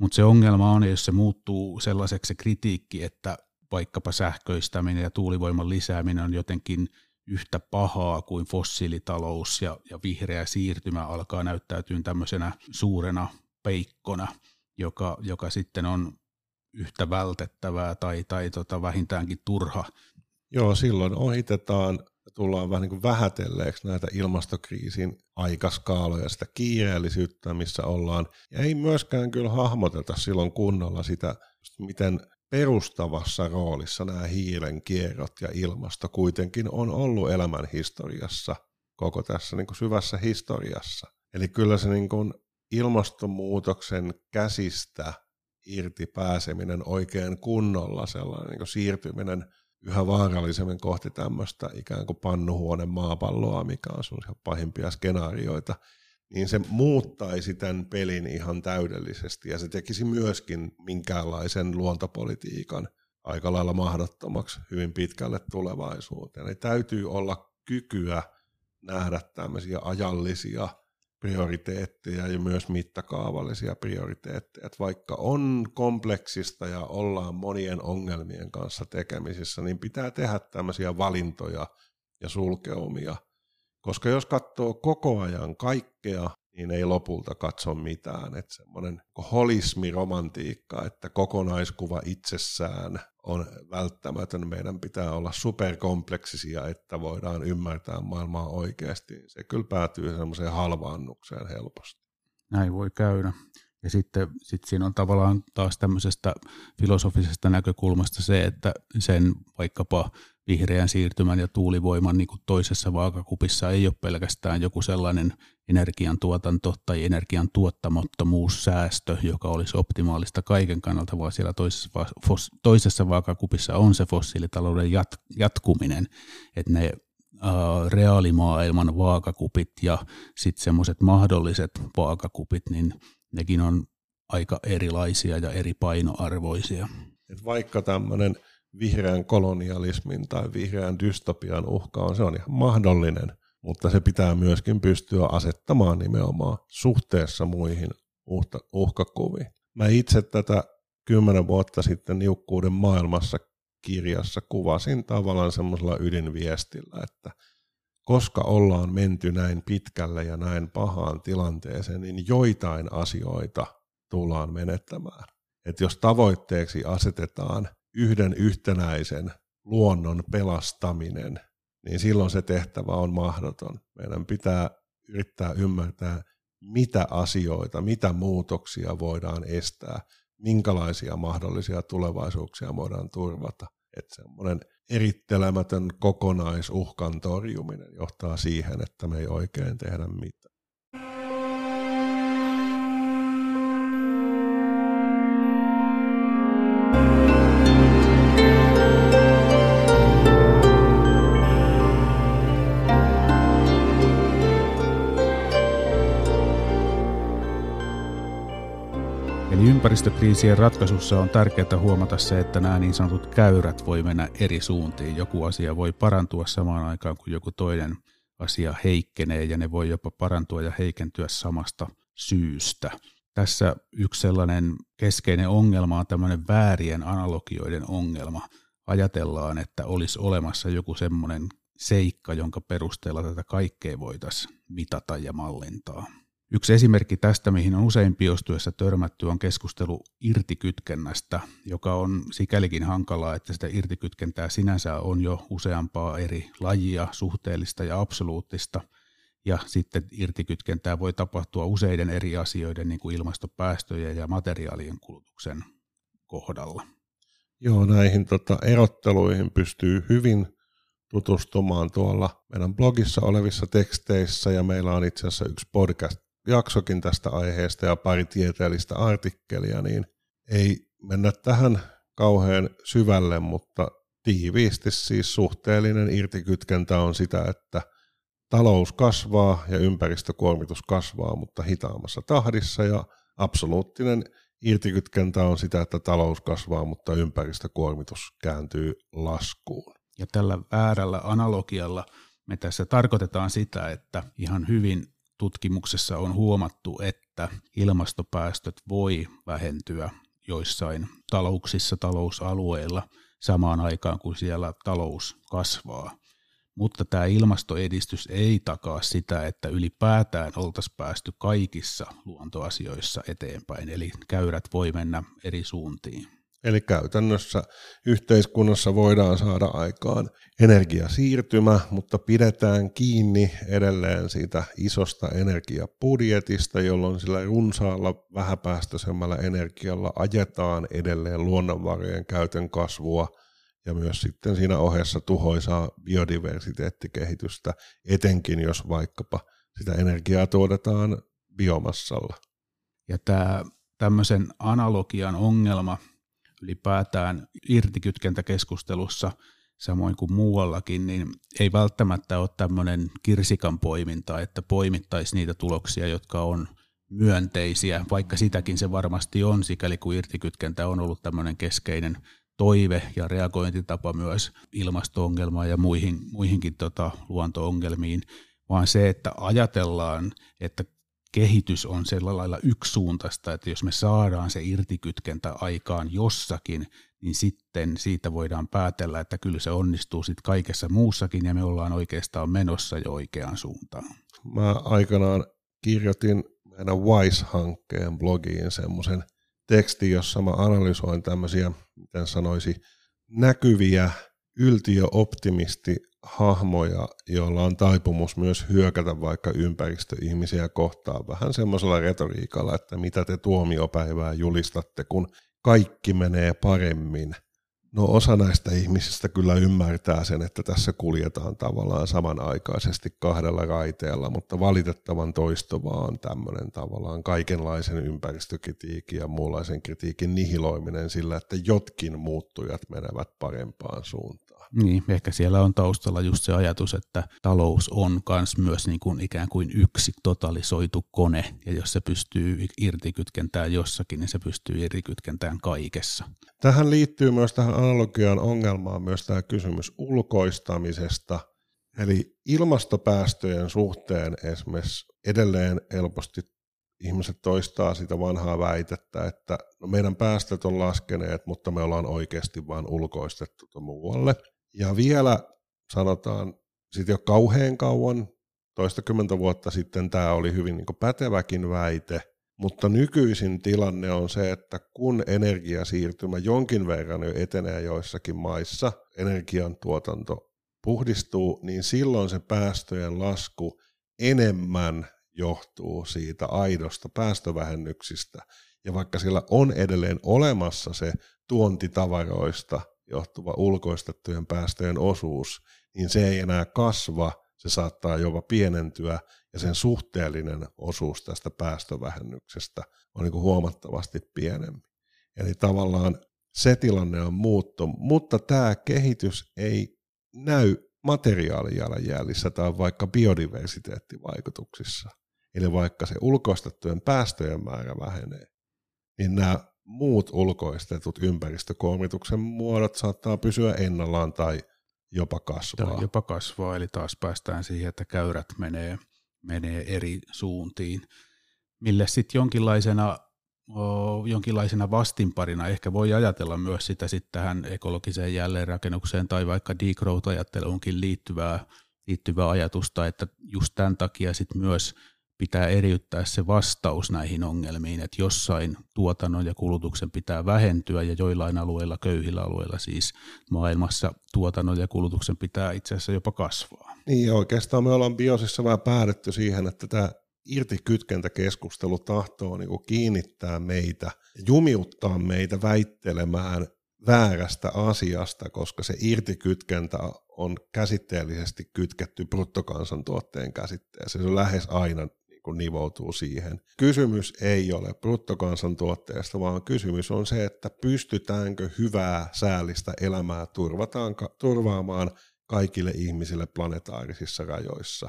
mutta se ongelma on, jos se muuttuu sellaiseksi se kritiikki, että vaikkapa sähköistäminen ja tuulivoiman lisääminen on jotenkin yhtä pahaa kuin fossiilitalous ja, ja vihreä siirtymä alkaa näyttäytyä tämmöisenä suurena peikkona, joka, joka sitten on yhtä vältettävää tai, tai tota vähintäänkin turha. Joo, silloin ohitetaan tullaan vähän niin kuin vähätelleeksi näitä ilmastokriisin aikaskaaloja, sitä kiireellisyyttä, missä ollaan. Ja ei myöskään kyllä hahmoteta silloin kunnolla sitä, miten perustavassa roolissa nämä hiilen kierrot ja ilmasto kuitenkin on ollut elämän historiassa, koko tässä niin kuin syvässä historiassa. Eli kyllä se niin kuin ilmastonmuutoksen käsistä irti pääseminen oikein kunnolla, sellainen niin kuin siirtyminen yhä vaarallisemmin kohti tämmöistä ikään kuin pannuhuone maapalloa, mikä on sun pahimpia skenaarioita, niin se muuttaisi tämän pelin ihan täydellisesti ja se tekisi myöskin minkäänlaisen luontopolitiikan aika lailla mahdottomaksi hyvin pitkälle tulevaisuuteen. Eli täytyy olla kykyä nähdä tämmöisiä ajallisia prioriteetteja ja myös mittakaavallisia prioriteetteja. Että vaikka on kompleksista ja ollaan monien ongelmien kanssa tekemisissä, niin pitää tehdä tämmöisiä valintoja ja sulkeumia. Koska jos katsoo koko ajan kaikkea, niin ei lopulta katso mitään. Että semmoinen holismiromantiikka, että kokonaiskuva itsessään on välttämätön. Meidän pitää olla superkompleksisia, että voidaan ymmärtää maailmaa oikeasti. Se kyllä päätyy semmoiseen halvaannukseen helposti. Näin voi käydä. Ja sitten sit siinä on tavallaan taas tämmöisestä filosofisesta näkökulmasta se, että sen vaikkapa vihreän siirtymän ja tuulivoiman niin toisessa vaakakupissa ei ole pelkästään joku sellainen energiantuotanto tai energian tuottamattomuussäästö, joka olisi optimaalista kaiken kannalta, vaan siellä toisessa, toisessa vaakakupissa on se fossiilitalouden jat, jatkuminen, että ne Uh, reaalimaailman vaakakupit ja sitten semmoiset mahdolliset vaakakupit, niin nekin on aika erilaisia ja eri painoarvoisia. Et vaikka tämmöinen vihreän kolonialismin tai vihreän dystopian uhka on, se on ihan mahdollinen, mutta se pitää myöskin pystyä asettamaan nimenomaan suhteessa muihin uhkakuviin. Mä itse tätä kymmenen vuotta sitten Niukkuuden maailmassa kirjassa kuvasin tavallaan semmoisella ydinviestillä, että koska ollaan menty näin pitkälle ja näin pahaan tilanteeseen, niin joitain asioita tullaan menettämään. Että jos tavoitteeksi asetetaan yhden yhtenäisen luonnon pelastaminen, niin silloin se tehtävä on mahdoton. Meidän pitää yrittää ymmärtää, mitä asioita, mitä muutoksia voidaan estää, minkälaisia mahdollisia tulevaisuuksia voidaan turvata. Että semmoinen erittelemätön kokonaisuhkan torjuminen johtaa siihen, että me ei oikein tehdä mitään. Ympäristökriisien ratkaisussa on tärkeää huomata se, että nämä niin sanotut käyrät voi mennä eri suuntiin. Joku asia voi parantua samaan aikaan kuin joku toinen asia heikkenee ja ne voi jopa parantua ja heikentyä samasta syystä. Tässä yksi sellainen keskeinen ongelma on tämmöinen väärien analogioiden ongelma. Ajatellaan, että olisi olemassa joku semmoinen seikka, jonka perusteella tätä kaikkea voitaisiin mitata ja mallintaa. Yksi esimerkki tästä, mihin on usein biostyössä törmätty, on keskustelu irtikytkennästä, joka on sikälikin hankalaa, että sitä irtikytkentää sinänsä on jo useampaa eri lajia, suhteellista ja absoluuttista. Ja sitten irtikytkentää voi tapahtua useiden eri asioiden, niin kuin ilmastopäästöjen ja materiaalien kulutuksen kohdalla. Joo, näihin tota, erotteluihin pystyy hyvin tutustumaan tuolla meidän blogissa olevissa teksteissä, ja meillä on itse asiassa yksi podcast jaksokin tästä aiheesta ja pari tieteellistä artikkelia, niin ei mennä tähän kauhean syvälle, mutta tiiviisti siis suhteellinen irtikytkentä on sitä, että talous kasvaa ja ympäristökuormitus kasvaa, mutta hitaammassa tahdissa ja absoluuttinen irtikytkentä on sitä, että talous kasvaa, mutta ympäristökuormitus kääntyy laskuun. Ja tällä väärällä analogialla me tässä tarkoitetaan sitä, että ihan hyvin tutkimuksessa on huomattu, että ilmastopäästöt voi vähentyä joissain talouksissa, talousalueilla samaan aikaan, kun siellä talous kasvaa. Mutta tämä ilmastoedistys ei takaa sitä, että ylipäätään oltaisiin päästy kaikissa luontoasioissa eteenpäin, eli käyrät voi mennä eri suuntiin. Eli käytännössä yhteiskunnassa voidaan saada aikaan energiasiirtymä, mutta pidetään kiinni edelleen siitä isosta energiapudjetista, jolloin sillä runsaalla vähäpäästöisemmällä energialla ajetaan edelleen luonnonvarojen käytön kasvua ja myös sitten siinä ohessa tuhoisaa biodiversiteettikehitystä, etenkin jos vaikkapa sitä energiaa tuotetaan biomassalla. Ja tämä tämmöisen analogian ongelma ylipäätään irtikytkentäkeskustelussa samoin kuin muuallakin, niin ei välttämättä ole tämmöinen kirsikan poiminta, että poimittaisi niitä tuloksia, jotka on myönteisiä, vaikka sitäkin se varmasti on, sikäli kuin irtikytkentä on ollut tämmöinen keskeinen toive ja reagointitapa myös ilmasto-ongelmaan ja muihin, muihinkin tota, luonto-ongelmiin, vaan se, että ajatellaan, että kehitys on sillä lailla yksisuuntaista, että jos me saadaan se irtikytkentä aikaan jossakin, niin sitten siitä voidaan päätellä, että kyllä se onnistuu sitten kaikessa muussakin ja me ollaan oikeastaan menossa jo oikeaan suuntaan. Mä aikanaan kirjoitin meidän WISE-hankkeen blogiin semmoisen tekstin, jossa mä analysoin tämmöisiä, miten sanoisi, näkyviä yltiöoptimisti hahmoja, joilla on taipumus myös hyökätä vaikka ympäristöihmisiä kohtaan vähän semmoisella retoriikalla, että mitä te tuomiopäivää julistatte, kun kaikki menee paremmin. No osa näistä ihmisistä kyllä ymmärtää sen, että tässä kuljetaan tavallaan samanaikaisesti kahdella raiteella, mutta valitettavan toistuvaa on tämmöinen tavallaan kaikenlaisen ympäristökritiikin ja muunlaisen kritiikin nihiloiminen sillä, että jotkin muuttujat menevät parempaan suuntaan. Niin, ehkä siellä on taustalla just se ajatus, että talous on kans myös niin kuin ikään kuin yksi totalisoitu kone, ja jos se pystyy irtikytkentään jossakin, niin se pystyy irtikytkentään kaikessa. Tähän liittyy myös tähän analogian ongelmaan myös tämä kysymys ulkoistamisesta, eli ilmastopäästöjen suhteen esimerkiksi edelleen helposti ihmiset toistaa sitä vanhaa väitettä, että no meidän päästöt on laskeneet, mutta me ollaan oikeasti vain ulkoistettu muualle. Ja vielä sanotaan, sitten jo kauhean kauan, toistakymmentä vuotta sitten tämä oli hyvin niin päteväkin väite, mutta nykyisin tilanne on se, että kun energiasiirtymä jonkin verran jo etenee joissakin maissa, energiantuotanto puhdistuu, niin silloin se päästöjen lasku enemmän johtuu siitä aidosta päästövähennyksistä. Ja vaikka sillä on edelleen olemassa se tuontitavaroista johtuva ulkoistettujen päästöjen osuus, niin se ei enää kasva, se saattaa jopa pienentyä ja sen suhteellinen osuus tästä päästövähennyksestä on niin huomattavasti pienempi. Eli tavallaan se tilanne on muuttu, mutta tämä kehitys ei näy materiaalijalanjäljissä tai vaikka biodiversiteettivaikutuksissa. Eli vaikka se ulkoistettujen päästöjen määrä vähenee, niin nämä muut ulkoistetut ympäristökuormituksen muodot saattaa pysyä ennallaan tai jopa kasvaa. Jopa kasvaa, eli taas päästään siihen, että käyrät menee, menee eri suuntiin, mille sitten jonkinlaisena, jonkinlaisena vastinparina ehkä voi ajatella myös sitä sitten tähän ekologiseen jälleenrakennukseen tai vaikka degrowth-ajatteluunkin liittyvää, liittyvää ajatusta, että just tämän takia sitten myös – pitää eriyttää se vastaus näihin ongelmiin, että jossain tuotannon ja kulutuksen pitää vähentyä ja joillain alueilla, köyhillä alueilla siis maailmassa tuotannon ja kulutuksen pitää itse asiassa jopa kasvaa. Niin oikeastaan me ollaan biosissa vähän päädytty siihen, että tämä irtikytkentäkeskustelu tahtoo niin kiinnittää meitä, jumiuttaa meitä väittelemään väärästä asiasta, koska se irtikytkentä on käsitteellisesti kytketty bruttokansantuotteen käsitteeseen. Se on lähes aina kun nivoutuu siihen. Kysymys ei ole bruttokansantuotteesta, vaan kysymys on se, että pystytäänkö hyvää säällistä elämää turvataan, turvaamaan kaikille ihmisille planetaarisissa rajoissa.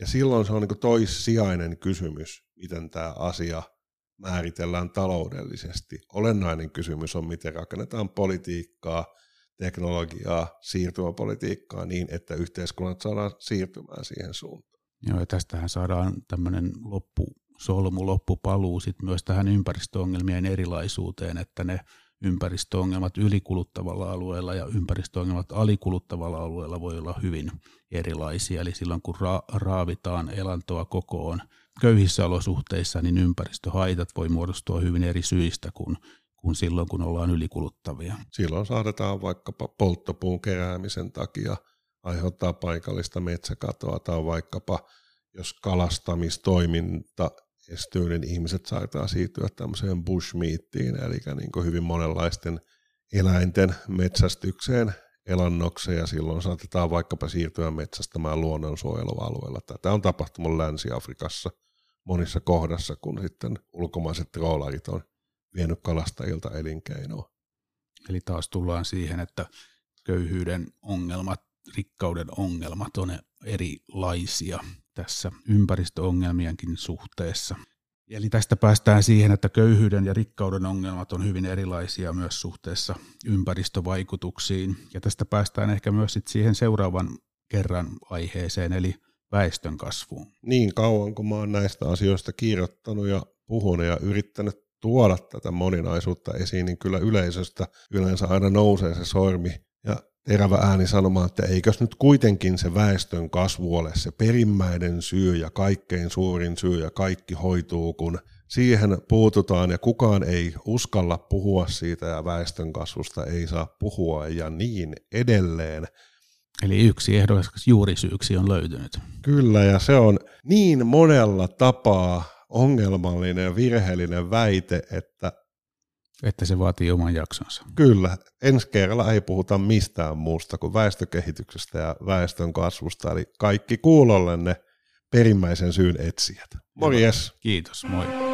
Ja silloin se on niin toissijainen kysymys, miten tämä asia määritellään taloudellisesti. Olennainen kysymys on, miten rakennetaan politiikkaa, teknologiaa, siirtymäpolitiikkaa niin, että yhteiskunnat saadaan siirtymään siihen suuntaan. Joo, ja tästähän saadaan tämmöinen loppu, solmu, loppupaluu sit myös tähän ympäristöongelmien erilaisuuteen, että ne ympäristöongelmat ylikuluttavalla alueella ja ympäristöongelmat alikuluttavalla alueella voi olla hyvin erilaisia. Eli silloin kun ra- raavitaan elantoa kokoon köyhissä olosuhteissa, niin ympäristöhaitat voi muodostua hyvin eri syistä kuin, kuin silloin, kun ollaan ylikuluttavia. Silloin saadetaan vaikkapa polttopuun keräämisen takia – aiheuttaa paikallista metsäkatoa tai vaikkapa jos kalastamistoiminta estyy, niin ihmiset saattaa siirtyä tämmöiseen bushmeattiin, eli niin hyvin monenlaisten eläinten metsästykseen elannokseen, ja silloin saatetaan vaikkapa siirtyä metsästämään luonnonsuojelualueella. Tätä on tapahtunut Länsi-Afrikassa monissa kohdassa, kun sitten ulkomaiset troolarit on vienyt kalastajilta elinkeinoa. Eli taas tullaan siihen, että köyhyyden ongelmat, rikkauden ongelmat on erilaisia tässä ympäristöongelmienkin suhteessa. Eli tästä päästään siihen, että köyhyyden ja rikkauden ongelmat on hyvin erilaisia myös suhteessa ympäristövaikutuksiin. Ja tästä päästään ehkä myös sit siihen seuraavan kerran aiheeseen, eli väestön kasvuun. Niin kauan kun mä oon näistä asioista kirjoittanut ja puhunut ja yrittänyt tuoda tätä moninaisuutta esiin, niin kyllä yleisöstä yleensä aina nousee se sormi ja terävä ääni sanomaan, että eikös nyt kuitenkin se väestön kasvu ole se perimmäinen syy ja kaikkein suurin syy ja kaikki hoituu, kun siihen puututaan ja kukaan ei uskalla puhua siitä ja väestön kasvusta ei saa puhua ja niin edelleen. Eli yksi ehdokas juurisyyksi on löytynyt. Kyllä, ja se on niin monella tapaa ongelmallinen ja virheellinen väite, että että se vaatii oman jaksonsa. Kyllä. Ensi kerralla ei puhuta mistään muusta kuin väestökehityksestä ja väestön kasvusta, eli kaikki kuulolle ne perimmäisen syyn etsijät. Morjes! Kiitos, moi!